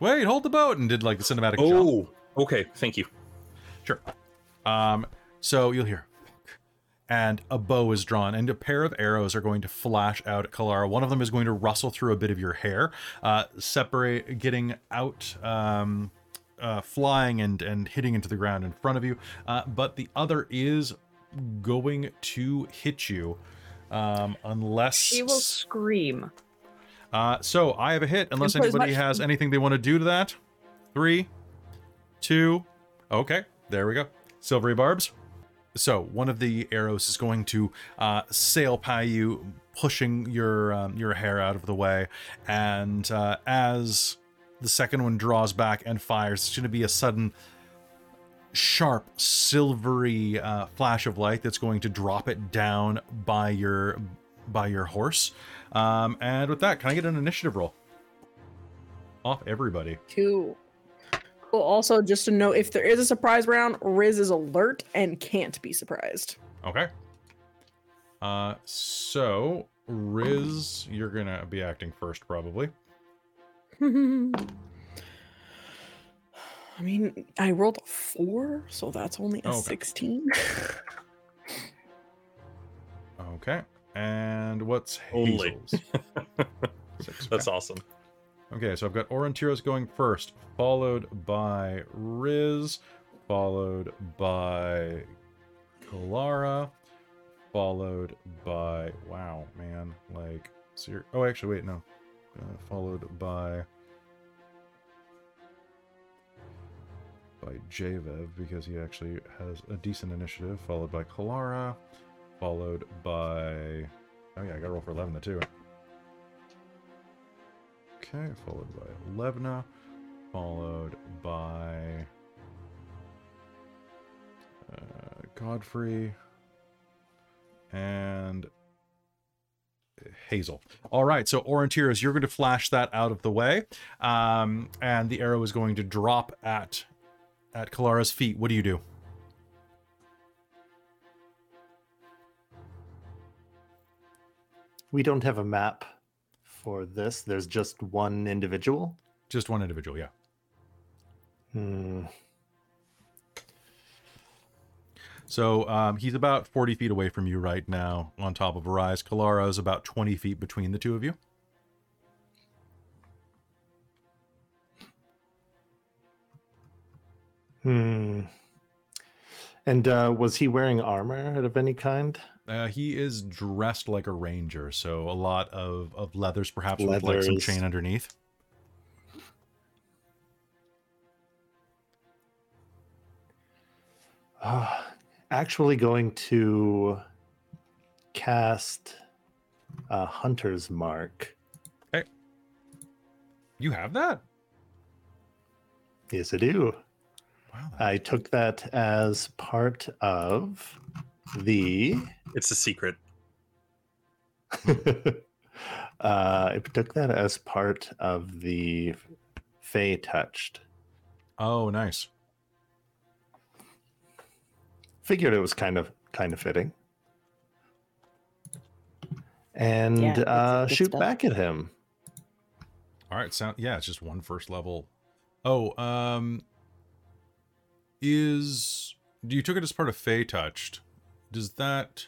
Wait, hold the boat, and did like the cinematic shot. oh, okay. Thank you. Sure. Um, so you'll hear, "Fuck," and a bow is drawn, and a pair of arrows are going to flash out at Kelara. One of them is going to rustle through a bit of your hair, uh, separate, getting out, um, uh, flying and and hitting into the ground in front of you. Uh, but the other is going to hit you, um, unless She will scream. Uh, so I have a hit, unless anybody much- has anything they want to do to that. Three, two, okay, there we go. Silvery barbs. So one of the arrows is going to uh, sail by you, pushing your um, your hair out of the way, and uh, as the second one draws back and fires, it's going to be a sudden sharp silvery uh, flash of light that's going to drop it down by your by your horse. Um, and with that, can I get an initiative roll? Off everybody. Cool. Cool. Also, just to note, if there is a surprise round, Riz is alert and can't be surprised. Okay. Uh, so Riz, you're gonna be acting first, probably. I mean, I rolled a four, so that's only a Okay. 16. Okay. And what's Only. Hazeal's? Six. That's awesome. Okay, so I've got Aurontiros going first, followed by Riz, followed by Kelara, followed by wow, man, like ser- oh, actually, wait, no, uh, followed by by Jeyev because he actually has a decent initiative, followed by Kelara, followed by oh yeah, I gotta roll for eleven too. Okay, followed by Levna, followed by uh, Godfrey, and Hazeal. All right, so Aurontiros, you're going to flash that out of the way, um, and the arrow is going to drop at at Kelara's feet. What do you do? We don't have a map for this. There's just one individual. Just one individual, yeah. Hmm. So um, he's about 40 feet away from you right now on top of a rise. Kelara is about 20 feet between the two of you. Hmm. And uh, was he wearing armor of any kind? Uh, he is dressed like a ranger, so a lot of, of leathers, perhaps with like some chain underneath. Uh, actually, going to cast a hunter's mark. Hey. You have that? Yes, I do. Wow. I took that as part of the. It's a secret. uh, I took that as part of the Fey touched. Oh, nice. Figured it was kind of kind of fitting. And Yeah, uh, shoot stuff. back at him. All right, sound yeah, it's just one first level. Oh, um is you took it as part of Fey touched. Does that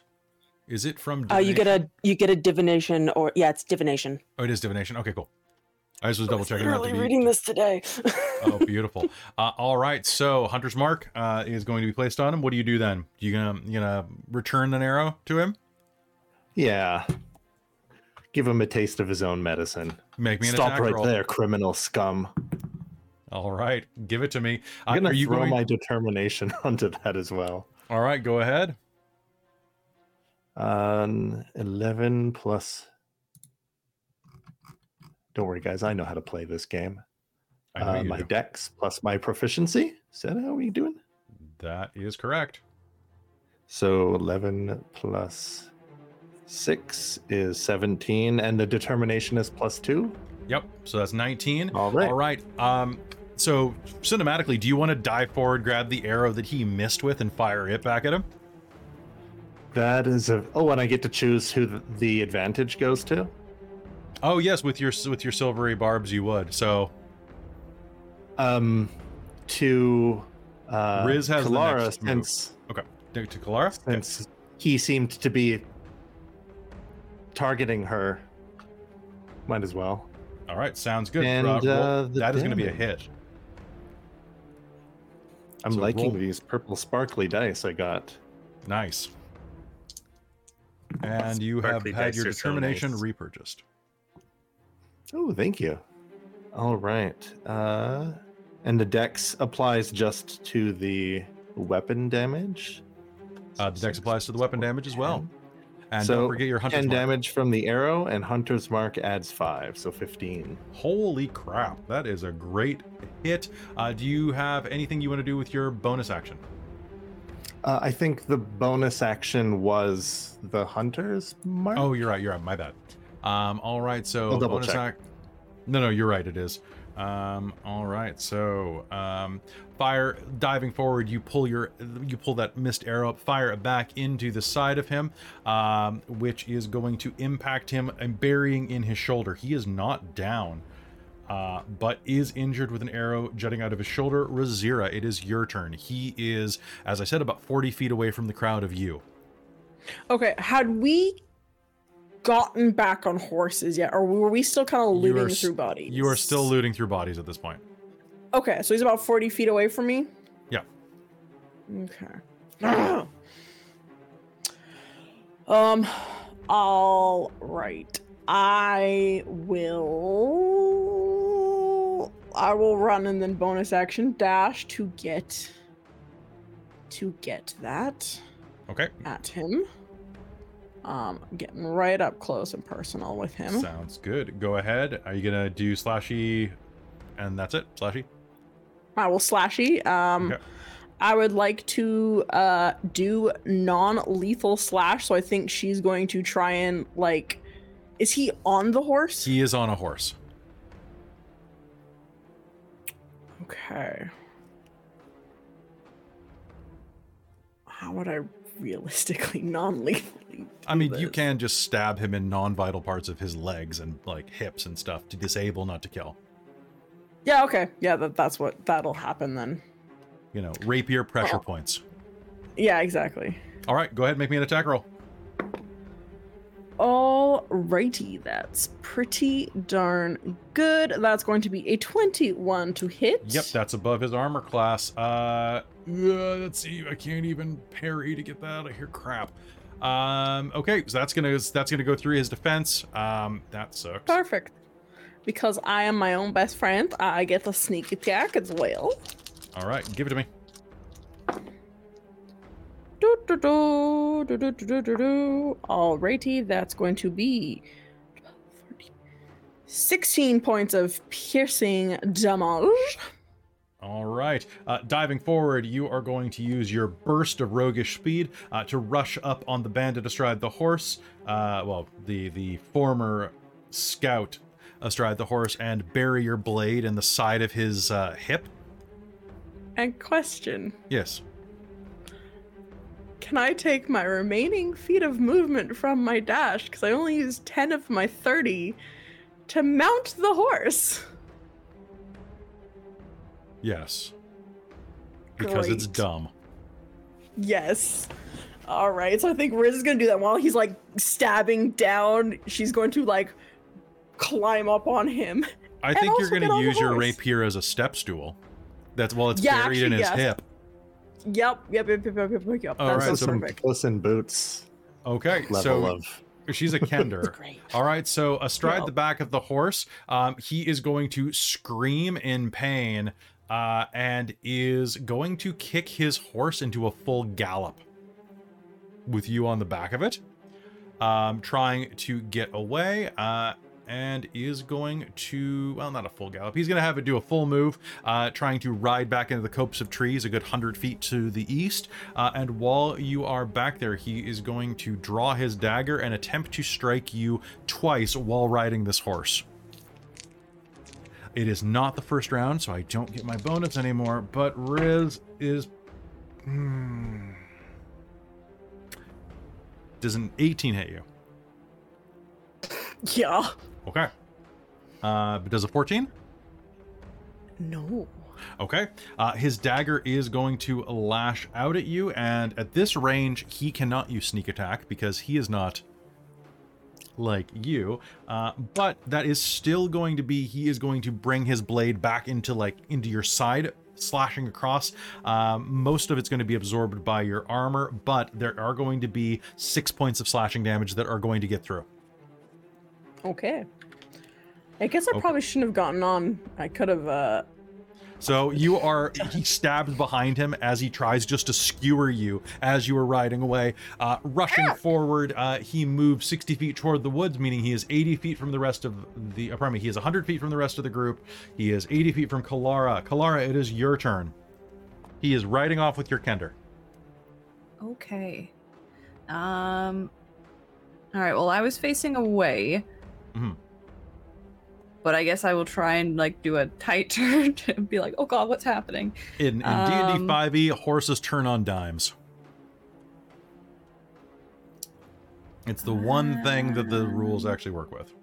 is it from Uh, you get a you get a divination or yeah, it's divination. Oh, it is divination. Okay, cool. I just was double checking. Literally reading this today. oh, beautiful. Uh, all right, so Hunter's Mark uh, is going to be placed on him. What do you do then? You gonna you gonna return an arrow to him? Yeah. Give him a taste of his own medicine. Make me an Stop right roll. there, criminal scum. All right, give it to me. Uh, I'm gonna are you throw going? my determination onto that as well. All right, go ahead. Um, 11 plus. Don't worry, guys. I know how to play this game. Uh, my do. dex plus my proficiency. Is that how we doing? That is correct. So 11 plus 6 is 17, and the determination is plus 2. Yep. So that's 19. All right. All right. Um, so cinematically, do you want to dive forward, grab the arrow that he missed with, and fire it back at him? That is a. Oh, and I get to choose who the, the advantage goes to. Oh yes, with your with your silvery barbs, you would. So Um, to uh, Riz has Kelara, next move. since to Kelara. Okay. he seemed to be targeting her. Might as well. All right, sounds good. And, uh, the that is going to be a hit. I'm So liking roll- these purple sparkly dice I got. Nice. And you have had your are so determination nice. repurchased. Oh, thank you. All right. Uh, and the dex applies just to the weapon damage. Uh, the dex applies to the weapon damage as well. And so don't forget your hunter's 10 mark. damage from the arrow, and hunter's mark adds five, so 15. Holy crap, that is a great hit. Uh, do you have anything you want to do with your bonus action? Uh, I think the bonus action was the hunter's mark. Oh, you're right. You're right. My bad. Um, all right. So I'll double bonus check. No, no, you're right. It is. Um, all right. So um, fire diving forward. You pull your you pull that missed arrow up. Fire it back into the side of him, um, which is going to impact him and burying in his shoulder. He is not down. Uh, but is injured with an arrow jutting out of his shoulder. Rizira, it is your turn. He is, as I said, about 40 feet away from the crowd of you. Okay, had we gotten back on horses yet, or were we still kind of You are looting through bodies? You are still looting through bodies at this point. Okay, so he's about 40 feet away from me? Yeah. Okay. um, all right. I will. I will run and then bonus action dash to get. To get that Okay. at him. Um, getting right up close and personal with him. Sounds good. Go ahead. Are you gonna do slashy, and that's it? Slashy. I will slashy. Um, Okay. I would like to uh do non-lethal slash. So I think she's going to try and like, is he on the horse? He is on a horse. Okay. How would I realistically non-lethally? I mean, you can just stab him in non-vital parts of his legs and like hips and stuff to disable, not to kill. Yeah. Okay. Yeah. That that's what that'll happen then. You know, rapier pressure Oh. points. Yeah. Exactly. All right, go ahead, and make me an attack roll. Alrighty, that's pretty darn good. That's going to be a 21 to hit. Yep, that's above his armor class. Uh, uh, let's see. I can't even parry to get that out of here. Crap. Um, okay, so that's gonna that's gonna go through his defense. Um, that sucks. perfect. Because I am my own best friend, I get a sneak attack as well. All right, give it to me. Do, do, do, do, do, do, do, do. Alrighty, that's going to be 16 points of piercing damage. All right. Uh, diving forward, you are going to use your burst of roguish speed uh, to rush up on the bandit astride the horse. Uh, well, the the former scout astride the horse, and bury your blade in the side of his uh, hip. And question. Yes. Can I take my remaining feet of movement from my dash? Because I only used 10 of my 30 to mount the horse. Yes. Because it's dumb. Yes. All right. So I think Riz is going to do that while he's like stabbing down. She's going to like climb up on him. I think you're going to use your rapier as a step stool. That's while it's Yeah, buried in actually, his yes. hip. Yep. Yep. Yep. Yep. Yep. Yep. yep, yep. All That right, so- Some perfect. Puss in Boots Okay, level so of. she's a kender. Great. All right, so astride Yeah. the back of the horse, um, he is going to scream in pain uh, and is going to kick his horse into a full gallop with you on the back of it, um, trying to get away. Uh, and is going to, well, not a full gallop. He's going to have it do a full move, uh, trying to ride back into the copse of trees a good 100 feet to the east. Uh, and while you are back there, he is going to draw his dagger and attempt to strike you twice while riding this horse. It is not the first round, so I don't get my bonus anymore, but Riz is. Hmm. Does an 18 hit you? Yeah. Okay. Uh, but does a 14? No. Okay. Uh, his dagger is going to lash out at you, and at this range, he cannot use sneak attack because he is not like you. Uh, but that is still going to be he is going to bring his blade back into like into your side, slashing across. Um, most of it's going to be absorbed by your armor, but there are going to be six points of slashing damage that are going to get through. Okay. I guess I Okay. probably shouldn't have gotten on. I could have. uh So you are he stabs behind him as he tries just to skewer you as you are riding away. Uh, rushing forward, uh, he moves 60 feet toward the woods, meaning he is 80 feet from the rest of the. Uh, pardon me, he is 100 feet from the rest of the group. He is 80 feet from Kelara. Kelara, it is your turn. He is riding off with your Kender. Okay. Um. All right. Well, I was facing away. Mhm. But I guess I will try and like do a tight turn and be like, "Oh God, what's happening?" In, in Um, D&D 5e, horses turn on dimes. It's the one thing that the rules actually work with.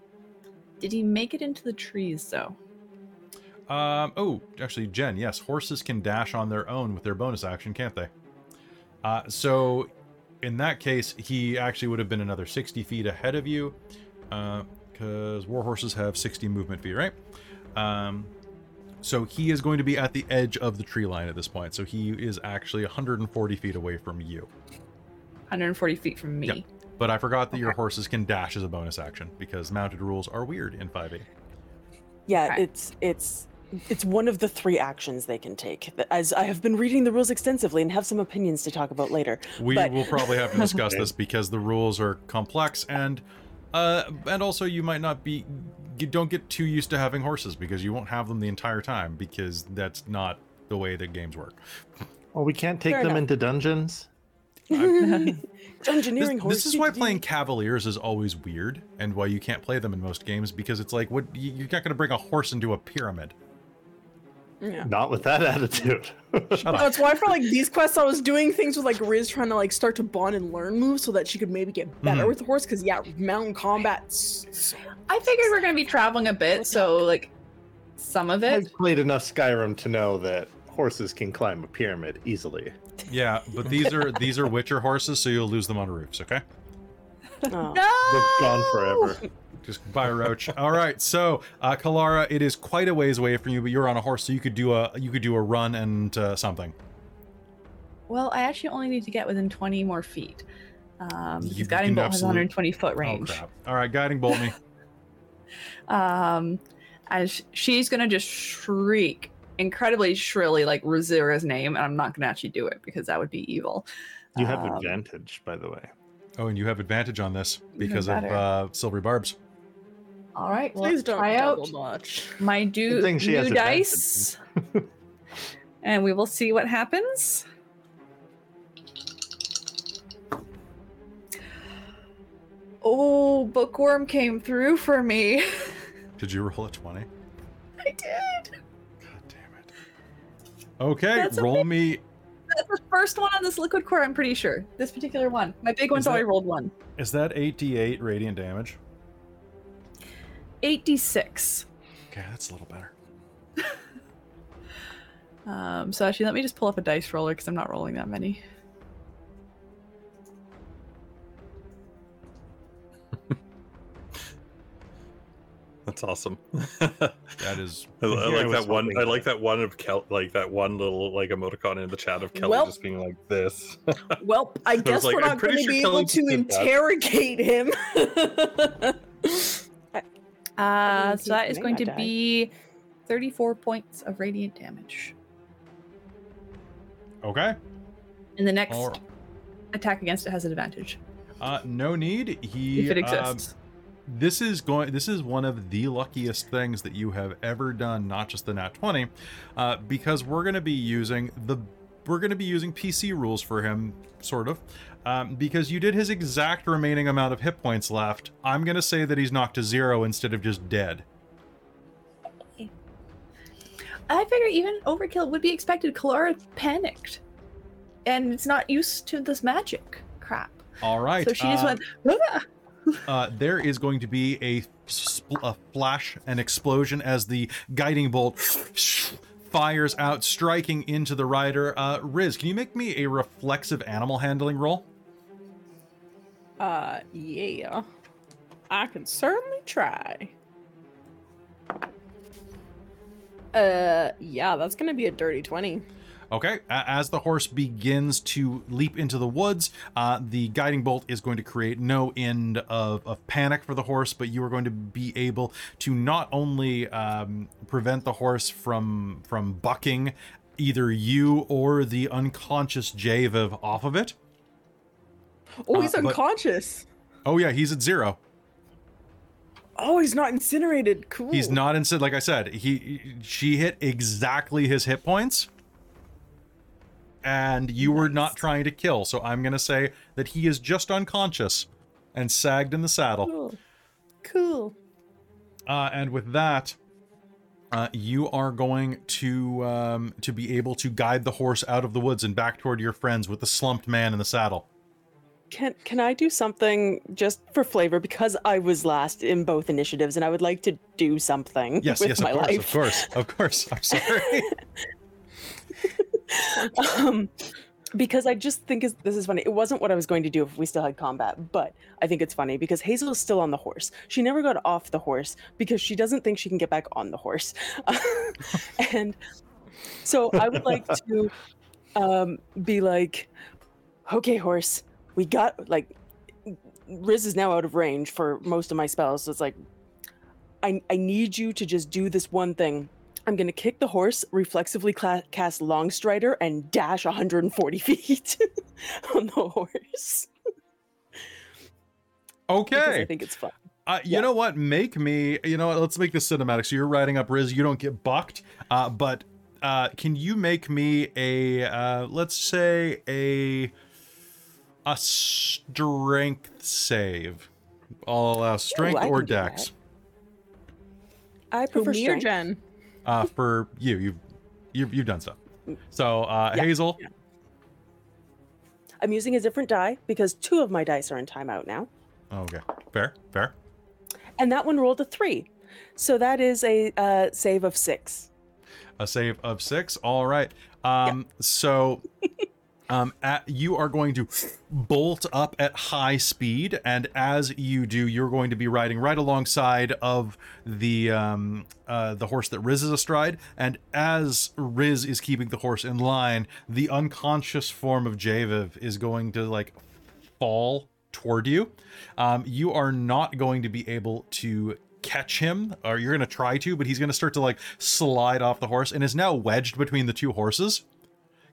Did he make it into the trees though? Um, oh, actually, Jen, yes, horses can dash on their own with their bonus action, can't they? Uh, so, in that case, he actually would have been another 60 feet ahead of you, because war horses have 60 movement feet, right? Um, so he is going to be at the edge of the tree line at this point. So he is actually 140 feet away from you. 140 feet from me. Yeah. But I forgot that your horses can dash as a bonus action because mounted rules are weird in 5e. Yeah, Okay. it's it's it's one of the three actions they can take. As I have been reading the rules extensively and have some opinions to talk about later. We But- will probably have to discuss this because the rules are complex and uh and also you might not be you don't get too used to having horses because you won't have them the entire time because that's not the way that games work. Well, we can't take Fair them enough. into dungeons. This, Dungeoneering horse. this is why playing cavaliers is always weird and why you can't play them in most games because it's like what you- you're not going to bring a horse into a pyramid. Yeah. Not with that attitude. Shut up. That's why for like these quests, I was doing things with like Riz trying to like start to bond and learn moves so that she could maybe get better Mhm. with the horse. Because yeah, mountain combat. I figured we're gonna be traveling a bit, so like some of it. I've played enough Skyrim to know that horses can climb a pyramid easily. Yeah, but these are these are Witcher horses so you'll lose them on roofs, okay? Oh. They've gone forever. Just buy a roach. All right, so uh, Kelara, it is quite a ways away from you, but you're on a horse, so you could do a you could do a run and uh, something. Well, I actually only need to get within 20 more feet. Um, You guiding can bolt has 120 foot range. Oh crap! All right, guiding bolt me. um, as she's gonna just shriek incredibly shrilly like Rizira's name, and I'm not gonna actually do it because that would be evil. You have Um, advantage, by the way. Oh, and you have advantage on this because of uh, silvery barbs. All right, well, Please let's don't try out double my do Good thing she new dice, and we will see what happens. Oh, bookwyrm came through for me. Did you roll a twenty? I did. God damn it! Okay, That's roll me. That's the first one on this liquid core, I'm pretty sure. This particular one. My big one's that- already rolled one. Is that eight d eight radiant damage? 8d6. Okay, that's a little better. Um, so actually, let me just pull up a dice roller because I'm not rolling that many. That's awesome. That is I, I Yeah, I like that one. hoping I like that. that one of Kel, like that one little like emoticon in the chat of Kelly Well- just being like this. Well, I guess like, we're not going to sure be Kelly able to did that. interrogate him. Uh, so that he is may going to die. be 34 points of radiant damage. okay. And the next All right. attack against it has an advantage Uh, no need. He. if it um, exists. this is going this is one of the luckiest things that you have ever done not just the nat 20 uh, because we're going to be using the we're going to be using pc rules for him sort of um, because you did his exact remaining amount of hit points left i'm going to say that he's knocked to zero instead of just dead I figure even overkill would be expected. Kalara panicked. And it's not used to this magic crap. all right so she just uh, went, "Ah!" uh, there is going to be a, spl- a flash, an explosion as the guiding bolt fires out, striking into the rider. Uh, Riz, can you make me a reflexive animal handling roll? Uh, yeah. I can certainly try. Uh, yeah, that's to be a dirty 20. Okay, as the horse begins to leap into the woods, uh, the guiding bolt is going to create no end of, of panic for the horse, but you are going to be able to not only um, prevent the horse from from bucking either you or the unconscious Jeyev off of it. Oh, Uh, he's but- unconscious. Oh yeah, he's at zero. Oh, he's not incinerated. Cool. He's not in. Like I said, he she hit exactly his hit points, and you were not trying to kill. So I'm gonna say that he is just unconscious and sagged in the saddle. Cool. Cool. Uh, and with that, uh, you are going to um, to be able to guide the horse out of the woods and back toward your friends with the slumped man in the saddle. Can can I do something just for flavor because I was last in both initiatives and I would like to do something Yes, with yes, my of course, life. of course, of course. I'm sorry. um, because I just think is, this is funny. It wasn't what I was going to do if we still had combat, but I think it's funny because Hazeal is still on the horse. She never got off the horse because she doesn't think she can get back on the horse. and so I would like to um, be like, okay, horse, we got like Riz is now out of range for most of my spells. So it's like, I, I need you to just do this one thing. I'm going to kick the horse, reflexively cla- cast Longstrider, and dash 140 feet on the horse. Because I think it's fun. Uh, you Yeah. know what? Make me. You know what? Let's make this cinematic. So you're riding up Riz. You don't get bucked. Uh, but uh, can you make me a? Uh, let's say a a strength save. I'll allow strength I or can do that. dex. I prefer me or strength. Jen? Uh, for you, you've you've you've done stuff. So uh, Yeah. Hazeal. I'm using a different die because two of my dice are in timeout now. Okay, fair, fair. And that one rolled a three. So that is a uh, save of six. a save of six. All right. Um, so um, at, you are going to bolt up at high speed, and as you do, you're going to be riding right alongside of the um, uh, the horse that Riz is astride. And as Riz is keeping the horse in line, the unconscious form of Jeyev is going to like fall toward you. Um, you are not going to be able to catch him, or you're going to try to, but he's going to start to like slide off the horse and is now wedged between the two horses,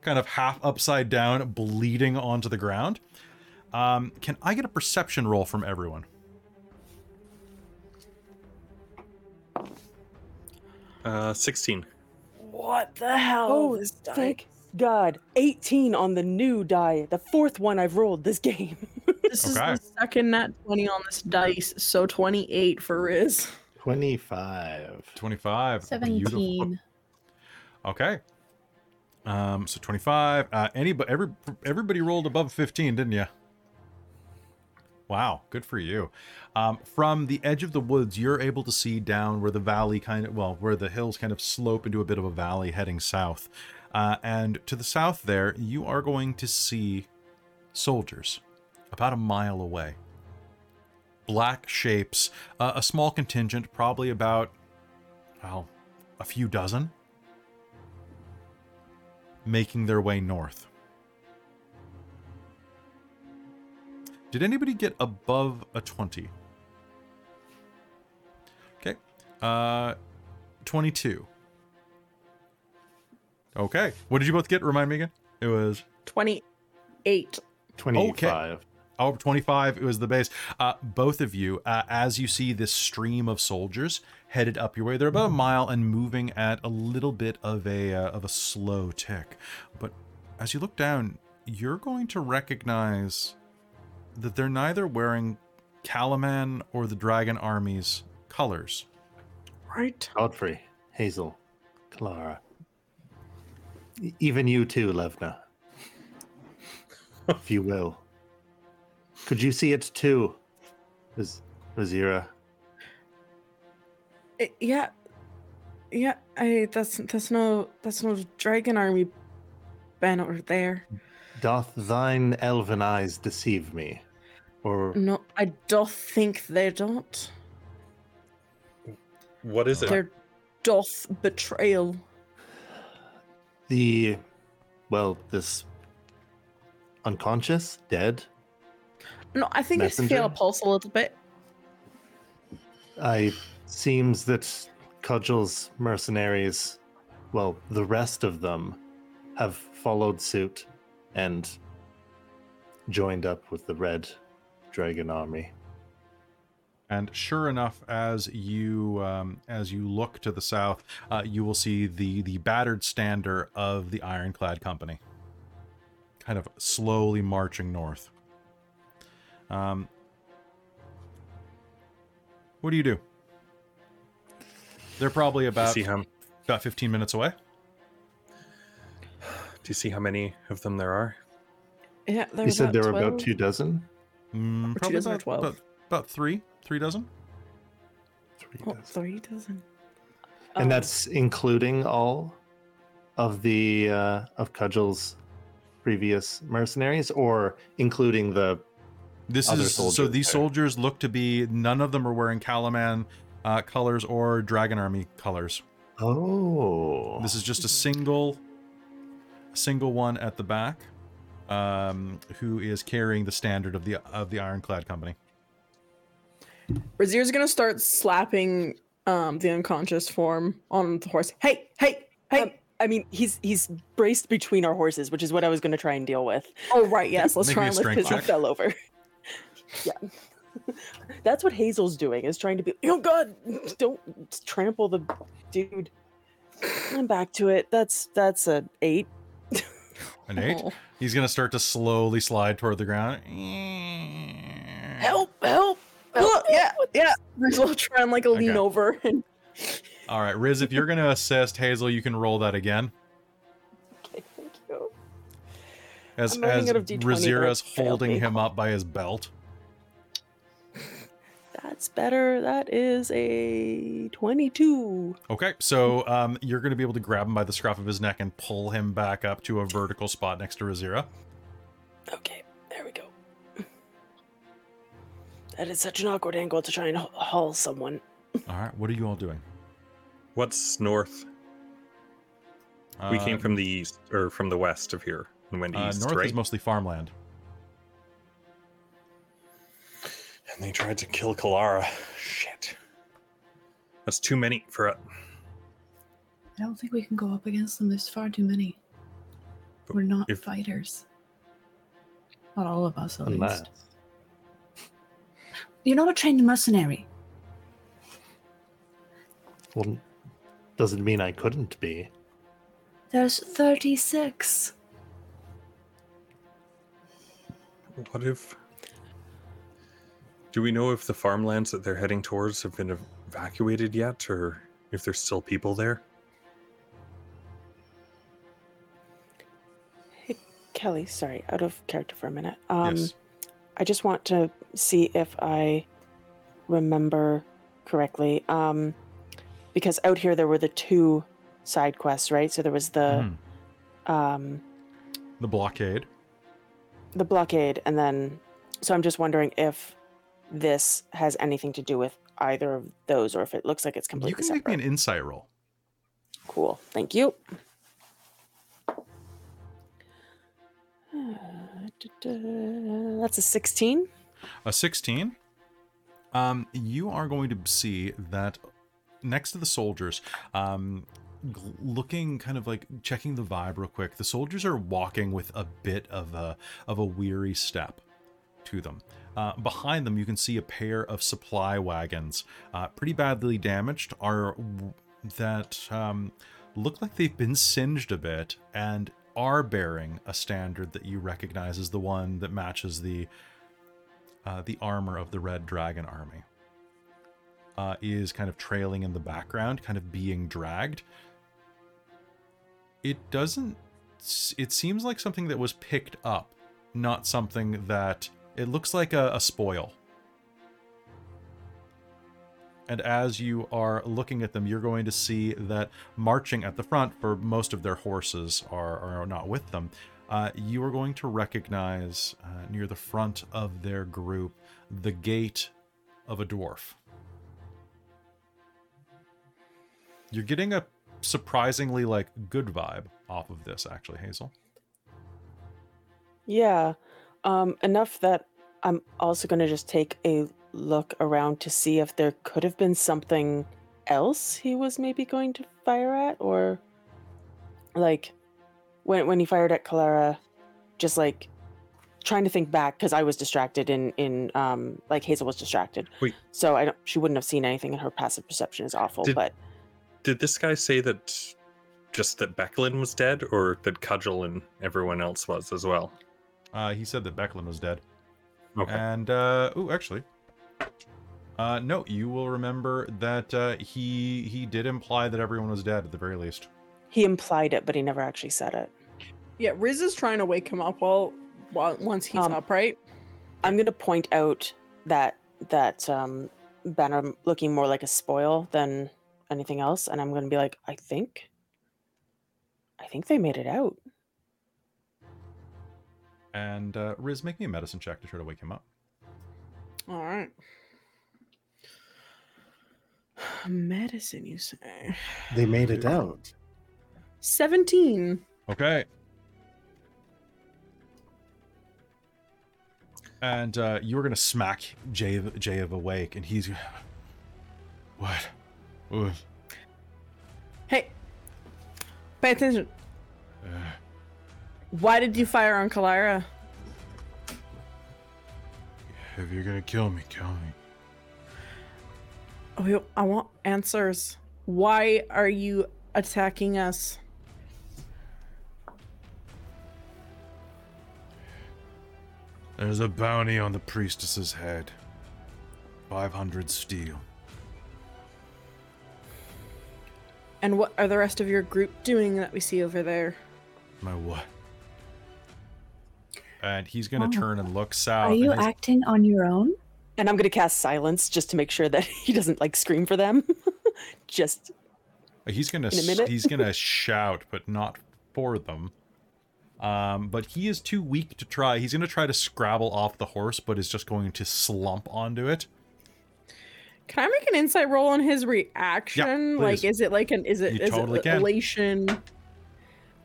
kind of half upside down, bleeding onto the ground. Um, can I get a perception roll from everyone? Uh, 16. What the hell? Oh, this die. thank God. 18 on the new die. The fourth one I've rolled this game. This is the second nat 20 on this dice, so 28 for Riz. 25. 25. Beautiful. 17. Okay. Um, so 25. Uh, anybody, every, everybody rolled above 15, didn't you? Wow, good for you. Um, from the edge of the woods, you're able to see down where the valley kind of, well, where the hills kind of slope into a bit of a valley heading south. Uh, and to the south there, you are going to see soldiers about a mile away. Black shapes, uh, a small contingent, probably about, well, a few dozen, making their way north. Did anybody get above a 20? Okay. Uh 22. Okay. What did you both get? Remind me again. It was 28. 25. Oh, 25 it was the base uh, both of you uh, as you see this stream of soldiers headed up your way they're about a mile and moving at a little bit of a uh, of a slow tick but as you look down you're going to recognize that they're neither wearing Kalaman or the Dragon Army's colors. Right? Godfrey, Hazeal, Kelara. Even you too, Levna. if you will. Could you see it too? Viz- Vazira. Eh, yeah. Yeah, I that's that's no that's no dragon army banner there. Doth thine elven eyes deceive me? Or No, I don't think they don't. What is it? They're doth betrayal. the well, this unconscious, dead. No, I think it's feel a pulse a little bit. I seems that Cudgel's mercenaries, well, the rest of them, have followed suit and joined up with the Red Dragon Army. And sure enough, as you um, as you look to the south, uh, you will see the the battered stander of the Ironclad Company, kind of slowly marching north. Um, what do you do? They're probably about see how about 15 minutes away. Do you see how many of them there are? Yeah, there You said there were about two dozen? Mm, Or two probably dozen about, 12? about, about three, three dozen. Three Oh, dozen. three dozen. And Um, that's including all of the uh, of Cudgel's previous mercenaries, or including the This Other is so soldiers these there. soldiers look to be none of them are wearing Kalaman uh, colors or Dragon Army colors. oh, This is just a single, single one at the back, um, who is carrying the standard of the of the Ironclad Company. Razir's gonna start slapping um the unconscious form on the horse. Hey, hey, hey! Um, I mean, he's he's braced between our horses, which is what I was going to try and deal with. oh right, yes. Let's Make try and lift strength his He check. fell over. Yeah, that's what Hazeal's doing. Is trying to be. Oh God! Don't trample the dude. I'm back to it. That's that's an eight. An eight. Oh. He's gonna start to slowly slide toward the ground. Help! Help! Oh, yeah, yeah. Riz will try and like a lean Okay. over and All right, Riz, if you're gonna assist Hazeal, you can roll that again. Okay, thank you. As I'm as out of D20, Rizira's holding him up by his belt. That's better. That is a twenty-two. Okay, so um, you're going to be able to grab him by the scruff of his neck and pull him back up to a vertical spot next to Rizira. Okay, there we go. That is such an awkward angle to try and haul someone. All right, what are you all doing? What's north? we came Uh, from the east or from the west of here and went uh, east, north right? is mostly farmland. And they tried to kill Kelara. Shit. That's too many for it. I don't think we can go up against them. There's far too many. But We're not if- fighters. Not all of us, at unless least. You're not a trained mercenary. well, doesn't mean I couldn't be. There's 36. What if? Do we know if the farmlands that they're heading towards have been evacuated yet, or if there's still people there? Hey, Kelly, sorry, out of character for a minute. Um, yes. I just want to see if I remember correctly. Um, because out here there were the two side quests, right? So there was the Mhm. um, The blockade. the blockade, and then so I'm just wondering if this has anything to do with either of those, or if it looks like it's completely. You can make me an insight roll. Cool, thank you. That's a 16. A 16. Um, you are going to see that next to the soldiers, um, looking kind of like checking the vibe real quick. The soldiers are walking with a bit of a of a weary step to them. Uh, behind them, you can see a pair of supply wagons, uh, pretty badly damaged, are that um, look like they've been singed a bit and are bearing a standard that you recognize as the one that matches the uh, the armor of the Red Dragon Army. Uh, is kind of trailing in the background, kind of being dragged. It doesn't. It seems like something that was picked up, not something that. It looks like a, a spoil. And as you are looking at them, you're going to see that marching at the front, for most of their horses are, are not with them, uh, you are going to recognize uh, near the front of their group the gait of a dwarf. You're getting a surprisingly like good vibe off of this, actually, Hazeal. Yeah. Um, enough that I'm also going to just take a look around to see if there could have been something else he was maybe going to fire at or like when when he fired at Kelara just like trying to think back because I was distracted in in um like Hazeal was distracted. Wait. So I don't she wouldn't have seen anything and her passive perception is awful, Did- but Did this guy say that just that Becklin was dead, or that Cudgel and everyone else was as well? Uh, he said that Becklin was dead. Okay. And uh oh, actually, uh, no, you will remember that uh, he he did imply that everyone was dead at the very least. he implied it but he never actually said it. Yeah, Riz is trying to wake him up while, while once he's Um, up, right? I'm gonna point out that that um, banner looking more like a spoil than anything else, and I'm gonna be like, I think, I think they made it out. And uh, Riz, make me a medicine check to try to wake him up. All right. Medicine, you say? They made it out. 17. Okay. And uh, you were gonna smack Jay Jay of awake, and he's what? What? Hey, pay attention. Uh, Why did you fire on Kelara? If you're gonna kill me, kill me. Oh, I want answers. Why are you attacking us? There's a bounty on the priestess's head. 500 steel. And what are the rest of your group doing that we see over there? My what? And he's gonna Oh. turn and look south. Are you acting on your own? And I'm gonna cast silence just to make sure that he doesn't like scream for them. just He's gonna In a s- minute? he's gonna shout, but not for them. Um, but he is too weak to try. He's gonna try to scrabble off the horse, but is just going to slump onto it. Can I make an insight roll on his reaction? like, is it like an is it, is totally it can.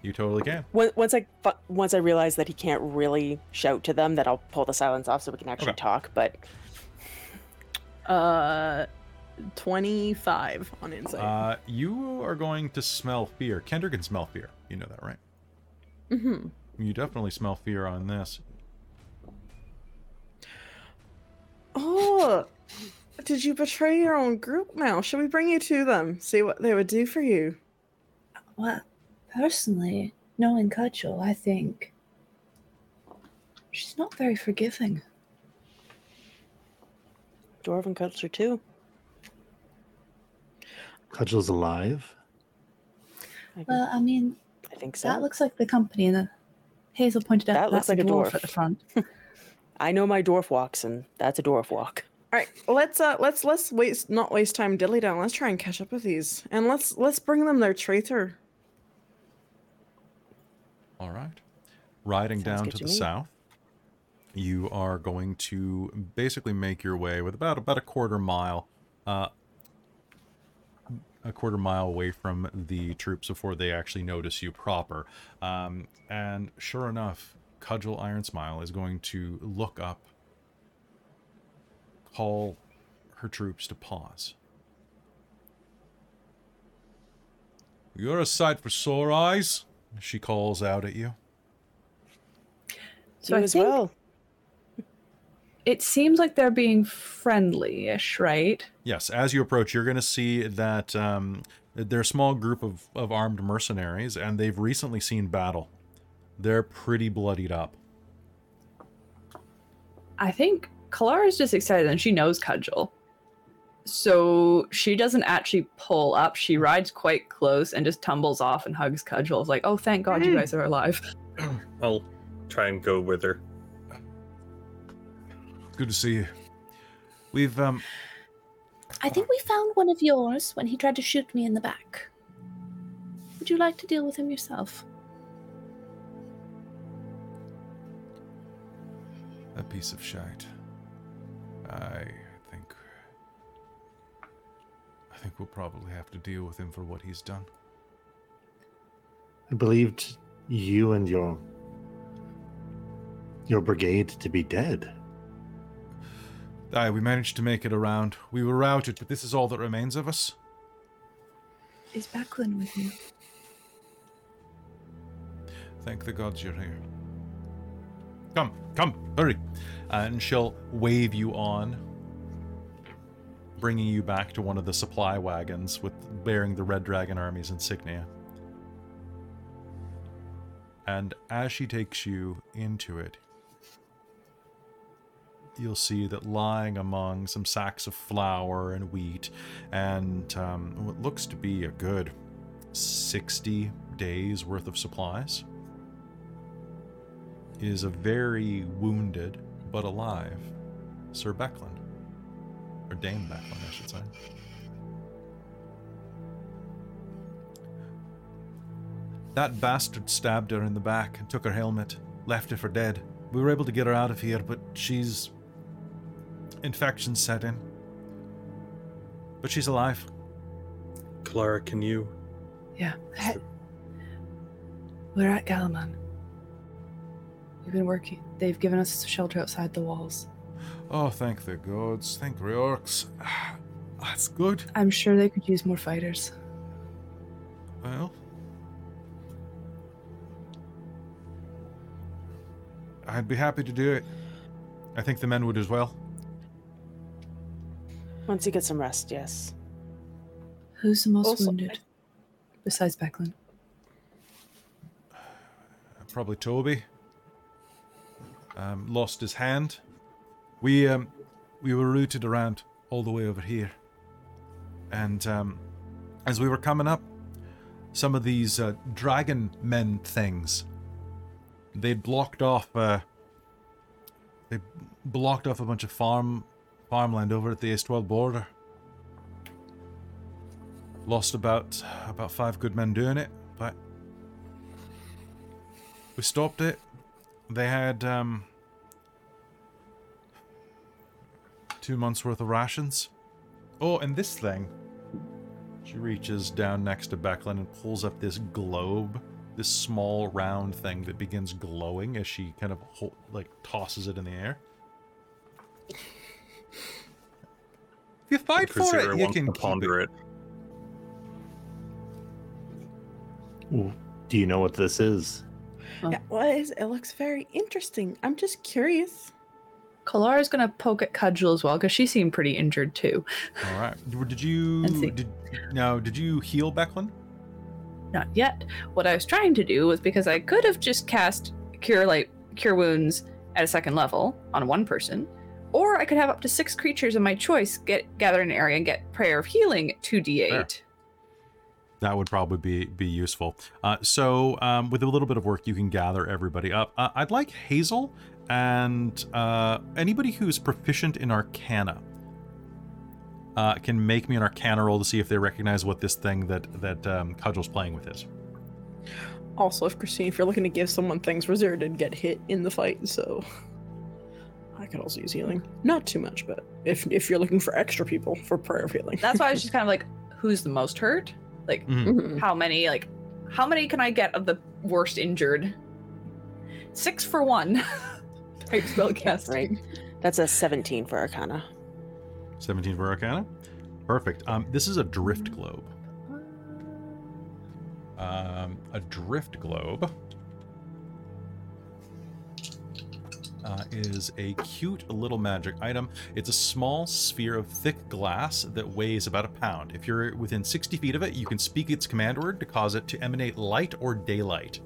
Elation? You totally can. once I once I realize that he can't really shout to them, that I'll pull the silence off so we can actually Okay. talk. But Uh, twenty five on insight. Uh, you are going to smell fear. Kender can smell fear. You know that, right? mm-hmm. You definitely smell fear on this. Oh, did you betray your own group? Now, should we bring you to them? See what they would do for you. Well, personally, knowing Cudgel, I think she's not very forgiving. dwarven culture too. Cudgel's alive. Well, I mean, I think so. that looks like the company, and Hazeal pointed out That looks that's like a dwarf, dwarf. at the front. I know my dwarf walks, and that's a dwarf walk. All right, let's uh let's let's waste not waste time dilly down. Let's try and catch up with these, and let's let's bring them their traitor. All right. Riding Sounds down to to the me. south, you are going to basically make your way with about about a quarter mile, uh, a quarter mile away from the troops before they actually notice you proper. Um, and sure enough, Cudgel Ironsmile is going to look up, call her troops to pause. You're a sight for sore eyes, she calls out at you. So you I as think well. it seems like they're being friendly-ish, right? Yes, as you approach, you're going to see that um, they're a small group of, of armed mercenaries, and they've recently seen battle. They're pretty bloodied up. I think Kelara's just excited and she knows Cudgel. So she doesn't actually pull up. She rides quite close and just tumbles off and hugs Cudgel. It's like, oh, thank God you Mm. guys are alive. I'll try and go with her. Good to see you. We've, um, I think we found one of yours when he tried to shoot me in the back. Would you like to deal with him yourself? a piece of shite. I think. We'll probably have to deal with him for what he's done. I believed you and your your brigade to be dead. Aye, we managed to make it around. We were routed, but this is all that remains of us. Is Becklin with you? Thank the gods you're here. Come, come, hurry. And she'll wave you on, bringing you back to one of the supply wagons with bearing the Red Dragon Army's insignia. And as she takes you into it, you'll see that lying among some sacks of flour and wheat and um, what looks to be a good 60 days worth of supplies is a very wounded but alive Sir Becklin. Or Dame Becklin, I should say. That bastard stabbed her in the back and took her helmet, left her for dead. We were able to get her out of here, but she's. Infection set in. But she's alive. Clara, can you? Yeah. Hey. We're at Kalaman. We've been working. They've given us shelter outside the walls. Oh, thank the gods. Thank Reorx. That's good. I'm sure they could use more fighters. Well. I'd be happy to do it. I think the men would as well. Once you get some rest, yes. Who's the most Also- wounded? Besides Becklin. Probably Toby. Um, lost his hand. We um, we were routed around all the way over here, and um, as we were coming up, some of these uh, dragon men things. They'd blocked off. Uh, they blocked off a bunch of farm farmland over at the Estwilde border. Lost about about five good men doing it, but we stopped it. They had um, two months worth of rations. Oh, and this thing. She reaches down next to Becklin and pulls up this globe, this small round thing that begins glowing as she kind of hol- like tosses it in the air. If you fight for it, you can to keep ponder it. it. Do you know what this is? Yeah, what is it? looks very interesting. I'm just curious. Kelara's gonna poke at Cudgel as well because she seemed pretty injured too. All right. Did you did now? Did you heal Becklin? Not yet. What I was trying to do was because I could have just cast cure like cure wounds at a second level on one person, or I could have up to six creatures of my choice get gather in an area and get prayer of healing two d8. That would probably be be useful. Uh, so, um, with a little bit of work, you can gather everybody up. Uh, I'd like Hazeal and uh, anybody who's proficient in Arcana uh, can make me an Arcana roll to see if they recognize what this thing that that um, Cudgel's playing with is. Also, if Christine, if you're looking to give someone things, Rizira did get hit in the fight, so I could also use healing. Not too much, but if if you're looking for extra people for prayer of healing. That's why I was just kind of like, who's the most hurt? Like, Mhm. Mhm. how many? Like, how many can I get of the worst injured? Six for one. Type spell casting. Right. That's a 17 for Arcana. 17 for Arcana. Perfect. Um, this is a drift globe. Um, a drift globe uh, is a cute little magic item. It's a small sphere of thick glass that weighs about a pound. If you're within 60 feet of it, you can speak its command word to cause it to emanate light or daylight.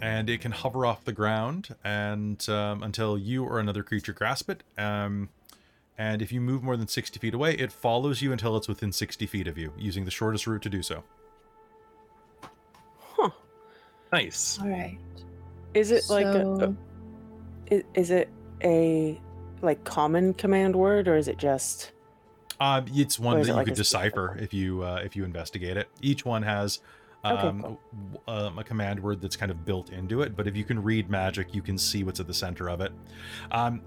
And it can hover off the ground and um, until you or another creature grasp it. Um, and if you move more than 60 feet away, it follows you until it's within 60 feet of you, using the shortest route to do so. Huh. Nice. All right. Is it like a, So- is, is it a like common command word or is it just Um, it's one Or that is it you like could decipher if you uh, if you investigate it. Each one has Okay, um, cool. um, a command word that's kind of built into it. But if you can read magic, you can see what's at the center of it. Um,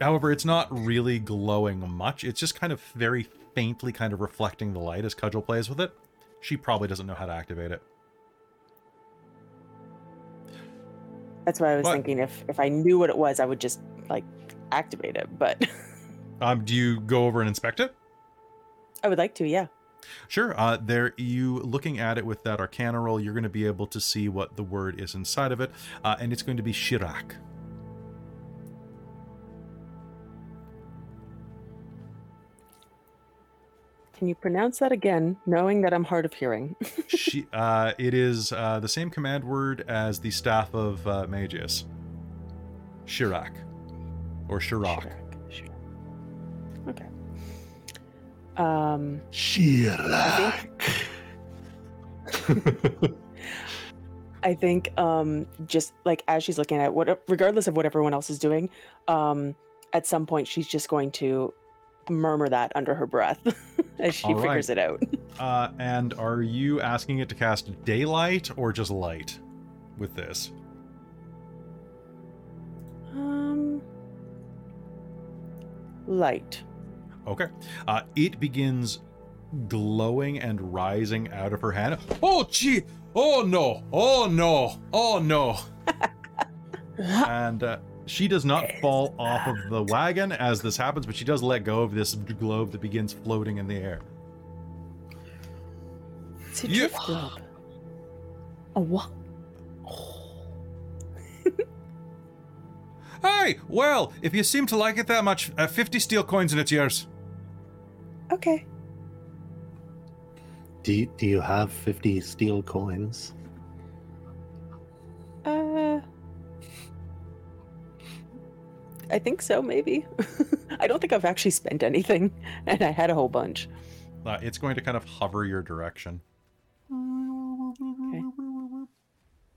however, it's not really glowing much. It's just kind of very faintly kind of reflecting the light as Cudgel plays with it. She probably doesn't know how to activate it. That's why I was But- thinking if if I knew what it was, I would just like activate it. But Um, do you go over and inspect it? I would like to, yeah. Sure. Uh, there, you looking at it with that Arcana roll, you're going to be able to see what the word is inside of it, uh, and it's going to be Shirak. Can you pronounce that again, knowing that I'm hard of hearing? she, uh, it is uh, the same command word as the staff of uh, Magius. Shirak, or Shirak. Shirak, Shirak. Um, Shirak. I think um, just like as she's looking at what, regardless of what everyone else is doing, um, at some point she's just going to murmur that under her breath as she All figures right. it out. Uh, and are you asking it to cast daylight or just light with this? Um, light. Okay. Uh, it begins glowing and rising out of her hand. Oh, gee! Oh, no! Oh, no! Oh, no! and uh, she does not fall off of the wagon as this happens, but she does let go of this globe that begins floating in the air. It's a drift globe. A what? Hey, well, if you seem to like it that much, uh, 50 steel coins and it's yours. Okay. Do you, do you have 50 steel coins? Uh, I think so. Maybe. I don't think I've actually spent anything, and I had a whole bunch. Uh, it's going to kind of hover your direction.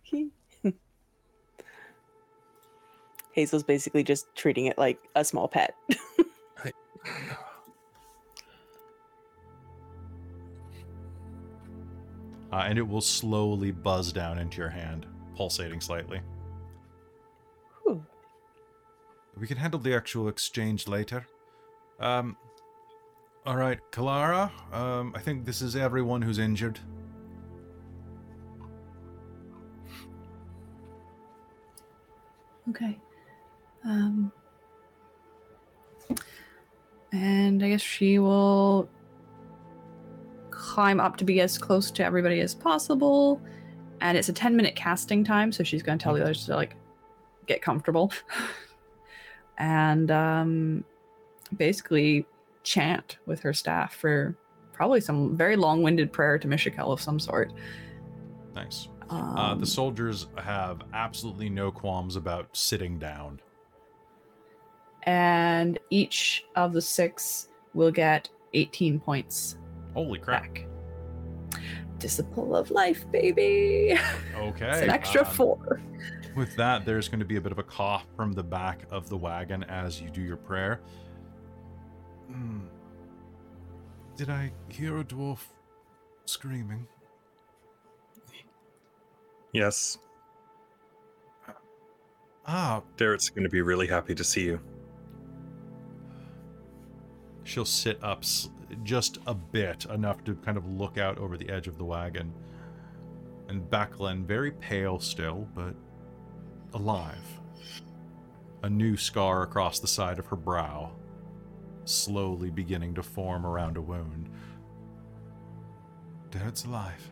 Okay. Hazeal's basically just treating it like a small pet. Uh, and it will slowly buzz down into your hand, pulsating slightly. Whew. We can handle the actual exchange later. Um, all right, Kelara. Um, I think this is everyone who's injured. Okay. Um. And I guess she will climb up to be as close to everybody as possible. And it's a 10 minute casting time, so she's going to tell the others to like get comfortable. and um, basically chant with her staff for probably some very long winded prayer to Mishakal of some sort. Nice. Um, Uh, the soldiers have absolutely no qualms about sitting down. and each of the six will get 18 points Holy crap. back. Disciple of life, baby. Okay. it's an extra uh, four. With that, there's going to be a bit of a cough from the back of the wagon as you do your prayer. Hmm. Did I hear a dwarf screaming? Yes, Ah, Darrett's going to be really happy to see you. she'll sit up s- just a bit, enough to kind of look out over the edge of the wagon. And Becklin, very pale still, but alive. A new scar across the side of her brow, slowly beginning to form around a wound. Dad's alive.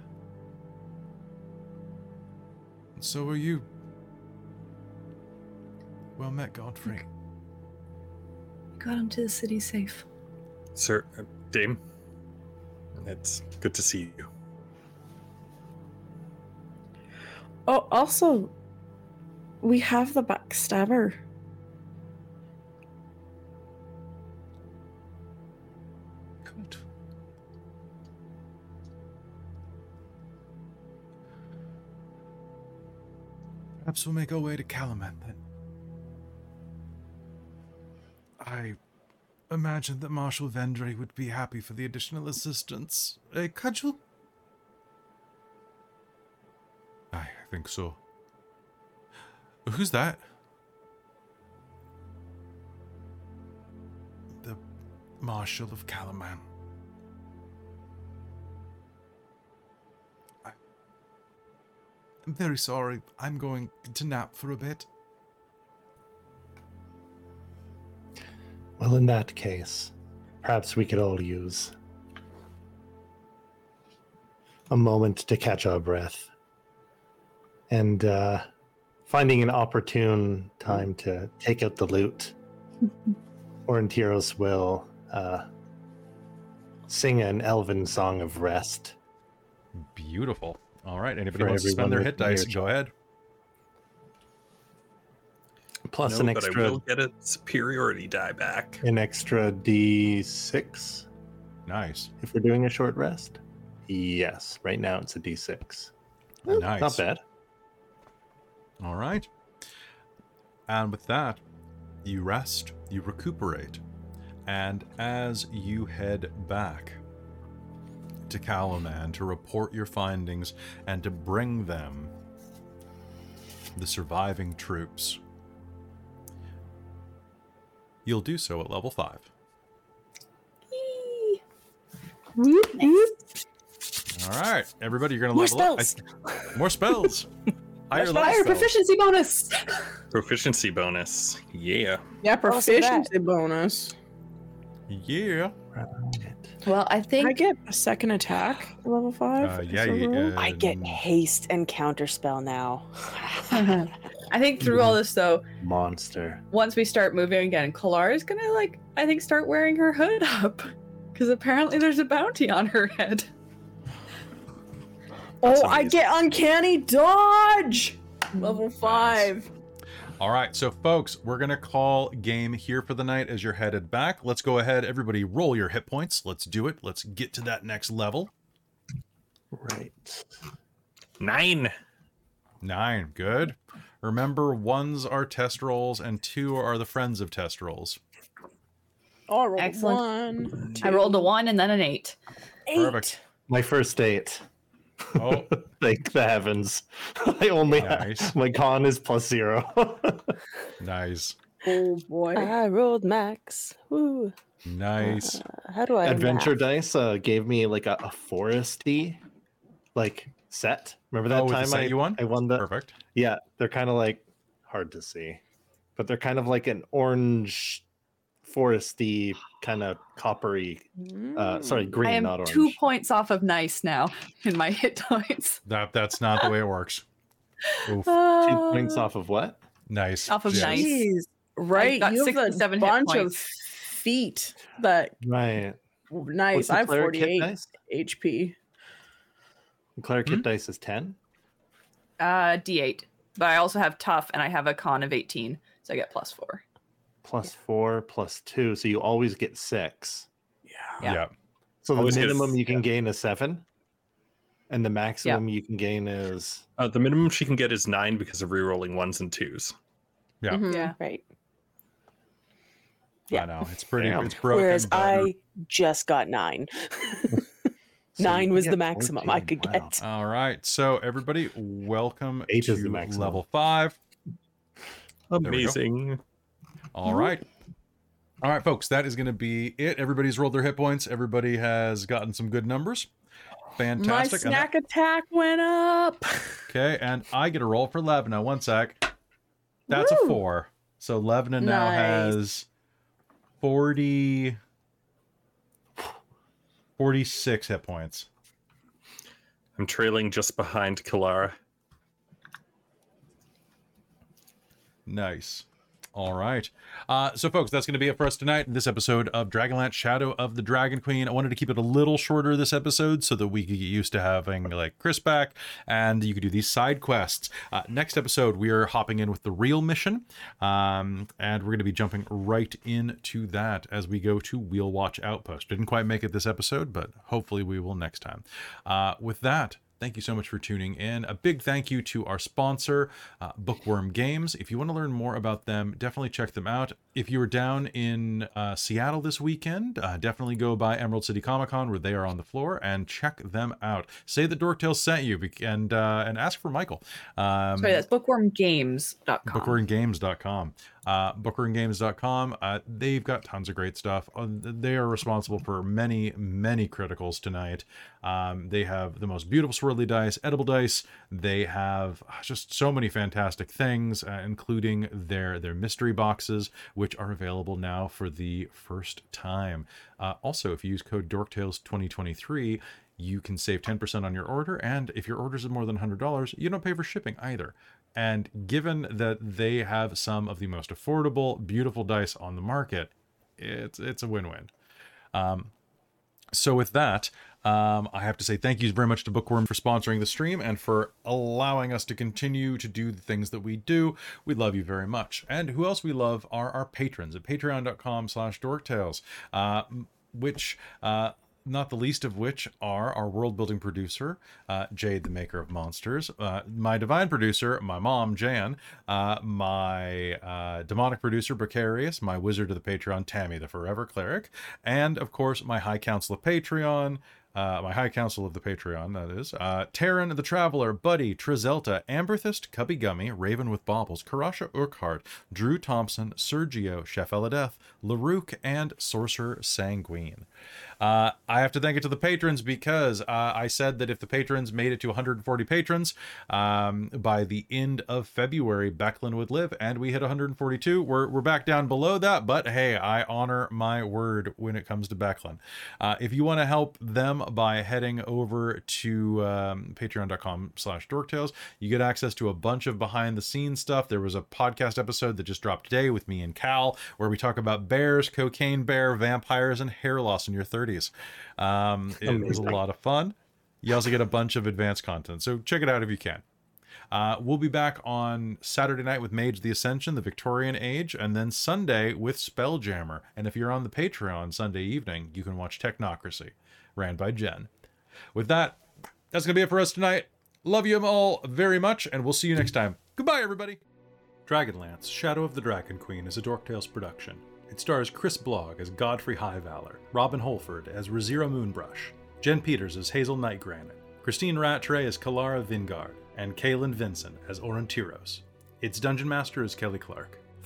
And so are you. Well met, Godfrey. Got him to the city safe. Sir, uh, Dame, it's good to see you. Oh, also, we have the backstabber. Good. Perhaps we'll make our way to Kalaman then. I imagine that Marshal Vendry would be happy for the additional assistance. A cudgel? I, I think so. Who's that? The Marshal of Kalaman. I... I'm very sorry. I'm going to nap for a bit. Well, in that case, perhaps we could all use a moment to catch our breath and uh, finding an opportune time to take out the loot. Aurontiros will uh, sing an elven song of rest. Beautiful. All right. Anybody For wants to spend their hit dice? near Go ahead. Plus no, an but I extra, will get a superiority die back. an extra d6 Nice. if we're doing a short rest. Yes, right now it's a d6. Nice. Not bad. All right. And with that, you rest, you recuperate, and as you head back to Kalaman to report your findings and to bring them the surviving troops, you'll do so at level 5. All right, everybody, you're going to More level spells. up. I- more spells. Higher level Fire proficiency bonus. Proficiency bonus. Yeah. Yeah, proficiency bonus. Yeah. Well, I think I get a second attack level five. Uh, Is yeah, that? I get um, haste and counterspell now. I think through all this though, Monster. once we start moving again, Kalar is gonna like I think start wearing her hood up. Because apparently there's a bounty on her head. oh, I get uncanny dodge. Level five. All right, so folks, we're gonna call game here for the night as you're headed back. Let's go ahead, everybody, roll your hit points. Let's do it. Let's get to that next level. Right. Nine. Nine, good. Remember, ones are test rolls and two are the friends of test rolls. Oh, I rolled a Excellent. one. I rolled a one and then an eight. eight. Perfect. My first date. Oh, Thank the heavens. I only Nice. have my con is plus zero. nice, Oh boy. I rolled max. Woo. nice. Uh, how do I Adventure math? dice uh, gave me like a, a foresty like set. Remember that Oh, time I, you won? I won the Perfect. Yeah, they're kind of like hard to see, but they're kind of like an orange, foresty, kind of coppery. Uh, sorry, Mm. green, I am not orange. two points off of nice now in my hit points. That that's not the way it works. Oof. Two Uh, points off of what? Nice. off of Yes. nice. Jeez. Right, got you have a 67 hit bunch of feet that Right. nice. I have cleric hit 48 dice? HP. The cleric Hmm? dice is ten. Uh, D8. But I also have tough and I have a con of 18. So I get plus four. Plus four, plus two, so you always get six. Yeah. yeah. So the Always get a- minimum you can gain is seven, and the maximum you can gain is Uh, the minimum she can get is nine because of rerolling ones and twos. Yeah. Mhm. Yeah. Right. I know it's pretty. Damn. It's broken. Whereas but- I just got nine. so Nine was the maximum I could Wow. get. All right, so everybody, welcome Eight to is the maximum. level five. Amazing. All right. All right, folks, that is going to be it. Everybody's rolled their hit points. Everybody has gotten some good numbers. Fantastic. And snack attack went up. okay, and I get a roll for Levna. One sec. That's a four. So Levna now Nice. has 40, 46 hit points. I'm trailing just behind Kelara. Nice. All right. Uh, so, folks, that's going to be it for us tonight in this episode of Dragonlance Shadow of the Dragon Queen. I wanted to keep it a little shorter this episode so that we could get used to having like Chris back and you could do these side quests. Uh, next episode, we are hopping in with the real mission, um, and we're going to be jumping right into that as we go to Wheel Watch Outpost. Didn't quite make it this episode, but hopefully we will next time. Uh, with that, Thank you so much for tuning in. A big thank you to our sponsor, uh, Bookwyrm Games. If you want to learn more about them, definitely check them out. If you were down in uh, Seattle this weekend, uh, definitely go by Emerald City Comic Con where they are on the floor and check them out. Say that Dorktales sent you and uh, and ask for Michael. Um, Sorry, that's bookwyrmgames.com. bookwyrmgames.com uh, bookwyrmgames.com uh, they've got tons of great stuff Uh, they are responsible for many many criticals tonight um, they have the most beautiful swirly dice edible dice they have uh, just so many fantastic things uh, including their their mystery boxes which are available now for the first time uh, also if you use code dorktales 2023 you can save 10% on your order and if your orders is more than $100 you don't pay for shipping either and given that they have some of the most affordable, beautiful dice on the market, it's it's a win-win. Um, so with that, um, I have to say thank you very much to Bookwyrm for sponsoring the stream and for allowing us to continue to do the things that we do. We love you very much. And who else we love are our patrons at patreon.com slash dorktales, uh, which uh, not the least of which are our world building producer, uh, Jade, the maker of monsters, uh, my divine producer, my mom, Jan, uh, my uh, demonic producer, Precarious, my wizard of the Patreon, Tammy, the forever cleric, and of course, my high council of Patreon. Uh, my high council of the Patreon, that is. Uh, Terran the Traveler, Buddy, Trizelta, Amberthist, Cubby Gummy, Raven with Baubles, Karasha Urquhart, Drew Thompson, Sergio, Chef Eladeth, Larouk, and Sorcerer Sanguine. Uh, I have to thank it to the patrons because uh, I said that if the patrons made it to 140 patrons um, by the end of February, Becklin would live, and we hit 142. We're, we're back down below that, but hey, I honor my word when it comes to Becklin. Uh, if you want to help them by heading over to um, patreon.com slash dorktales, you get access to a bunch of behind the scenes stuff. There was a podcast episode that just dropped today with me and Cal where we talk about bears, cocaine bear, vampires, and hair loss in your 30s. Um, it was a lot of fun. You also get a bunch of advanced content, so check it out if you can. Uh, we'll be back on Saturday night with Mage the Ascension, the Victorian Age, and then Sunday with Spelljammer. And if you're on the Patreon Sunday evening, you can watch Technocracy, ran by Jen. With that, that's going to be it for us tonight. Love you all very much, and we'll see you next time. Goodbye, everybody. Dragonlance Shadow of the Dragon Queen is a Dork Tales production. It stars Chris Blogg as Godfrey Highvalor, Robin Holford as Rizira Moonbrush, Jen Peters as Hazeal Nightgranite, Christine Rattray as Kelara Vingard, and Kalin Vincent as Aurontiros. Its Dungeon Master is Kelly Clark.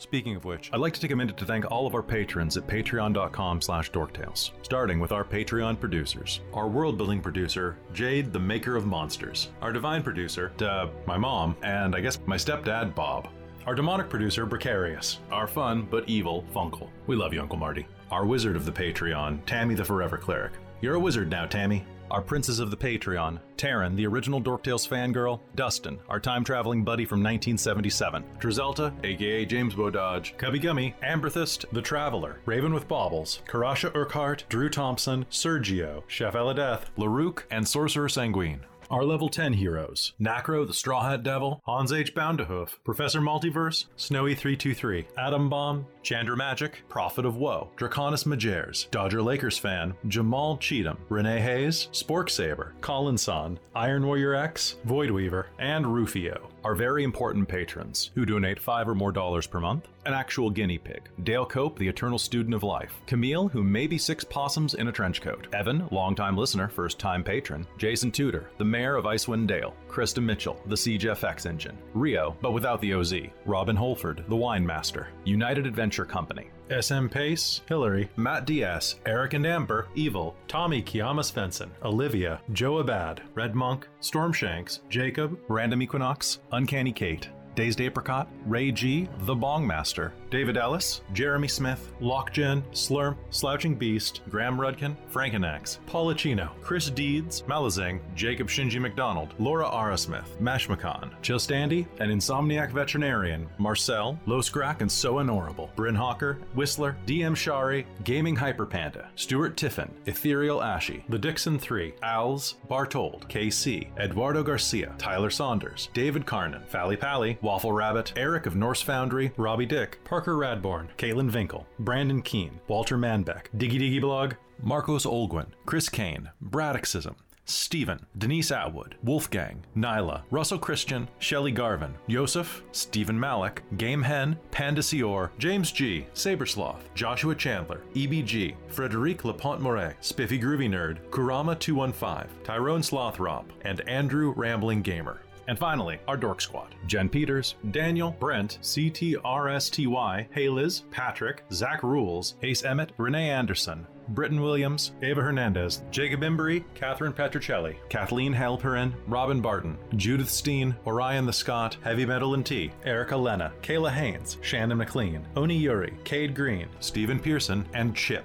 Speaking of which, I'd like to take a minute to thank all of our patrons at patreon.com slash dorktales, starting with our Patreon producers. Our world building producer, Jade, the maker of monsters. Our divine producer, duh, my mom, and I guess my stepdad, Bob. Our demonic producer, Precarious. Our fun but evil, Funkle. We love you, Uncle Marty. Our wizard of the Patreon, Tammy the Forever Cleric. You're a wizard now, Tammy. Our princes of the Patreon, Taryn, the original Dorktales fangirl, Dustin, our time traveling buddy from 1977, Drizelta, aka James Bododge, Cubby Gummy, Amberthist, the Traveler, Raven with Baubles, Karasha Urquhart, Drew Thompson, Sergio, Chef Eladeth, Larouk, and Sorcerer Sanguine. Our level 10 heroes Nacro, the Straw Hat Devil, Hans H. Boundahoof, Professor Multiverse, Snowy323, Atom Bomb, Chandra Magic, Prophet of Woe, Draconis Majers, Dodger Lakers fan, Jamal Cheatham, Renee Hayes, Spork Saber, Colin Son, Iron Warrior X, Void Weaver, and Rufio. Our very important patrons who donate five or more dollars per month. An actual guinea pig. Dale Cope, the eternal student of life. Camille, who may be six possums in a trench coat. Evan, longtime listener, first time patron. Jason Tudor, the mayor of Icewind Dale. Krista Mitchell, the Siege FX engine. Rio, but without the OZ. Robin Holford, the wine master. United Adventure Company. SM Pace, Hillary, Matt Diaz, Eric and Amber, Evil, Tommy Kiama Svensson, Olivia, Joe Abad, Red Monk, Stormshanks, Jacob, Random Equinox, Uncanny Kate, Dazed Apricot, Ray G, The Bong Master, David Ellis, Jeremy Smith, Lockgen, Slurm, Slouching Beast, Graham Rudkin, Frankenax, Paulachino, Chris Deeds, Malazing, Jacob Shinji McDonald, Laura Arasmith, Mashmakan, Just Andy, an Insomniac Veterinarian, Marcel, Loscrack and So Honorable, Bryn Hawker, Whistler, DM Shari, Gaming Hyperpanda, Stuart Tiffin, Ethereal Ashy, The Dixon 3, Owls, Bartold, KC, Eduardo Garcia, Tyler Saunders, David Carnan, Fally Pally, Waffle Rabbit, Eric of Norse Foundry, Robbie Dick, Parker Radborn, Kaylin Vinkel, Brandon Keen, Walter Manbeck, Diggy Diggy Blog, Marcos Olguin, Chris Kane, Braddockism, Stephen, Denise Atwood, Wolfgang, Nyla, Russell Christian, Shelley Garvin, Yosef, Stephen Malik, Game Hen, Panda Sior, James G, Sabersloth, Joshua Chandler, EBG, Frederic Lapont Moret, Spiffy Groovy Nerd, Kurama 215, Tyrone Slothrop, and Andrew Rambling Gamer. And finally, our Dork Squad Jen Peters, Daniel, Brent, CTRSTY, Hey Liz, Patrick, Zach Rules, Ace Emmett, Renee Anderson, Britton Williams, Ava Hernandez, Jacob Embry, Catherine Petricelli, Kathleen Halperin, Robin Barton, Judith Steen, Orion the Scott, Heavy Metal and Tea, Erica Lena, Kayla Haynes, Shannon McLean, Oni Yuri, Cade Green, Stephen Pearson, and Chip.